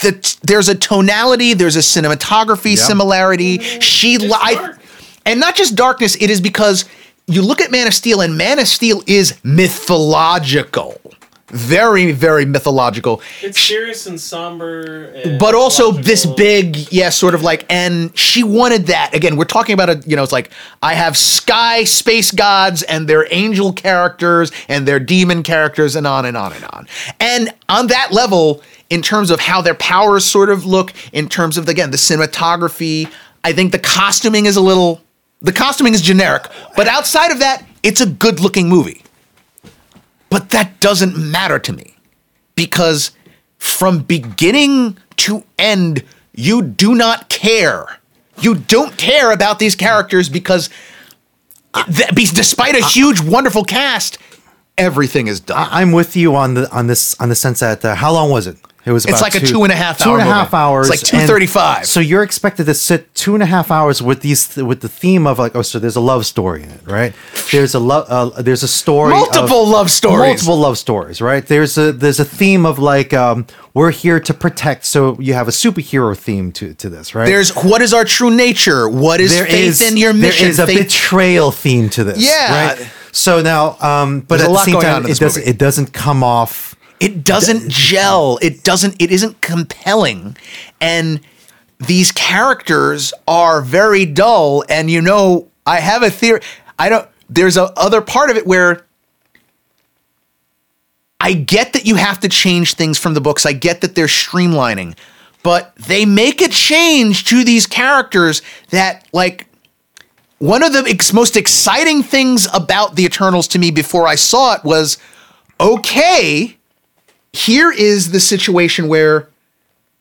S4: The, there's a tonality, there's a cinematography similarity. She
S5: It's
S4: li-
S5: dark.
S4: and not just darkness. It is because you look at Man of Steel, and Man of Steel is mythological, very, very mythological.
S5: It's serious and somber, and
S4: but also this big, yeah, sort of like, and she wanted that. Again, we're talking about a, you know, it's like I have sky space gods and their angel characters and their demon characters and on and on and on. And on that level, in terms of how their powers sort of look, in terms of again the cinematography, I think the costuming is a little, the costuming is generic, but outside of that, it's a good looking movie. But that doesn't matter to me because from beginning to end, you do not care. You don't care about these characters because, th- despite a huge, wonderful cast, everything is done.
S2: I- I'm with you on the on this on the sense that uh, how long was it? It was
S4: It's like a two and a half
S2: two and a
S4: hour
S2: half hours.
S4: It's like
S2: and
S4: 2:35.
S2: So you're expected to sit two and a half hours with these with the theme of like oh so there's a love story in it right? There's a love uh, there's a story of-
S4: Multiple love stories.
S2: multiple love stories right? There's a there's a theme of like um, we're here to protect. So you have a superhero theme to to this right?
S4: There's what is our true nature? What is
S2: there
S4: faith
S2: is
S4: in your mission?
S2: There is a
S4: Faith-
S2: betrayal theme to this.
S4: Yeah.
S2: Right? So now, um, but
S4: There's
S2: at the same time, it doesn't
S4: movie.
S2: it doesn't come off.
S4: It doesn't gel. It doesn't it isn't compelling. And these characters are very dull. And you know i have a theory i don't there's a other part of it where i get that you have to change things from the books. I get that they're streamlining. But they make a change to these characters that like one of the ex- most exciting things about the Eternals to me before I saw it was okay, here is the situation where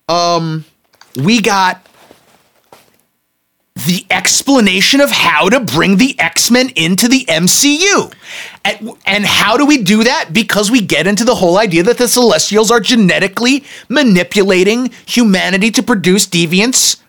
S4: um we got the explanation of how to bring the X-Men into the MCU. And, and how do we do that? Because we get into the whole idea that the Celestials are genetically manipulating humanity to produce deviants.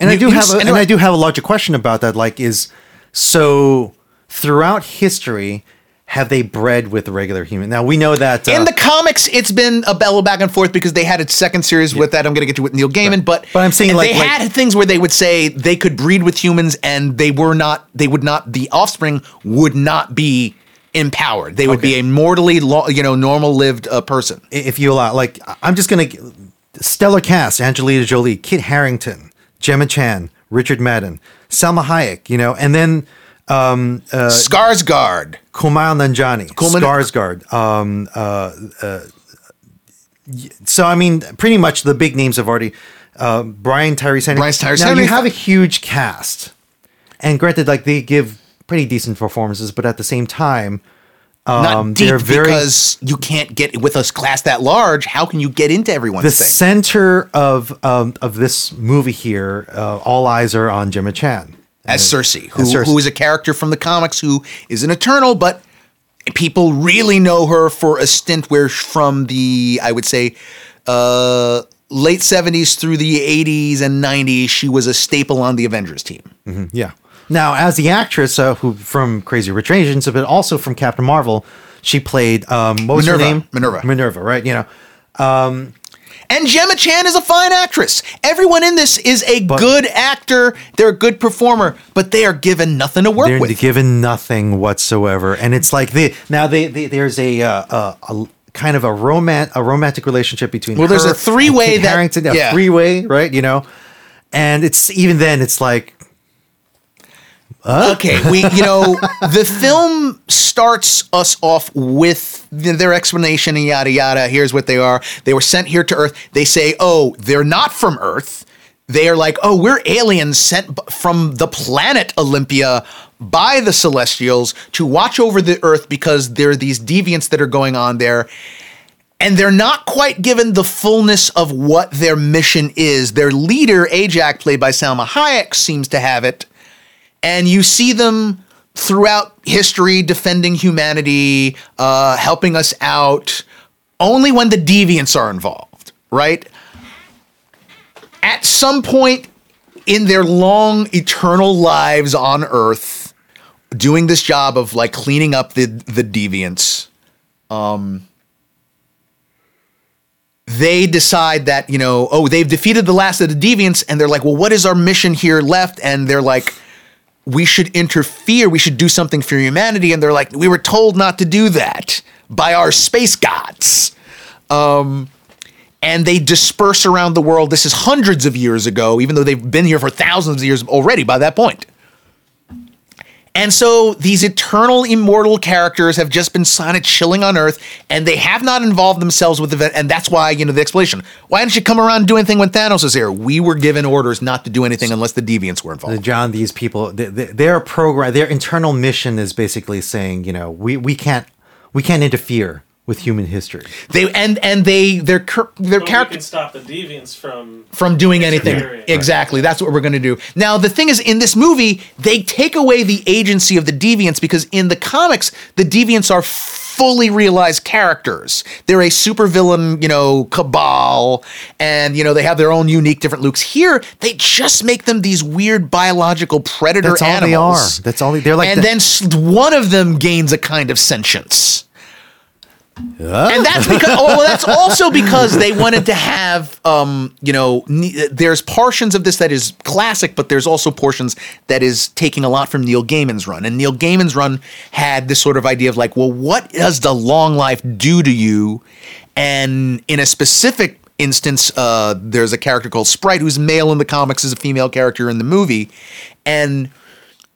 S2: And I do have a,
S4: and
S2: and
S4: I
S2: do have a larger question about that. Like, is so throughout history have they bred with regular human? Now we know that uh,
S4: In the comics, it's been a bellow back and forth because they had a second series with that. I'm going to get to with Neil Gaiman, but
S2: But I'm saying,
S4: they
S2: like- like-
S4: had things where they would say they could breed with humans, and they were not. They would not. The offspring would not be empowered. They would be a mortally, lo- you know, normal lived uh, person.
S2: if you allow, like, I'm just gonna stellar cast: Angelina Jolie, Kit Harington, Gemma Chan, Richard Madden, Salma Hayek. You know, and then um, uh,
S4: Skarsgård.
S2: Kumail Nanjiani,
S4: Kumail-
S2: Skarsgård. Um, uh, uh, so I mean, pretty much the big names have already. Uh, Brian Tyree Henry.
S4: Brian Tyree
S2: Now you have a huge cast, and granted, like they give pretty decent performances, but at the same time,
S4: Not
S2: um,
S4: deep
S2: they're very
S4: because you can't get with a class that large. How can you get into everyone's
S2: the
S4: thing?
S2: center of um, of this movie here. Uh, all eyes are on Gemma Chan.
S4: As Sersi, who,
S2: As Sersi.
S4: who is a character from the comics who is an Eternal, but people really know her for a stint where from the I would say uh, late seventies through the eighties and nineties, she was a staple on the Avengers team.
S2: Yeah. Now, as the actress uh, who from Crazy Rich Asians, but also from Captain Marvel, she played um, what was
S4: Minerva.
S2: her name?
S4: Minerva.
S2: Minerva, right? You know,
S4: And Gemma Chan is a fine actress. Everyone in this is a
S2: But-
S4: good actor. They're a good performer, but they are given nothing to work with.
S2: they're
S4: with.
S2: given nothing whatsoever, and it's like they now they, they there's a, uh, uh, a kind of a romance a romantic relationship between
S4: Well, there's a three-way
S2: and
S4: that-
S2: Harington, a
S4: yeah.
S2: three way, right? You know, and it's even then it's like
S4: Okay, we you know the film starts us off with th- their explanation and yada yada. Here's what they are. They were sent here to Earth. They say, "Oh, they're not from Earth." They are like, "Oh, we're aliens sent from the planet Olympia by the Celestials to watch over the Earth because there are these deviants that are going on there." and they're not quite given the fullness of what their mission is. Their leader, Ajak, played by Salma Hayek, seems to have it. And you see them throughout history defending humanity, uh, helping us out, only when the deviants are involved, right? At some point in their long eternal lives on Earth, doing this job of like cleaning up the the deviants, um, they decide that you know, oh, they've defeated the last of the deviants, and they're like, well, what is our mission here left? And they're like, we should interfere. We should do something for humanity. And they're like, we were told not to do that by our space gods. Um, and they disperse around the world. This is hundreds of years ago, even though they've been here for thousands of years already by that point. And so these eternal, immortal characters have just been kind chilling on Earth, and they have not involved themselves with the event. And that's why, you know, the explanation. Why didn't you come around and do anything when Thanos was here? We were given orders not to do anything unless the deviants were involved.
S2: John, these people, th th their program, their internal mission is basically saying, you know, we, we can't we can't interfere with human history.
S4: They and and they their cur- their
S5: But we
S4: character
S5: can stop the deviants from
S4: from doing anything.
S5: Interfering.
S4: Exactly. That's what we're going to do. Now, the thing is, in this movie, they take away the agency of the deviants because in the comics, the deviants are fully realized characters. They're a supervillain, you know, cabal, and you know they have their own unique, different looks. Here, they just make them these weird biological predator
S2: That's all they are. That's all they- they're like
S4: and
S2: the-
S4: then one of them gains a kind of sentience. And that's because, oh, well, that's also because they wanted to have, um, you know, there's portions of this that is classic, but there's also portions that is taking a lot from Neil Gaiman's run. And Neil Gaiman's run had this sort of idea of like, well, what does the long life do to you? And in a specific instance, uh, there's a character called Sprite who's male in the comics, is a female character in the movie. And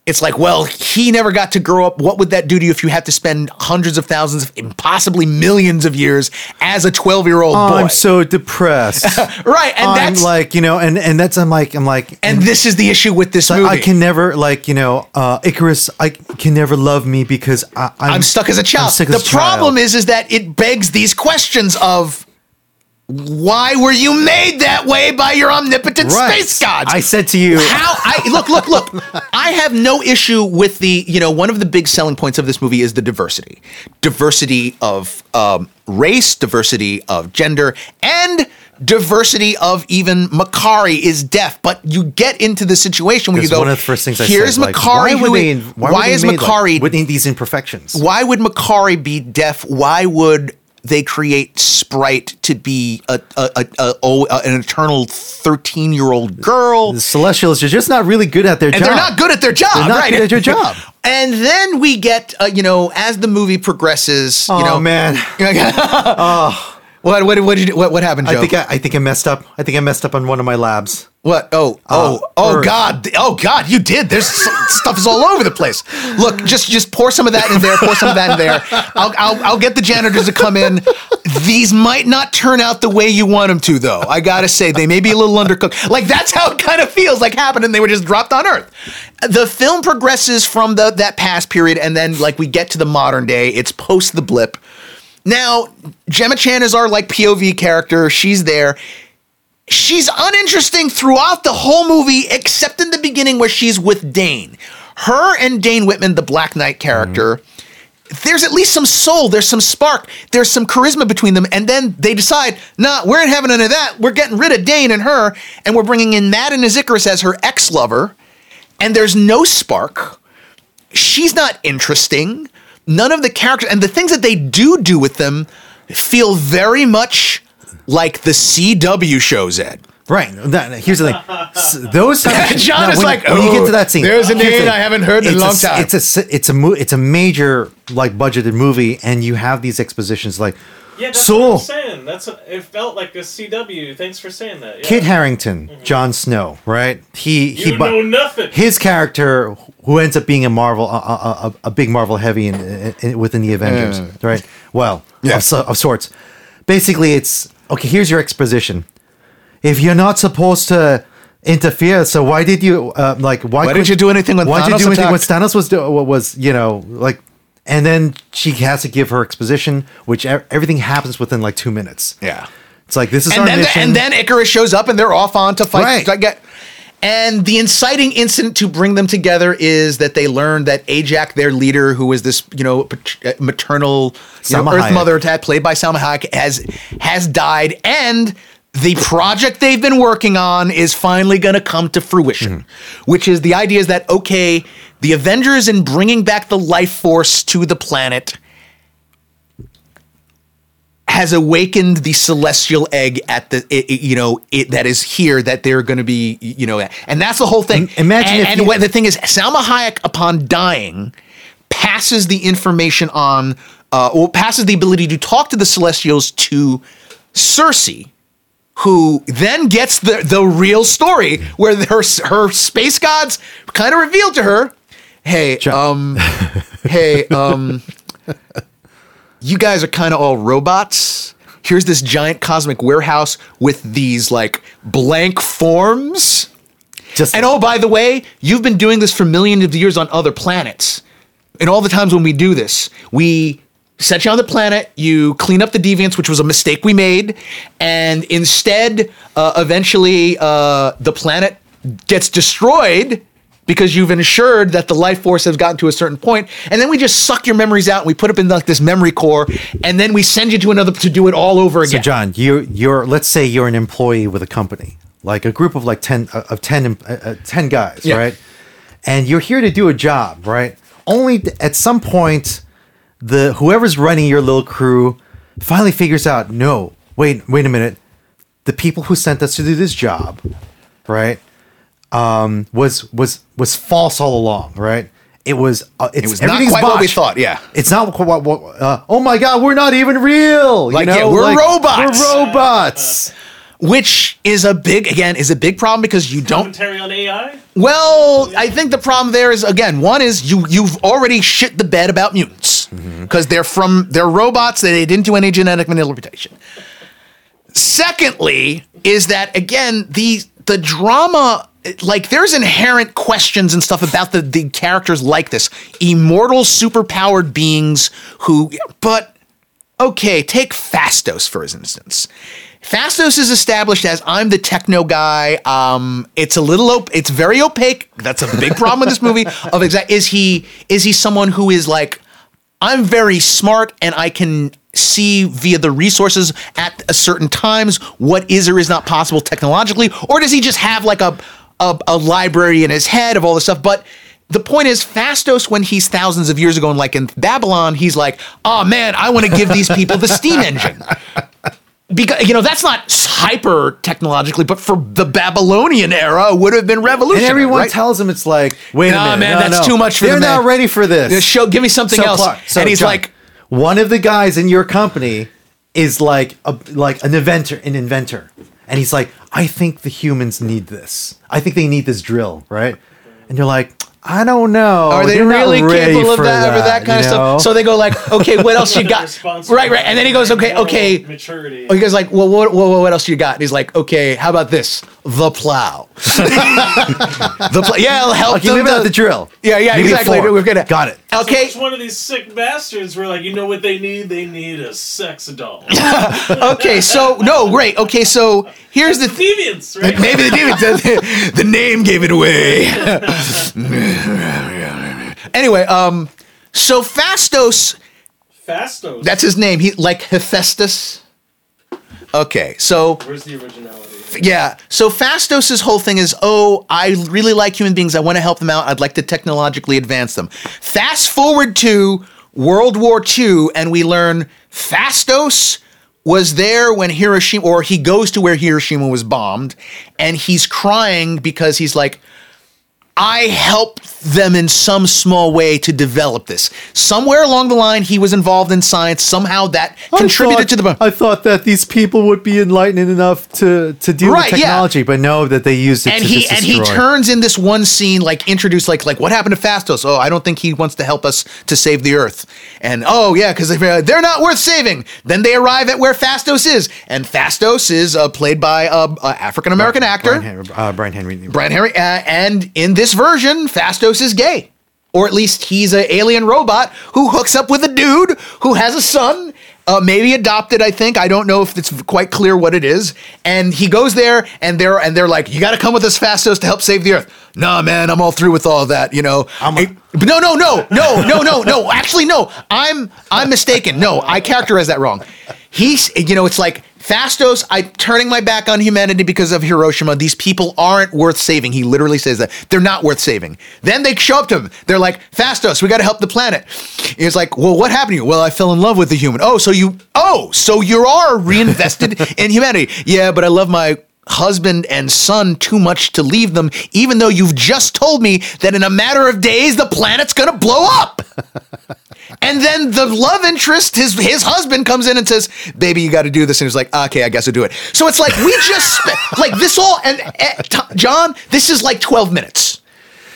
S4: it's like, well, he never got to grow up. What would that do to you if you had to spend hundreds of thousands, of, possibly millions of years as a 12 year old boy?
S2: I'm so depressed. <laughs>
S4: right. And
S2: I'm
S4: that's,
S2: like, you know, and and that's I'm like I'm like
S4: and this is the issue with this movie.
S2: I can never like you know uh, Ikaris. I can never love me because I, I'm,
S4: I'm stuck as a child. the
S2: a child.
S4: problem is, is that it begs these questions of why were you made that way by your omnipotent
S2: Right.
S4: space gods?
S2: I said to you,
S4: how I look, look, look. I have no issue with the, you know, one of the big selling points of this movie is the diversity, diversity of um, race, diversity of gender, and diversity of even Makkari is deaf. But you get into the situation where you go.
S2: one of the first things I
S4: Here's
S2: said. like,
S4: Makkari.
S2: why would
S4: who
S2: they,
S4: is-
S2: why,
S4: why
S2: would
S4: is
S2: made, like,
S4: Makkari
S2: with these imperfections?
S4: why would Makkari be deaf? Why would they create Sprite to be a, a, a, a, oh, an eternal thirteen year old girl?
S2: The Celestials are just not really good at their
S4: and
S2: job.
S4: they're not good at their job,
S2: They're not
S4: right?
S2: good at their job. <laughs>
S4: and then we get, uh, you know, as the movie progresses,
S2: Oh
S4: you know,
S2: man, <laughs>
S4: what what what did you, what what happened, Joe?
S2: I think I, I think I messed up. I think I messed up on one of my labs.
S4: What? Oh, oh,
S2: Uh,
S4: oh,
S2: Earth.
S4: God! Oh, God! You did. There's stuff is all over the place. Look, just just pour some of that in there. Pour some of that in there. I'll I'll, I'll get the janitors to come in. These might not turn out the way you want them to, though. I gotta say, they may be a little undercooked. Like that's how it kind of feels like happened, and they were just dropped on Earth. The film progresses from the that past period, and then like we get to the modern day. It's post the blip. Now, Gemma Chan is our like POV character. She's there she's uninteresting throughout the whole movie except in the beginning where she's with Dane. Her and Dane Whitman, the Black Knight character, there's at least some soul, there's some spark, there's some charisma between them, and then they decide, nah, we're not having none of that. We're getting rid of Dane and her, and we're bringing in Madden Ikaris as her ex-lover, and there's no spark. She's not interesting. None of the characters and the things that they do do with them feel very much like the CW shows, Ed.
S2: Right. That, here's the thing. S- Those <laughs>
S4: John is
S2: when,
S4: like,
S2: when you get
S4: "Oh,
S2: to that scene.
S4: there's a
S2: here's the
S4: name. I haven't heard in a long
S2: s-
S4: time.
S2: It's a s- it's a mo- it's a major like budgeted movie, and you have these expositions like
S5: Yeah, that's
S2: so
S5: what I'm saying. That's what, it felt like a CW. Thanks for saying that. Yeah.
S2: Kit Harington, Jon Snow, right? He
S5: Mm-hmm. you
S2: he, but
S5: know nothing.
S2: his character, who ends up being a Marvel, a, a, a, a big Marvel heavy in, in, within the Avengers, right? Well,
S4: Yeah.
S2: of, so- of sorts. Basically, it's okay. Here's your exposition. If you're not supposed to interfere, so why did you uh, like? Why,
S4: Why didn't you do anything when
S2: Why did
S4: Thanos
S2: you do anything when
S4: attacked?
S2: Thanos was do, was you know like? And then she has to give her exposition, which e- everything happens within like two minutes.
S4: Yeah.
S2: It's like this is
S4: And
S2: our
S4: then
S2: mission.
S4: and then Ikaris shows up and they're off on to fight.
S2: Right.
S4: I get And the inciting incident to bring them together is that they learned that Ajak, their leader, who is this, you know, uh, maternal you know, Earth Mother attack played by Salma Hayek, has has died, and the project they've been working on is finally going to come to fruition. Which is the idea is that okay, the Avengers in bringing back the life force to the planet has awakened the celestial egg at the it, it- you know it that is here that they're going to be you know and that's the whole thing.
S2: Im- imagine
S4: and,
S2: if
S4: and what the thing is, Salma Hayek upon dying passes the information on uh, or passes the ability to talk to the Celestials to Sersi. Who then gets the the real story where her her space gods kind of revealed to her, hey, um, <laughs> hey, um, you guys are kind of all robots. Here's this giant cosmic warehouse with these like blank forms.
S2: Just
S4: And oh, by the way, you've been doing this for millions of years on other planets. And all the times when we do this, we set you on the planet, you clean up the deviants, which was a mistake we made, and instead, uh, eventually, uh, the planet gets destroyed because you've ensured that the life force has gotten to a certain point, and then we just suck your memories out and we put up in like this memory core, and then we send you to another to do it all over again. So.
S2: John, you you're let's say you're an employee with a company, like a group of like 10 uh, of 10 uh, uh, 10 guys,
S4: Yeah.
S2: right? And you're here to do a job, right? Only at some point the whoever's running your little crew finally figures out, "No, wait, wait a minute. The people who sent us to do this job, right? Um was was was false all along, right? It was uh, it's
S4: it was not
S2: everything's
S4: quite what we thought. Yeah.
S2: It's not what, what, what uh, oh my god, we're not even real.
S4: Like,
S2: you know,
S4: yeah, we're robots.
S2: We're robots.
S4: Which is a big, again, is a big problem because you don't
S5: Commentary on AI?
S4: Well, I think the problem there is again, one is you you've already shit the bed about mutants mm-hmm. because they're from they're robots. They didn't do any genetic manipulation. Secondly, is that again the the drama like there's inherent questions and stuff about the the characters like this immortal superpowered beings who but okay, take Phastos for instance. Phastos is established as I'm the techno guy. Um, it's a little op- it's very opaque. That's a big problem with this movie. Of exact is he is he someone who is like I'm very smart and I can see via the resources at a certain times what is or is not possible technologically, or does he just have like a a, a library in his head of all this stuff? But the point is, Phastos, when he's thousands of years ago, and like in Babylon, he's like, oh man, I want to give these people the steam engine. Because you know that's not hyper technologically, but for the Babylonian era, it would have been
S2: And
S4: revolutionary.
S2: everyone
S4: right?
S2: tells him it's like, wait a minute,
S4: man,
S2: no,
S4: that's
S2: no.
S4: too much for
S2: They're
S4: the
S2: not ready for this.
S4: Show, give me something
S2: So
S4: else.
S2: Clark- so
S4: and he's
S2: John,
S4: like,
S2: one of the guys in your company is like a like an inventor, an inventor, and he's like, I think the humans need this. I think they need this drill, right? And you're like, I don't know.
S4: Are they
S2: They're
S4: really capable of
S2: for
S4: that, or that kind
S2: you
S4: of
S2: know?
S4: stuff? So they go like, okay, what else you got? Right, right. And then he goes, okay, okay.
S5: Maturity.
S4: Oh, he goes like, well, what, what, what else you got? And he's like, okay, how about this? The plow. <laughs> the plow. Yeah, it'll help
S2: Okay,
S4: them
S2: leave
S4: to-
S2: out the drill.
S4: Yeah, yeah,
S2: Leave it
S4: exactly.
S2: forward.
S4: We're gonna
S2: got it.
S4: Okay,
S5: Which one of these sick bastards were like, you know what they need? They need a sex doll. <laughs>
S4: okay. So no, great. Okay, so here's the thing.
S5: Deviants, right?
S4: Maybe the demon the, <laughs> the name gave it away. <laughs> anyway, um, so Phastos,
S5: Phastos.
S4: that's his name. He like Hephaestus. Okay, so
S5: Where's the originality?
S4: yeah, so Phastos' whole thing is, oh, I really like human beings. I want to help them out. I'd like to technologically advance them. Fast forward to World War II, and we learn Phastos was there when Hiroshima, or he goes to where Hiroshima was bombed, and he's crying because he's like, I helped them in some small way to develop this. Somewhere along the line, he was involved in science. Somehow that contributed to the.
S2: I thought that these people would be enlightened enough to to deal
S4: Right,
S2: with
S4: yeah.
S2: technology, but no, that they used it
S4: and he and he turns in this one scene like introduced like like what happened to Phastos? Oh, I don't think he wants to help us to save the Earth. And oh yeah, because they're not worth saving. Then they arrive at where Phastos is, and Phastos is uh, played by a, a African American actor,
S2: Brian Henry. Uh, Brian Henry.
S4: Brian Henry, uh, and in this version, Phastos is gay. Or at least he's an alien robot who hooks up with a dude who has a son, Uh, maybe adopted, I think. I don't know if it's quite clear what it is. And he goes there, and they're and they're like, "You got to come with us, Phastos, to help save the Earth." Nah, man, I'm all through with all that. You know.
S2: I'm a-
S4: but no, no, no, no, no, no, no. Actually, no. I'm I'm mistaken. No, I characterize that wrong. He's, you know, it's like Phastos. I'm turning my back on humanity because of Hiroshima. These people aren't worth saving. He literally says that they're not worth saving. Then they show up to him. They're like, Phastos, we got to help the planet. He's like, well, what happened to you? Well, I fell in love with the human. Oh, so you, oh, so you are reinvested <laughs> in humanity. Yeah, but I love my husband and son too much to leave them, even though you've just told me that in a matter of days the planet's gonna blow up. <laughs> and then the love interest, his his husband, comes in and says, "Baby, you got to do this," and he's like, "Okay, I guess I'll do it." So it's like we just spent <laughs> like this all and uh, T- John, this is like twelve minutes.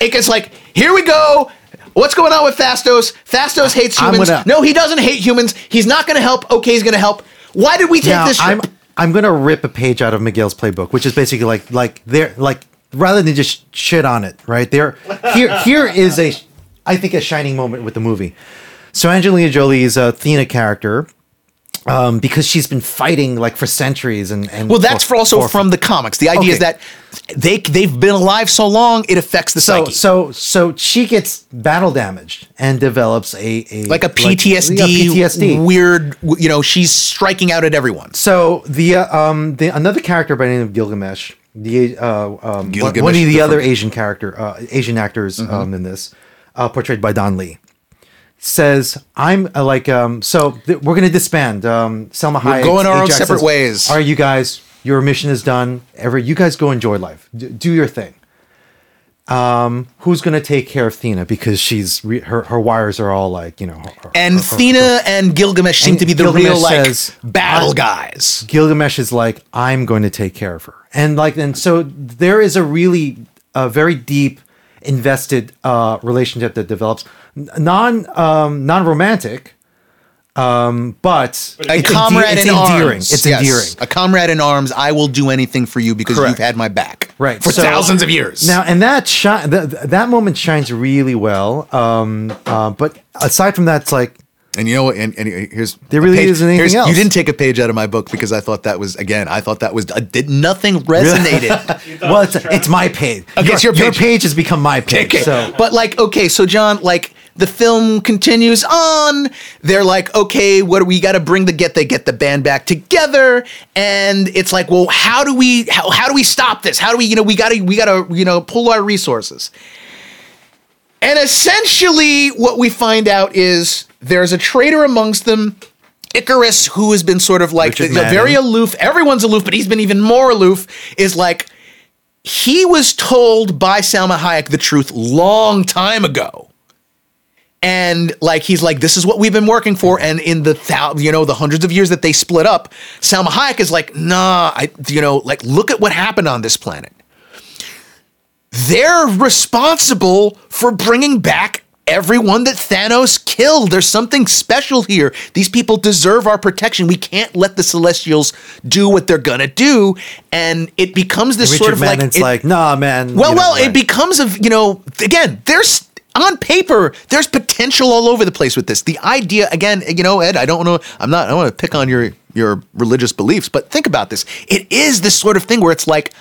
S4: It gets like, here we go. What's going on with Phastos? Phastos hates humans. no, he doesn't hate humans. He's not going to help. Okay, he's going to help. Why did we take
S2: now
S4: this? Trip?
S2: I'm gonna rip a page out of Miguel's playbook, which is basically like like there like rather than just shit on it, right? There here here is a I think a shining moment with the movie. So Angelina Jolie's Athena character, um, because she's been fighting like for centuries and and
S4: Well, that's for also from the comics. The idea is that they they've been alive so long it affects the
S2: so
S4: psyche.
S2: so so she gets battle damaged and develops a, a
S4: like a PTSD,
S2: yeah, PTSD.
S4: weird. You know, she's striking out at everyone.
S2: So the uh, um the another character by the name of Gilgamesh, the uh um one-
S4: Gilgamesh,
S2: one of the,
S4: the
S2: other Asian character uh, Asian actors um in this, uh, portrayed by Don Lee, says I'm uh, like um so th- we're gonna disband um Salma Hayek.
S4: going our own
S2: Ajak
S4: separate
S2: says,
S4: ways.
S2: All right, you guys, your mission is done. Ever you guys go enjoy life, D- do your thing. Um, who's gonna take care of Thena because she's re- her her wires are all like you know her-
S4: And
S2: her- her-
S4: Thena and Gilgamesh seem
S2: And
S4: to be the
S2: Gilgamesh
S4: real like
S2: says,
S4: battle guys.
S2: Gilgamesh is like, I'm going to take care of her, and like, and so there is a really, a very deep, invested uh, relationship that develops, non, um, non romantic, um, but
S4: A
S2: it's
S4: comrade
S2: ende- it's
S4: in
S2: endearing.
S4: arms.
S2: It's
S4: Yes.
S2: endearing.
S4: A comrade in arms. I will do anything for you because
S2: Correct.
S4: you've had my back.
S2: Right
S4: For
S2: so-
S4: thousands of years.
S2: Now, and that shi- th- th- that moment shines really well. Um, uh, but aside from that, it's like
S4: And you know what? And, and here's
S2: There really
S4: page-
S2: isn't anything else.
S4: You didn't take a page out of my book because I thought that was again. I thought that was uh, did nothing resonated. <laughs>
S2: well, it's, it's my page.
S4: Okay,
S2: your,
S4: it's your
S2: your
S4: page.
S2: page has become my page.
S4: Okay.
S2: So
S4: But like, okay, so John, like the film continues on. They're like, okay, what do we got to bring the get? They get the band back together, and it's like, well, how do we how, how do we stop this? How do we you know we got to we got to you know pull our resources. And essentially, what we find out is there's a traitor amongst them. Ikaris, who has been sort of like the- the very aloof, everyone's aloof, but he's been even more aloof, is like, he was told by Salma Hayek the truth long time ago. And like he's like, this is what we've been working for. And in the thou, you know the hundreds of years that they split up, Salma Hayek is like, nah, I you know like look at what happened on this planet. They're responsible for bringing back everyone that Thanos killed. There's something special here. These people deserve our protection. We can't let the Celestials do what they're gonna do. And it becomes this
S2: Richard
S4: sort of
S2: Madden's
S4: like, it-
S2: like, nah, man.
S4: well,
S2: you know,
S4: well, it becomes of you know again. There's on paper there's potential all over the place with this. The idea again, you know, Ed. I don't know. I'm not. I don't want to pick on your your religious beliefs, but think about this. It is this sort of thing where it's like.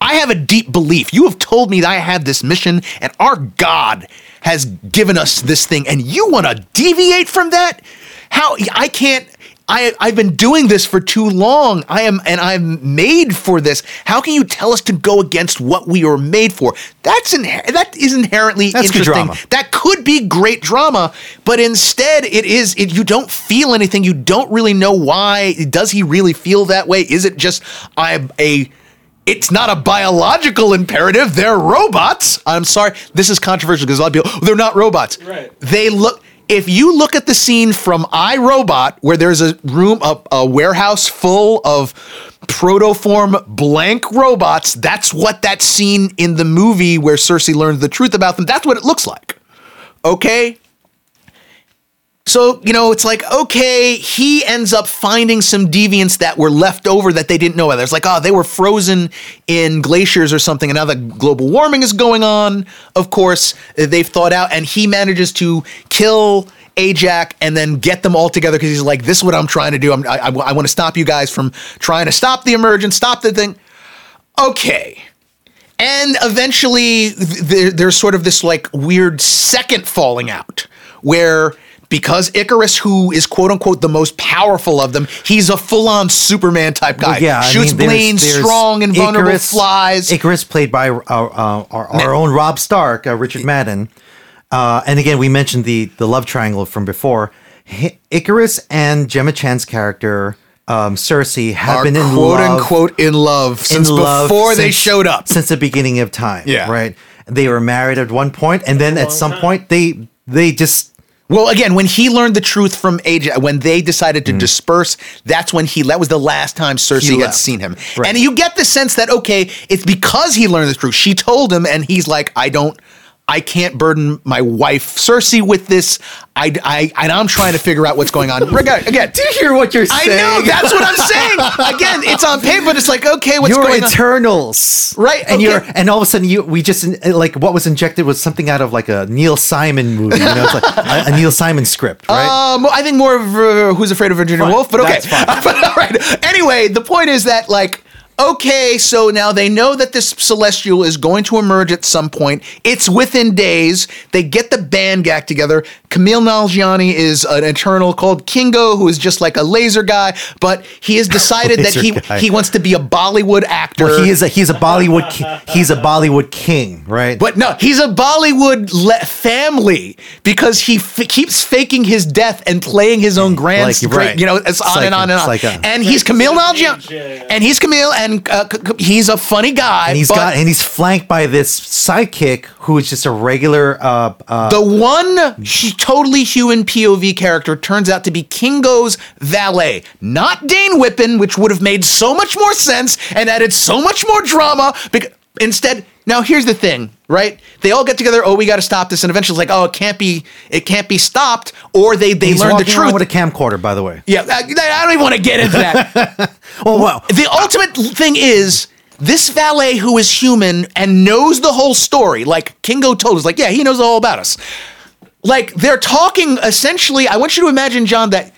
S4: I have a deep belief. You have told me that I have this mission, and our God has given us this thing, and you want to deviate from that? How I can't. I, I've been doing this for too long. I am, and I'm made for this. How can you tell us to go against what we are made for? That's inher- that is inherently
S2: That's good
S4: interesting.
S2: drama.
S4: That could be great drama, but instead, it is. It, you don't feel anything. You don't really know why. Does he really feel that way? Is it just I'm a it's not a biological imperative. They're robots. I'm sorry. This is controversial because a lot of people, "Oh, they're not robots.
S5: Right.
S4: They look, if you look at the scene from I Robot, where there's a room, a, a warehouse full of protoform blank robots, that's what that scene in the movie where Sersi learns the truth about them, that's what it looks like. Okay? So, you know, it's like, okay, he ends up finding some deviants that were left over that they didn't know about. It's like, oh, they were frozen in glaciers or something, and now that global warming is going on, of course, they've thought out, and he manages to kill Ajak and then get them all together because he's like, this is what I'm trying to do. I'm, I, I, I want to stop you guys from trying to stop the emergence, stop the thing. Okay. And eventually, th- there, there's sort of this like weird second falling out where because Ikaris, who is quote unquote the most powerful of them, he's a full on Superman type guy.
S2: Well, yeah, I
S4: Shoots
S2: mean, there's-
S4: planes,
S2: there's
S4: strong, invulnerable,
S2: Ikaris-
S4: flies.
S2: Ikaris, played by uh, uh, our, our own Robb Stark, uh, Richard Madden. Uh, and again, we mentioned the the love triangle from before. Hi- Ikaris and Gemma Chan's character, um, Sersi, have
S4: are
S2: been in
S4: quote
S2: love,
S4: unquote in love since
S2: in love
S4: before they showed up.
S2: since the beginning of time.
S4: Yeah.
S2: right. They were married at one point, and then at some
S5: time.
S2: point they they just
S4: Well, again, when he learned the truth from Aj, when they decided to mm. disperse, that's when he. That was the last time Sersi had seen him,
S2: Right.
S4: and you get the sense that okay, it's because he learned the truth. She told him, and he's like, I don't. I can't burden my wife Sersi with this. I, I, and I'm trying to figure out what's going on. <laughs> Again,
S2: Do you hear what you're saying?
S4: I know that's what I'm saying. <laughs> Again, it's on paper, but it's like okay, what's
S2: you're
S4: going on?
S2: Eternals,
S4: Right,
S2: And
S4: okay.
S2: you're, and all of a sudden, you we just like what was injected was something out of like a Neil Simon movie. You know, it's like a, a Neil Simon script, right?
S4: Um, I think more of uh, Who's Afraid of Virginia Woolf, but okay.
S2: Fine.
S4: but <laughs> all right. Anyway, the point is that like. Okay, so now they know that this celestial is going to emerge at some point. It's within days. They get the band back together. Kumail Nanjiani is an eternal called Kingo, who is just like a laser guy, but he has decided <laughs> that he
S2: guy.
S4: he wants to be a Bollywood actor.
S2: Well, he is a he's a Bollywood ki- he's a Bollywood king, right?
S4: But no, he's a Bollywood le- family because he f- keeps faking his death and playing his own grand,
S2: Like,
S4: great-
S2: right.
S4: you know, it's
S2: It's
S4: on
S2: like
S4: and on and on.
S2: like a-
S4: and he's Camille Nalgian,
S5: Yeah, yeah.
S4: and he's Camille, and uh, c- c- he's a funny guy.
S2: and he's
S4: but
S2: got and he's flanked by this sidekick who is just a regular uh, uh
S4: the one totally human POV character turns out to be Kingo's valet, not Dane Whitman, which would have made so much more sense and added so much more drama. Because instead, now here's the thing, right? They all get together. Oh, we got to stop this, and eventually, it's like, oh, it can't be, it can't be stopped, or they they
S2: he's
S4: learn the
S2: walking around
S4: truth.
S2: with a camcorder, by the way.
S4: yeah, I, I don't even want to get into that. <laughs>
S2: Oh wow,
S4: the ultimate thing is this valet who is human and knows the whole story, like Kingo told us, like, yeah, he knows all about us. Like they're talking essentially. I want you to imagine, John, that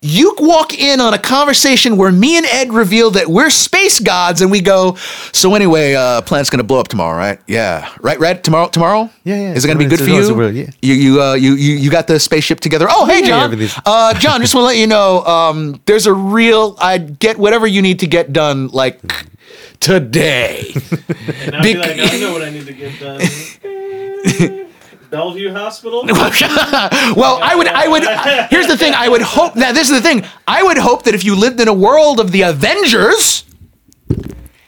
S4: you walk in on a conversation where me and Ed reveal that we're space gods, and we go, "So anyway, uh, planet's gonna blow up tomorrow, right? Yeah, right, Red. Tomorrow, tomorrow.
S2: Yeah, yeah.
S4: Is it gonna be good for you?
S2: it's- yeah.
S4: You, you, uh, you, you, you got the spaceship together. Oh, hey, John. Uh, John, just want to let you know, um, there's a real. I get whatever you need to get done, like today. <laughs>
S5: And I'd be
S4: Bec-
S5: like, I know what I need to get done. <laughs> <laughs> Bellevue Hospital. <laughs>
S4: well, I would, I would. Here's the thing. I would hope. Now, this is the thing. I would hope that if you lived in a world of the Avengers,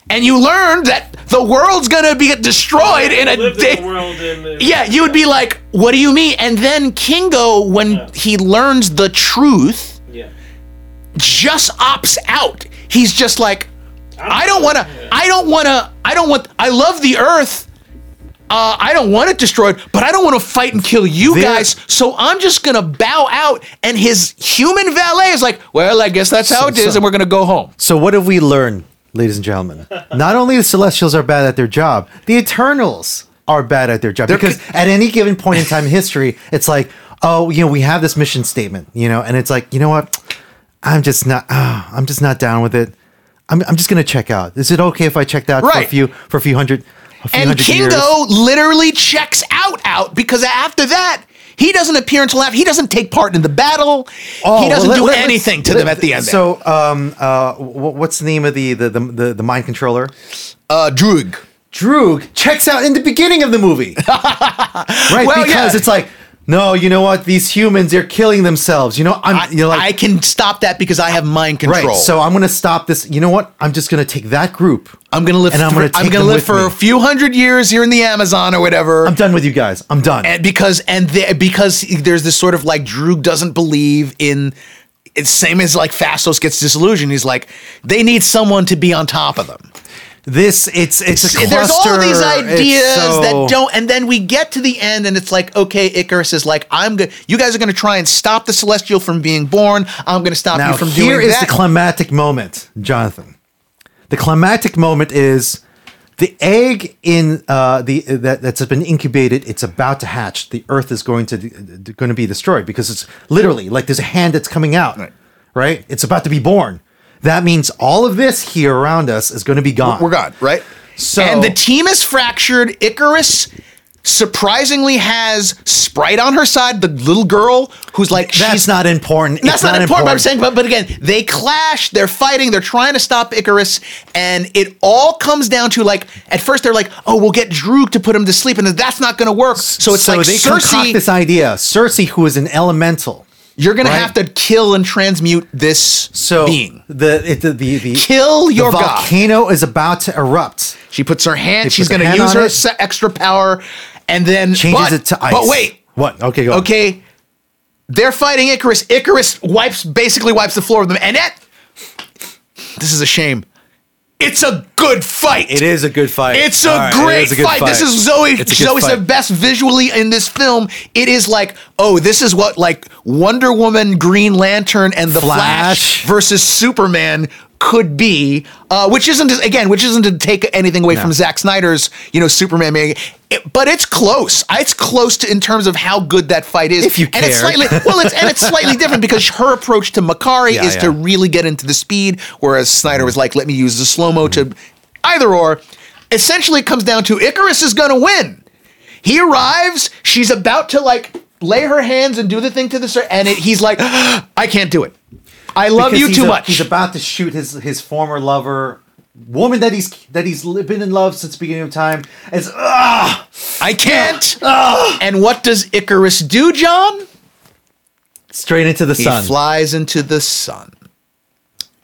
S4: and you learned that the world's gonna be destroyed in a day.
S5: in in
S4: Yeah, you would be like, "What do you mean?" And then Kingo, when
S5: Yeah.
S4: he learns the truth,
S5: yeah.
S4: just opts out. He's just like, I don't want to.
S5: Yeah.
S4: I don't want to. I don't want. I love the Earth. Uh, I don't want it destroyed, but I don't want to fight and kill you
S2: There-
S4: guys. So I'm just gonna bow out. And his human valet is like, "Well, I guess that's how
S2: So-
S4: it is,
S2: so-
S4: and we're gonna go home."
S2: So what have we learned, ladies and gentlemen? <laughs> Not only the Celestials are bad at their job, the Eternals are bad at their job because at any given point in time in history, it's like, oh, you know, we have this mission statement, you know, and it's like, you know what? I'm just not. ah, I'm just not down with it. I'm, I'm just gonna check out. Is it okay if I checked out for a few for a few hundred?
S4: And
S2: hundred years?
S4: Kingo literally checks out out because after that. He doesn't appear until after. He doesn't take part in the battle.
S2: Oh,
S4: he doesn't
S2: well,
S4: do
S2: let- let's-
S4: anything to
S2: let-
S4: them at the end.
S2: So, um, uh, what's the name of the the the, the, the mind controller?
S4: uh, Druig.
S2: Druig checks out in the beginning of the movie. <laughs> right?
S4: Well,
S2: because
S4: yeah.
S2: it's like, no, you know what? These humans, they're killing themselves. You know, I'm,
S4: I,
S2: you know, like,
S4: I can stop that because I have mind control.
S2: right. So I'm going to stop this. You know what? I'm just going to take that group.
S4: I'm gonna live.
S2: And I'm
S4: for,
S2: gonna
S4: I'm gonna live for
S2: me.
S4: a few hundred years here in the Amazon or whatever.
S2: I'm done with you guys. I'm done.
S4: and because and the, because there's this sort of like Druig doesn't believe in. It's same as like Phastos gets disillusioned. He's like, they need someone to be on top of them.
S2: This, it's, it's a cluster.
S4: There's all these ideas
S2: so-
S4: that don't, and then we get to the end, and it's like, okay, Ikaris is like, I'm good. You guys are going to try and stop the Celestial from being born. I'm going to stop
S2: Now,
S4: you from
S2: here
S4: doing
S2: is
S4: that.
S2: the climactic moment, Jonathan. The climactic moment is the egg in uh, the that that's been incubated. It's about to hatch. The Earth is going to going to be destroyed because it's literally like there's a hand that's coming out.
S4: Right.
S2: Right. It's about to be born. That means all of this here around us is going to be gone.
S4: We're gone, right?
S2: So-
S4: and the team is fractured. Ikaris surprisingly has Sprite on her side, the little girl who's like
S2: That's
S4: she's
S2: not important.
S4: That's
S2: It's
S4: not, important, But I'm saying, but, but again, they clash. They're fighting. They're trying to stop Ikaris, and it all comes down to like at first they're like, "Oh, we'll get Druig to put him to sleep," and that's not going to work. So it's
S2: so
S4: like
S2: they concoct
S4: Sersi,
S2: this idea. Sersi, who is an elemental,
S4: you're going
S2: right?
S4: to have to kill and transmute this
S2: so
S4: being.
S2: the it, the the, the
S4: Kill
S2: the
S4: your god.
S2: volcano is about to erupt.
S4: She puts her hand.
S2: They
S4: she's gonna
S2: hand
S4: use her
S2: it.
S4: extra power, and then
S2: Changes
S4: but,
S2: it to ice.
S4: But wait,
S2: what? Okay, go. on.
S4: okay. They're fighting Ikaris. Ikaris wipes basically wipes the floor with them, and that. This is a shame. It's a good fight.
S2: It is a good fight.
S4: It's a
S2: right,
S4: great
S2: a good
S4: fight. This is Zoe.
S2: Good fight.
S4: said best visually in this film. It is like, oh, this is what like Wonder Woman, Green Lantern, and the Flash,
S2: Flash.
S4: versus Superman could be. Uh, which isn't again, which isn't to take anything away from Zack Snyder's, you know, Superman. Being, it, but it's close. It's close to in terms of how good that fight is.
S2: If you
S4: and it's
S2: care.
S4: slightly well, it's and it's slightly <laughs> different because her approach to Makkari
S2: Yeah,
S4: is to really get into the speed, whereas Snyder was like, let me use the slow mo to either or. Essentially, it comes down to Ikaris is going to win. He arrives, she's about to like lay her hands and do the thing to the sir, and it, he's like, <gasps> I can't do it. I love
S2: Because
S4: you too
S2: a-
S4: much.
S2: He's about to shoot his his former lover, woman that he's that he's li- been in love since the beginning of time. It's ah,
S4: I can't. and what does Ikaris do, John?
S2: straight into the sun.
S4: He
S2: sun.
S4: flies into the sun.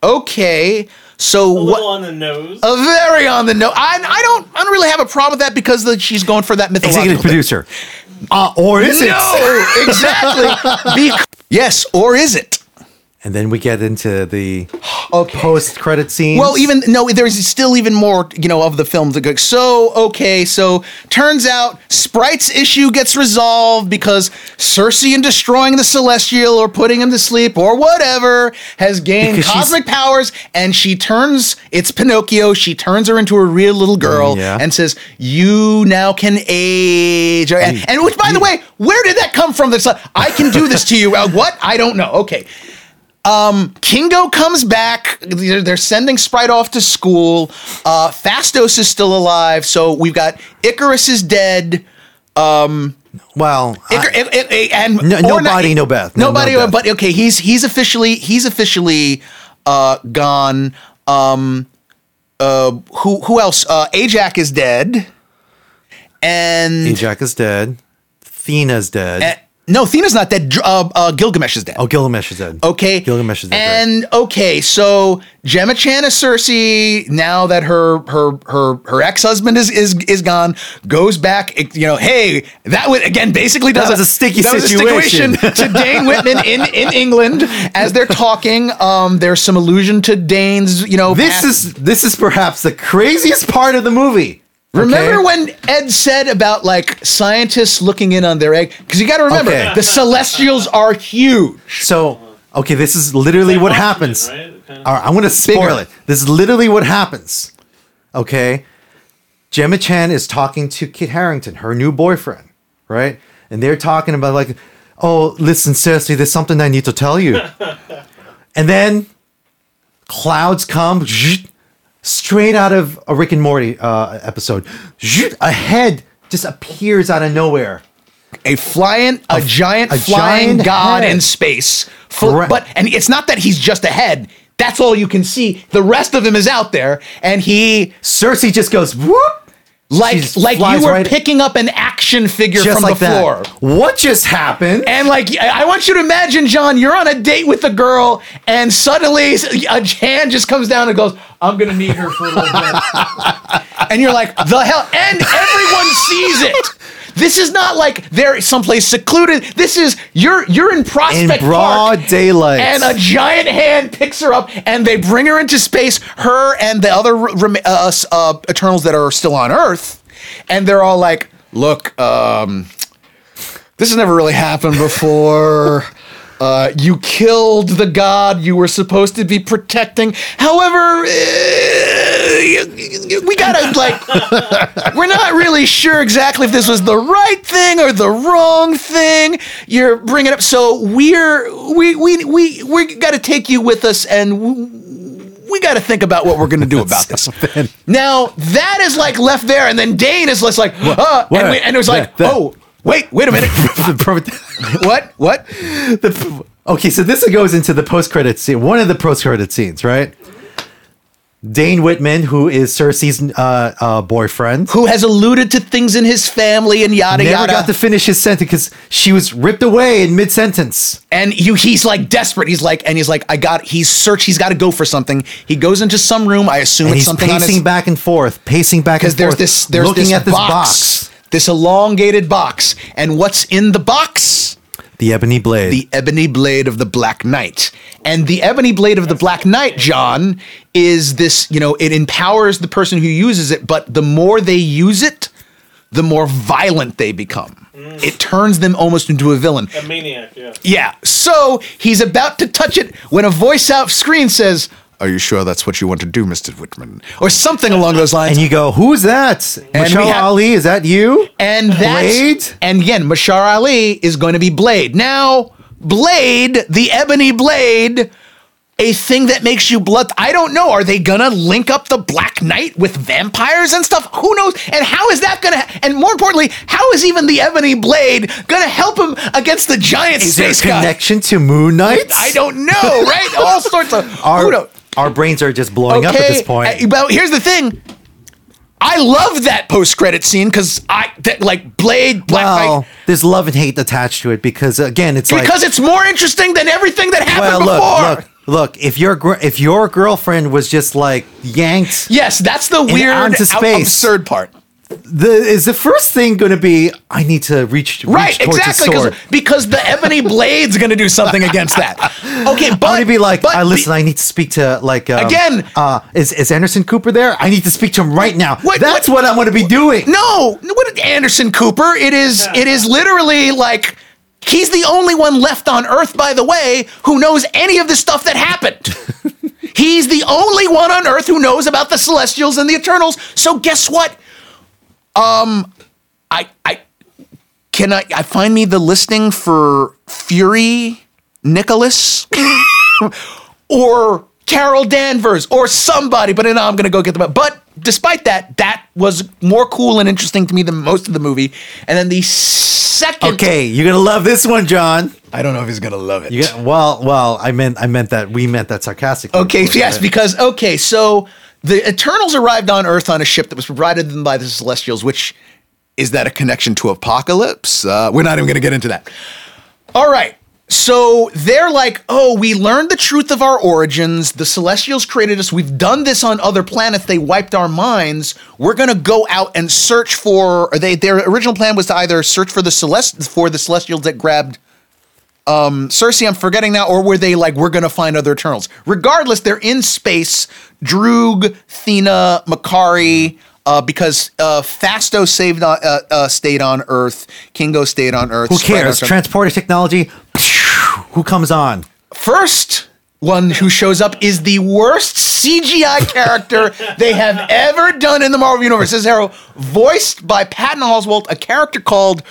S4: Okay, so
S5: A
S4: what?
S5: little on the nose.
S4: A very on the nose. I, I don't I don't really have a problem with that because the, she's going for that mythological.
S2: Executive
S4: thing.
S2: producer. Uh, or is it?
S4: No, <laughs> exactly. Bec- yes, or is it?
S2: And then we get into the
S4: Okay.
S2: post credit scene.
S4: Well, even no, there's still even more, you know, of the film to go. So, okay, so turns out Sprite's issue gets resolved because Sersi, in destroying the Celestial or putting him to sleep or whatever, has gained
S2: Because
S4: cosmic powers, and she turns. It's Pinocchio. She turns her into a real little girl
S2: Yeah.
S4: and says, "You now can age." And, and which, by the way, where did that come from? That's like, I can do this to you. Uh, what? I don't know. Okay. Kingo comes back. They're, they're sending Sprite off to school. Uh, Phastos is still alive. So we've got Ikaris is dead.
S2: Um, well,
S4: Icar-
S2: I-
S4: I- I- and
S2: No-
S4: or
S2: no no Beth. No- no
S4: Nobody,
S2: Beth.
S4: but okay, he's he's officially he's officially uh, gone. Um, uh, who who else? Uh, Ajak is dead. And
S2: Ajak is dead. Thena's dead.
S4: uh, no, Thena's not dead. Uh, uh, Gilgamesh is dead.
S2: oh, Gilgamesh is dead.
S4: Okay.
S2: Gilgamesh is dead. right.
S4: And okay, so Gemma Chan is Sersi. Now that her her her her ex husband is is is gone, goes back. You know, hey, that was again basically does
S2: was a sticky
S4: that was a
S2: situation.
S4: situation to Dane Whitman in in England as they're talking. Um, there's some allusion to Dane's. You know,
S2: this
S4: past-
S2: is this is perhaps the craziest part of the movie.
S4: Remember
S2: okay?
S4: when Ed said about like scientists looking in on their egg? Because you got to remember,
S2: Okay.
S4: the Celestials are huge.
S2: So, okay, this is literally
S5: Like
S2: what happens.
S5: right? Kind of-
S2: All right, I'm going to spoil
S4: Bigger.
S2: it. This is literally what happens. Okay. Gemma Chan is talking to Kit Harington, her new boyfriend, right? And they're talking about, like, oh, listen, seriously, there's something I need to tell you. <laughs> and then clouds come zzt, straight out of a Rick and Morty uh, episode. A head just appears out of nowhere.
S4: a flying, a, giant
S2: a
S4: flying
S2: giant
S4: god
S2: head.
S4: in space.
S2: Correct.
S4: but and it's not that he's just a head. That's all you can see. The rest of him is out there, and he
S2: Cersei just goes, whoop.
S4: Like like you were
S2: right-
S4: picking up an action figure from
S2: like
S4: the floor.
S2: that. What just happened?
S4: And like, I I want you to imagine, John, you're on a date with a girl, and suddenly a hand just comes down and goes, "I'm gonna need her for a little bit," <laughs> and you're like, "The hell!" And everyone sees it. This is not like they're someplace secluded. This is you're you're in Prospect in
S2: broad
S4: Park,
S2: daylight.
S4: and a giant hand picks her up, and they bring her into space. Her and the other rem- uh, uh, Eternals that are still on Earth, and they're all like, "Look, um, this has never really happened before. <laughs> Uh, you killed the god you were supposed to be protecting. However, uh, we gotta like, <laughs> we're not really sure exactly if this was the right thing or the wrong thing. You're bringing up, so we're we we we we gotta take you with us and. we got to think about what we're going to do about <laughs> this. Now that is like left there, and then Dane is just like, uh, and, we, and it was like,
S2: That- that-
S4: oh, wait, wait a minute, <laughs> what, what?
S2: the- okay, so this goes into the post credit scene. One of the post credit scenes, right? Dane Whitman, who is Sersi's uh, uh, boyfriend,
S4: Who has alluded to things in his family and yada
S2: never
S4: yada.
S2: got to finish his sentence because she was ripped away in mid sentence.
S4: and you, he's like desperate. He's like, and he's like, I got. He's search. He's got to go for something. He goes into some room. I assume
S2: And
S4: it's
S2: he's
S4: something
S2: pacing
S4: his
S2: back and forth, pacing back and
S4: because there's
S2: forth,
S4: this there's
S2: looking
S4: this,
S2: at this
S4: box,
S2: box.
S4: This elongated box, and what's in the box?
S2: The ebony blade.
S4: the ebony blade of the black knight and the ebony blade of the black knight john is this you know it empowers the person who uses it but the more they use it the more violent they become it turns them almost into a villain
S5: A maniac, yeah.
S4: yeah so he's about to touch it when a voice out screen says are you sure that's what you want to do mr whitman or something along those lines
S2: and you go, who's that?
S4: we
S2: Michelle
S4: have-
S2: Ali, is that you?
S4: and that's
S2: Blade?
S4: and again, Mahershala Ali is going to be Blade. Now, Blade, the ebony blade, a thing that makes you blood. I don't know. Are they gonna link up the Black Knight with vampires and stuff? Who knows? And how is that gonna? And more importantly, how is even the ebony blade gonna help him against the giant
S2: Is there a
S4: space guy?
S2: connection to Moon Knight?
S4: I don't know. Right? All sorts of. <laughs> who knows?
S2: Our brains are just blowing up at this point.
S4: uh, But here's the thing. I love that post-credit scene because I that, like Blade, Black
S2: well,
S4: Knight.
S2: there's love and hate attached to it because again, it's like
S4: because it's more interesting than everything that
S2: well,
S4: happened before.
S2: look, look, look. If your gr- if your girlfriend was just like yanked,
S4: Yes, that's the weird,
S2: space.
S4: absurd part.
S2: The is the first thing going to be I need to reach, reach
S4: Right,
S2: towards
S4: exactly.
S2: the
S4: 'cause-
S2: sword.
S4: Because the ebony blade's going to do something against that. Okay, <laughs> but
S2: I'm going to be like,
S4: but
S2: I listen. I need to speak to like um,
S4: Again-
S2: Uh, is is Anderson Cooper there? I need to speak to him right now.
S4: Wait,
S2: That's
S4: what-
S2: what, I'm going to be doing.
S4: no, what Anderson Cooper? It is. It is literally like he's the only one left on Earth, by the way, who knows any of the stuff that happened. <laughs> he's the only one on Earth who knows about the Celestials and the Eternals. So guess what? Um, I I can I I find me the listing for Fury Nicholas <laughs> or Carol Danvers or somebody, but now I'm gonna go get them. But despite that, that was more cool and interesting to me than most of the movie. And then the second,
S2: Okay, you're gonna love this one, John.
S4: I don't know if he's gonna love it.
S2: Got, well, well, I meant I meant that we meant that sarcastically.
S4: Okay, <laughs> yes, because okay, so the Eternals arrived on Earth on a ship that was provided to them by the Celestials, which is that a connection to Apocalypse? Uh, we're not even going to get into that. All right. So they're like, oh, we learned the truth of our origins. The Celestials created us. We've done this on other planets. They wiped our minds. We're gonna go out and search for. Or they their original plan was to either search for the Celest for the Celestials that grabbed Sersi, I'm forgetting now, or were they like, we're gonna find other Eternals? Regardless, they're in space. Druig, Thena, Makkari, uh, because uh, Phastos saved on, uh, uh, stayed on Earth, Kingo stayed on Earth.
S2: Who cares? Transporter technology. Who comes on?
S4: First one who shows up is the worst CGI character <laughs> they have ever done in the Marvel Universe. This is Arrow, voiced by Patton Oswalt, a character called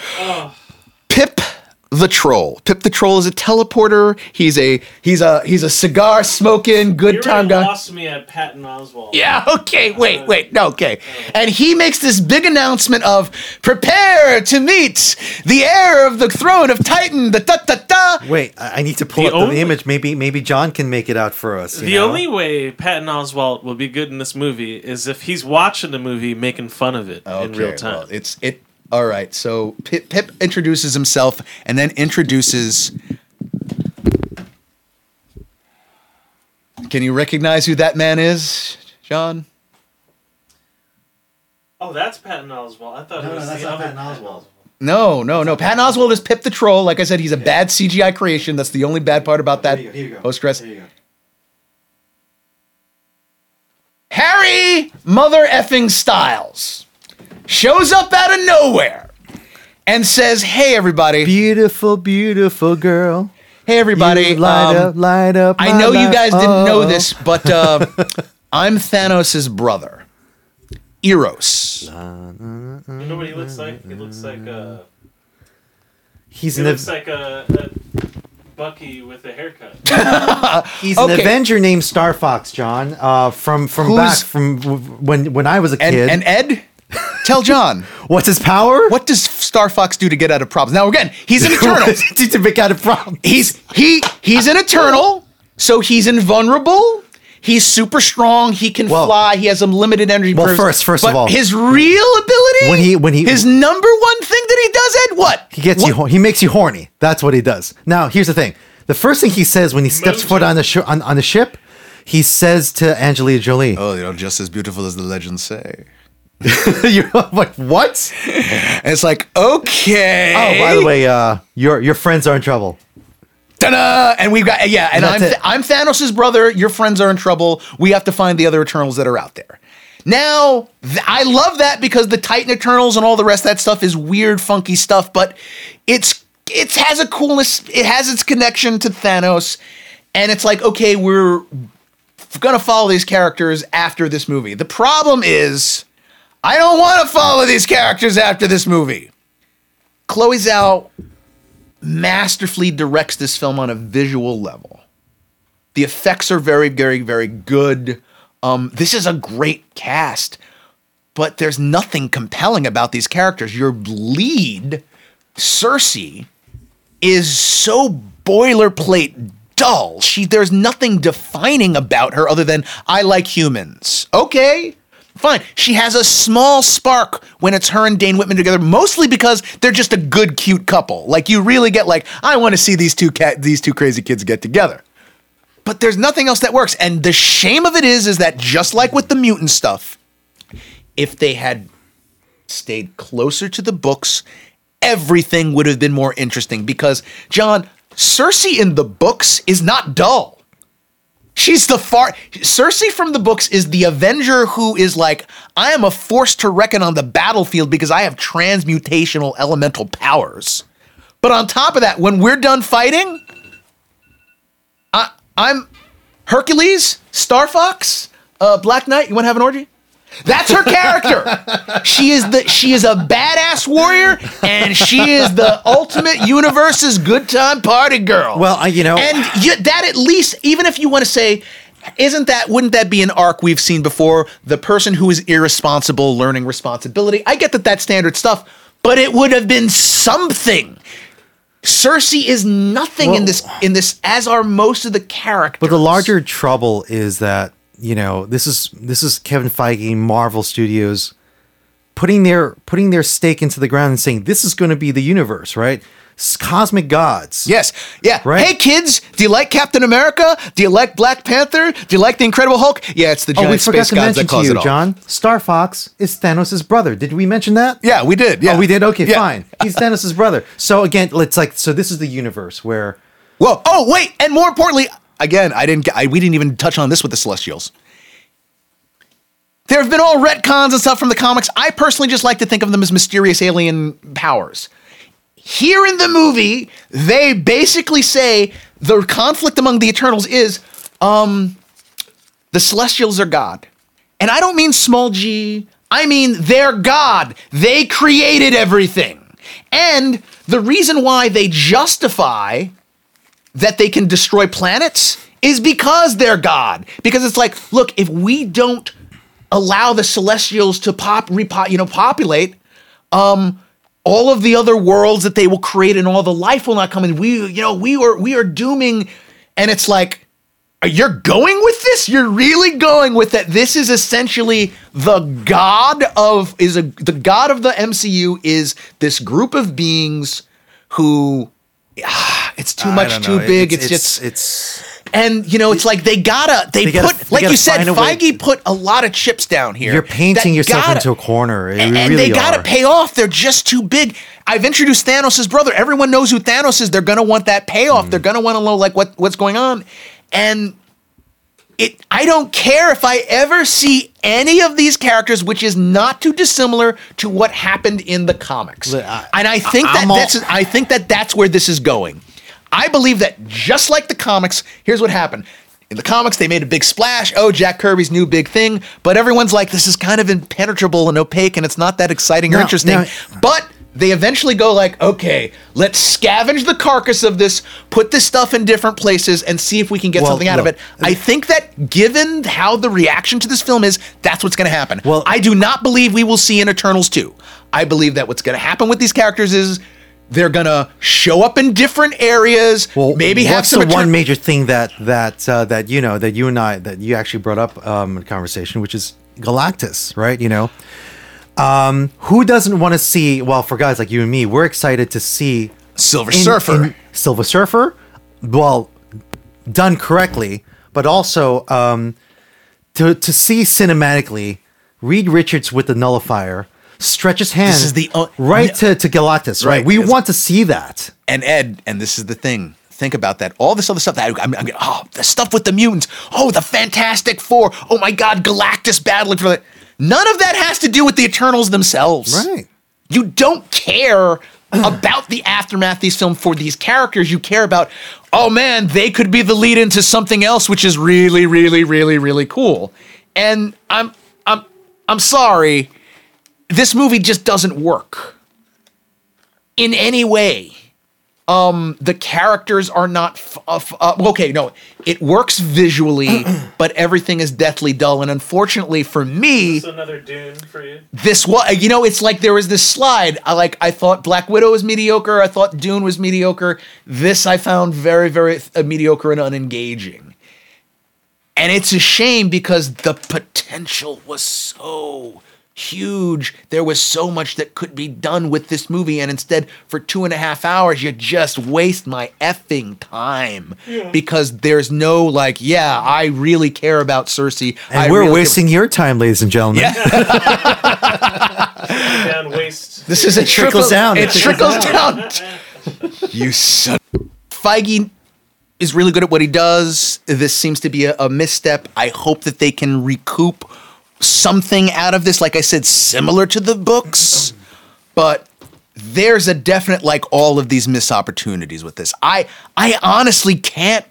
S4: Pip the Troll. Pip the Troll is a teleporter. He's a he's a he's a cigar smoking good
S5: You
S4: time
S5: really
S4: guy.
S5: lost me at Patton Oswalt.
S4: Yeah, okay, uh, wait, wait, no, okay. And he makes this big announcement of prepare to meet the heir of the throne of Titan, the da da da.
S2: Wait, I I need to pull
S5: The
S2: up the image. Maybe maybe John can make it out for us. you
S5: The
S2: know?
S5: only way Patton Oswalt will be good in this movie is if he's watching the movie making fun of it in real time.
S4: well, it's it. All right. So Pip, Pip introduces himself and then introduces. Can you recognize who that man is, John?
S5: oh, that's Patton Oswalt. I thought it was no, that's the other Oswalt.
S4: No, no, no. Patton Oswalt is Pip the Troll. Like I said, he's a bad CGI creation. That's the only bad part about that post credits. Harry Mother effing Styles shows up out of nowhere and says, "Hey, everybody,
S2: beautiful, beautiful girl.
S4: Hey everybody!
S2: You light
S4: um,
S2: up, light up.
S4: I know you
S2: life.
S4: guys didn't know
S2: Oh.
S4: this, but uh, <laughs> I'm Thanos' brother, Eros.
S5: You know what he looks like? He looks like a.
S2: He's
S5: He
S2: an
S5: looks
S2: Av-
S5: like a, a Bucky with a haircut. <laughs>
S2: he's an. Avenger named Star Fox, John. Uh, from from
S4: Who's-
S2: back from w- when when I was a
S4: And,
S2: kid.
S4: and Ed, tell John <laughs>
S2: What's his power?
S4: what does Star Fox do to get out of problems? Now again, he's an <laughs> Eternal.
S2: to make out a problem.
S4: he's he he's an Eternal, so he's invulnerable. He's super strong. He can
S2: Well-
S4: fly. He has unlimited energy.
S2: Well,
S4: bursts.
S2: first- first of
S4: But
S2: all-
S4: his real ability
S2: When he- when he-
S4: his number one thing that he does, Ed, what?
S2: He gets you. hor- He makes you horny. That's what he does. Now, here's the thing. The first thing he says when he steps
S5: Mojo.
S2: foot on the sh- on, on the ship, he says to Angelina Jolie,
S4: Oh, you know, just as beautiful as the legends say. <laughs>
S2: "You're like what?
S4: And it's like, okay.
S2: Oh, by the way, uh, your your friends are in trouble."
S4: Ta-da! And we've got yeah, and
S2: That's
S4: I'm
S2: it.
S4: I'm Thanos' brother. Your friends are in trouble. We have to find the other Eternals that are out there. Now, th- I love that because the Titan Eternals and all the rest of that stuff is weird, funky stuff, but it's it has a coolness. It has its connection to Thanos, and it's like okay, we're gonna follow these characters after this movie. The problem is, I don't want to follow these characters after this movie. Chloe Zhao masterfully directs this film on a visual level. The effects are very, very, very good. Um, this is a great cast, but there's nothing compelling about these characters. Your lead, Sersi, is so boilerplate dull. She there's nothing defining about her other than I like humans. Okay. Fine. She has a small spark when it's her and Dane Whitman together, mostly because they're just a good, cute couple. Like you really get like, I want to see these two cat these two crazy kids get together. But there's nothing else that works. And the shame of it is, is that just like with the mutant stuff, if they had stayed closer to the books, everything would have been more interesting. Because, John, Sersi in the books is not dull. She's the far Sersi from the books is the Avenger who is like, I am a force to reckon on the battlefield because I have transmutational elemental powers. But on top of that, when we're done fighting, I, I'm Hercules, Star Fox, uh, Black Knight. You want to have an orgy? That's her character. she is the she is a badass warrior, and she is the ultimate universe's good time party girl.
S2: Well, I- you know-
S4: and you, that at least, even if you want to say, isn't that wouldn't that be an arc we've seen before? The person who is irresponsible learning responsibility. I get that that's standard stuff, but it would have been something. Sersi is nothing in this in this, as are most of the characters.
S2: But the larger trouble is that you know this is this is Kevin Feige, Marvel Studios, putting their putting their stake into the ground and saying this is going to be the universe, right? Cosmic gods.
S4: Yes. Yeah.
S2: Right?
S4: Hey kids, do you like Captain America? Do you like Black Panther? Do you like the Incredible Hulk? Yeah, it's the
S2: Oh,
S4: giant
S2: we forgot
S4: space
S2: to
S4: gods
S2: mention
S4: that
S2: to you,
S4: it all.
S2: John. Star Fox is Thanos' brother. Did we mention that?
S4: Yeah, we did. Yeah,
S2: Oh, we did. Okay,
S4: Yeah.
S2: fine. He's <laughs> Thanos' brother. So again, it's like so. This is the universe where
S4: Whoa. Oh, wait. And more importantly, again, I didn't. I, we didn't even touch on this with the Celestials. There have been all retcons and stuff from the comics. I personally just like to think of them as mysterious alien powers. Here in the movie, they basically say the conflict among the Eternals is um, the Celestials are God. And I don't mean small g, I mean they're God. They created everything. And the reason why they justify that they can destroy planets is because they're God. Because it's like, look, if we don't allow the Celestials to pop, repo, you know, populate, um, all of the other worlds that they will create and all the life will not come in. We, you know, we are we are dooming, and it's like, you're going with this. You're really going with that. This is essentially the god of is a the god of the MCU is this group of beings who. ah, it's too much, too big.
S2: It's,
S4: It's, just
S2: it's
S4: and you know, it's like they gotta they,
S2: They gotta-
S4: put
S2: they
S4: like you said,
S2: find a way-
S4: Feige put a lot of chips down here.
S2: you're painting
S4: that
S2: yourself
S4: gotta-
S2: into a corner. You
S4: and, and
S2: really
S4: they gotta pay off. They're just too big. I've introduced Thanos' brother. Everyone knows who Thanos is. They're gonna want that payoff. They're mm. gonna want to know like what what's going on. And it I don't care if I ever see any of these characters, which is not too dissimilar to what happened in the comics.
S2: I-
S4: and I think that
S2: I'm all-
S4: that's I think that that's where this is going. I believe that just like the comics, here's what happened. In the comics, they made a big splash. Oh, Jack Kirby's new big thing. But everyone's like, this is kind of impenetrable and opaque, and it's not that exciting or
S2: Now-
S4: interesting.
S2: now-
S4: but they eventually go like, okay, let's scavenge the carcass of this, put this stuff in different places, and see if we can get
S2: Well,
S4: something out of it. I uh, think that given how the reaction to this film is, that's what's going to happen.
S2: Well-
S4: I do not believe we will see in Eternals 2. I believe that what's going to happen with these characters is they're going to show up in different areas, Well, maybe have
S2: what's
S4: some
S2: the one major thing that that uh, that you know that you and I that you actually brought up um, in conversation, which is Galactus, right? You know, um, who doesn't want to see? Well, for guys like you and me, we're excited to see
S4: Silver
S2: in-
S4: Surfer.
S2: in Silver Surfer. Well, done correctly, but also um, to to see cinematically Reed Richards with the nullifier stretch his hand
S4: is the o-
S2: right to, to Galactus, right?
S4: Right,
S2: We want to see that.
S4: And Ed, and this is the thing. Think about that. All this other stuff that I'm, I'm oh, the stuff with the mutants. Oh, the Fantastic Four. Oh my God, Galactus battling for the. None of that has to do with the Eternals themselves.
S2: Right.
S4: You don't care <clears throat> about the aftermath of these films for these characters. You care about, oh man, they could be the lead into something else, which is really, really, really, really cool. And I'm, I'm, I'm sorry, this movie just doesn't work in any way. Um, the characters are not f- uh, f- uh, okay. No, it works visually, <clears throat> but everything is deathly dull. And unfortunately for me,
S5: So another Dune for you.
S4: this was you know it's like there was this slide i like i thought black widow was mediocre i thought dune was mediocre this i found very very uh, mediocre and unengaging and it's a shame because the potential was so huge there was so much that could be done with this movie and instead for two and a half hours you just waste my effing time because there's no like yeah i really care about sersi
S2: And
S4: I
S2: we're
S4: really care-
S2: wasting your time, ladies and gentlemen.
S5: Down <laughs> waste.
S4: This is a
S2: trickles
S4: trickle
S2: down.
S4: It
S2: It
S4: trickles down. you son. Feige is really good at what he does. This seems to be a, a misstep. I hope that they can recoup something out of this. Like I said, similar to the books, but there's a definite like all of these missed opportunities with this. I I honestly can't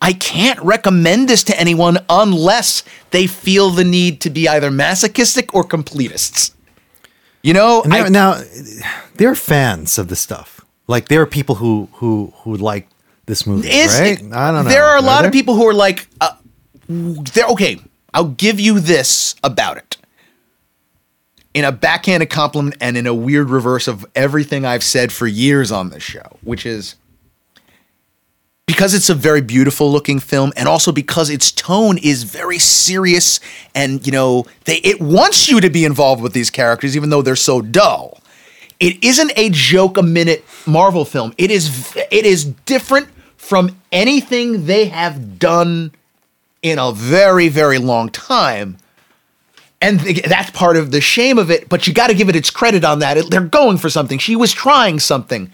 S4: I can't recommend this to anyone unless they feel the need to be either masochistic or completists. You know,
S2: Now,
S4: I-
S2: now, they're fans of this stuff. Like there are people who who who like this movie, right? I don't know.
S4: There are a lot
S2: there?
S4: of people who are like, uh, they're okay. I'll give you this about it. In a backhanded compliment and in a weird reverse of everything I've said for years on this show, which is because it's a very beautiful looking film and also because its tone is very serious and you know they it wants you to be involved with these characters even though they're so dull it isn't a joke a minute marvel film it is it is different from anything they have done in a very very long time and th- that's part of the shame of it but you got to give it its credit on that It- they're going for something she was trying something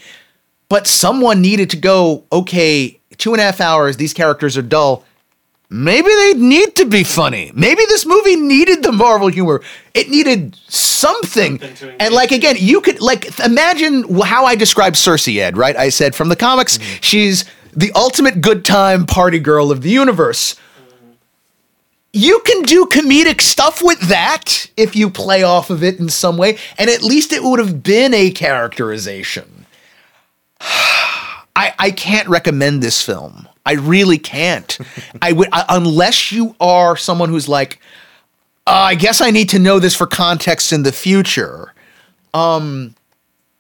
S4: but someone needed to go, okay, two and a half hours, these characters are dull. Maybe they need to be funny. Maybe this movie needed the Marvel humor. It needed something.
S5: Something
S4: And like again, you could like imagine how I described Sersi Ed, right? I said from the comics, mm-hmm. she's the ultimate good time party girl of the universe. You can do comedic stuff with that if you play off of it in some way, and at least it would have been a characterization. <sighs> I, I can't recommend this film. I really can't. <laughs> I would I, unless you are someone who's like, uh, I guess I need to know this for context in the future. Um,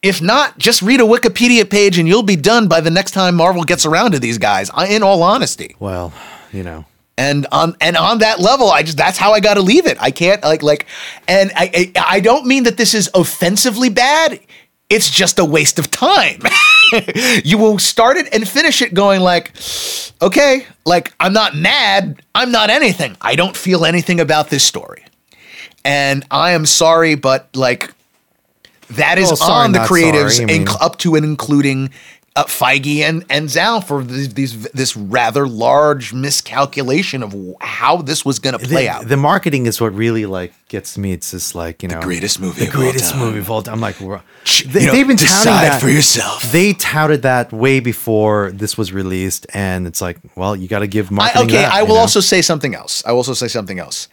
S4: if not, just read a Wikipedia page and you'll be done by the next time Marvel gets around to these guys. I, in all honesty,
S2: Well, you know.
S4: And on and on that level, I just that's how I got to leave it. I can't like like, and I, I I don't mean that this is offensively bad. It's just a waste of time. <laughs> you will start it and finish it going like, okay, like I'm not mad. I'm not anything. I don't feel anything about this story, and I am sorry, but like that is
S2: Well, sorry,
S4: on the creatives,
S2: sorry. I mean-
S4: inc- up to and including uh, Feige and and Zhao for these, these this rather large miscalculation of how this was going to play
S2: the,
S4: out.
S2: the marketing is what really like gets me. It's just like you know, the
S4: greatest movie
S2: the
S4: of all
S2: greatest
S4: time.
S2: movie of all time. I'm like, they, have been touting that
S4: for yourself.
S2: They touted that way before this was released, and it's like, well, you got to give
S4: I,
S2: marketing.
S4: okay,
S2: that,
S4: I
S2: you
S4: will
S2: know?
S4: also say something else. I will also say something else.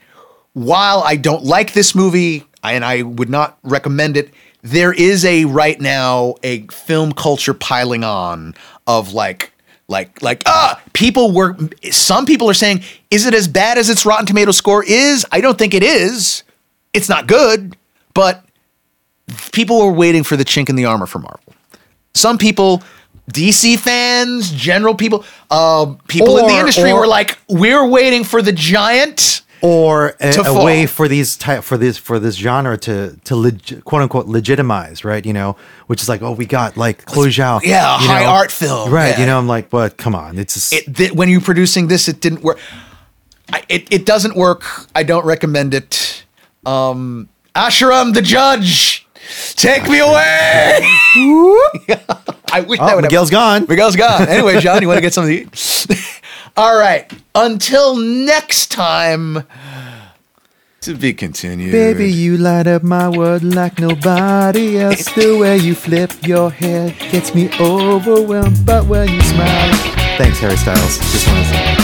S4: While I don't like this movie and I would not recommend it, there is a right now a film culture piling on of like like like ah people were some people are saying is it as bad as its Rotten Tomato score is? I don't think it is. It's not good, but people were waiting for the chink in the armor for Marvel. Some people, DC fans, general people, uh, people in the industry
S2: or-
S4: were like, "We're waiting for the giant."
S2: Or a, a way for these type for this for this genre to to leg, quote unquote legitimize, right? You know, which is like, oh, we got like Chloe Zhao,
S4: Yeah, a high
S2: know,
S4: art film,
S2: right?
S4: yeah.
S2: You know, I'm like, but come on, it's just,
S4: It th- when you're producing this, it didn't work. I, it it doesn't work. I don't recommend it. Um, Arishem the judge, take me away. <laughs> <laughs> I wish that
S2: oh,
S4: would
S2: Miguel's gone.
S4: Miguel's gone. Anyway, John, you want to get something to eat? <laughs> All right. Until next time. To be continued.
S2: Baby, you light up my world like nobody else. The way you flip your head gets me overwhelmed, but when you smile. Thanks, Harry Styles. Just want to say.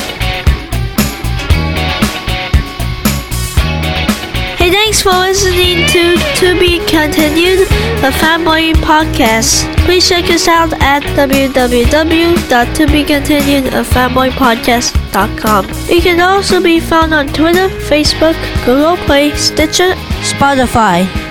S7: Thanks for listening to To Be Continued, a fanboy podcast. Please check us out at www.tobecontinued.fanboypodcast.com. You can also be found on Twitter, Facebook, Google Play, Stitcher, Spotify.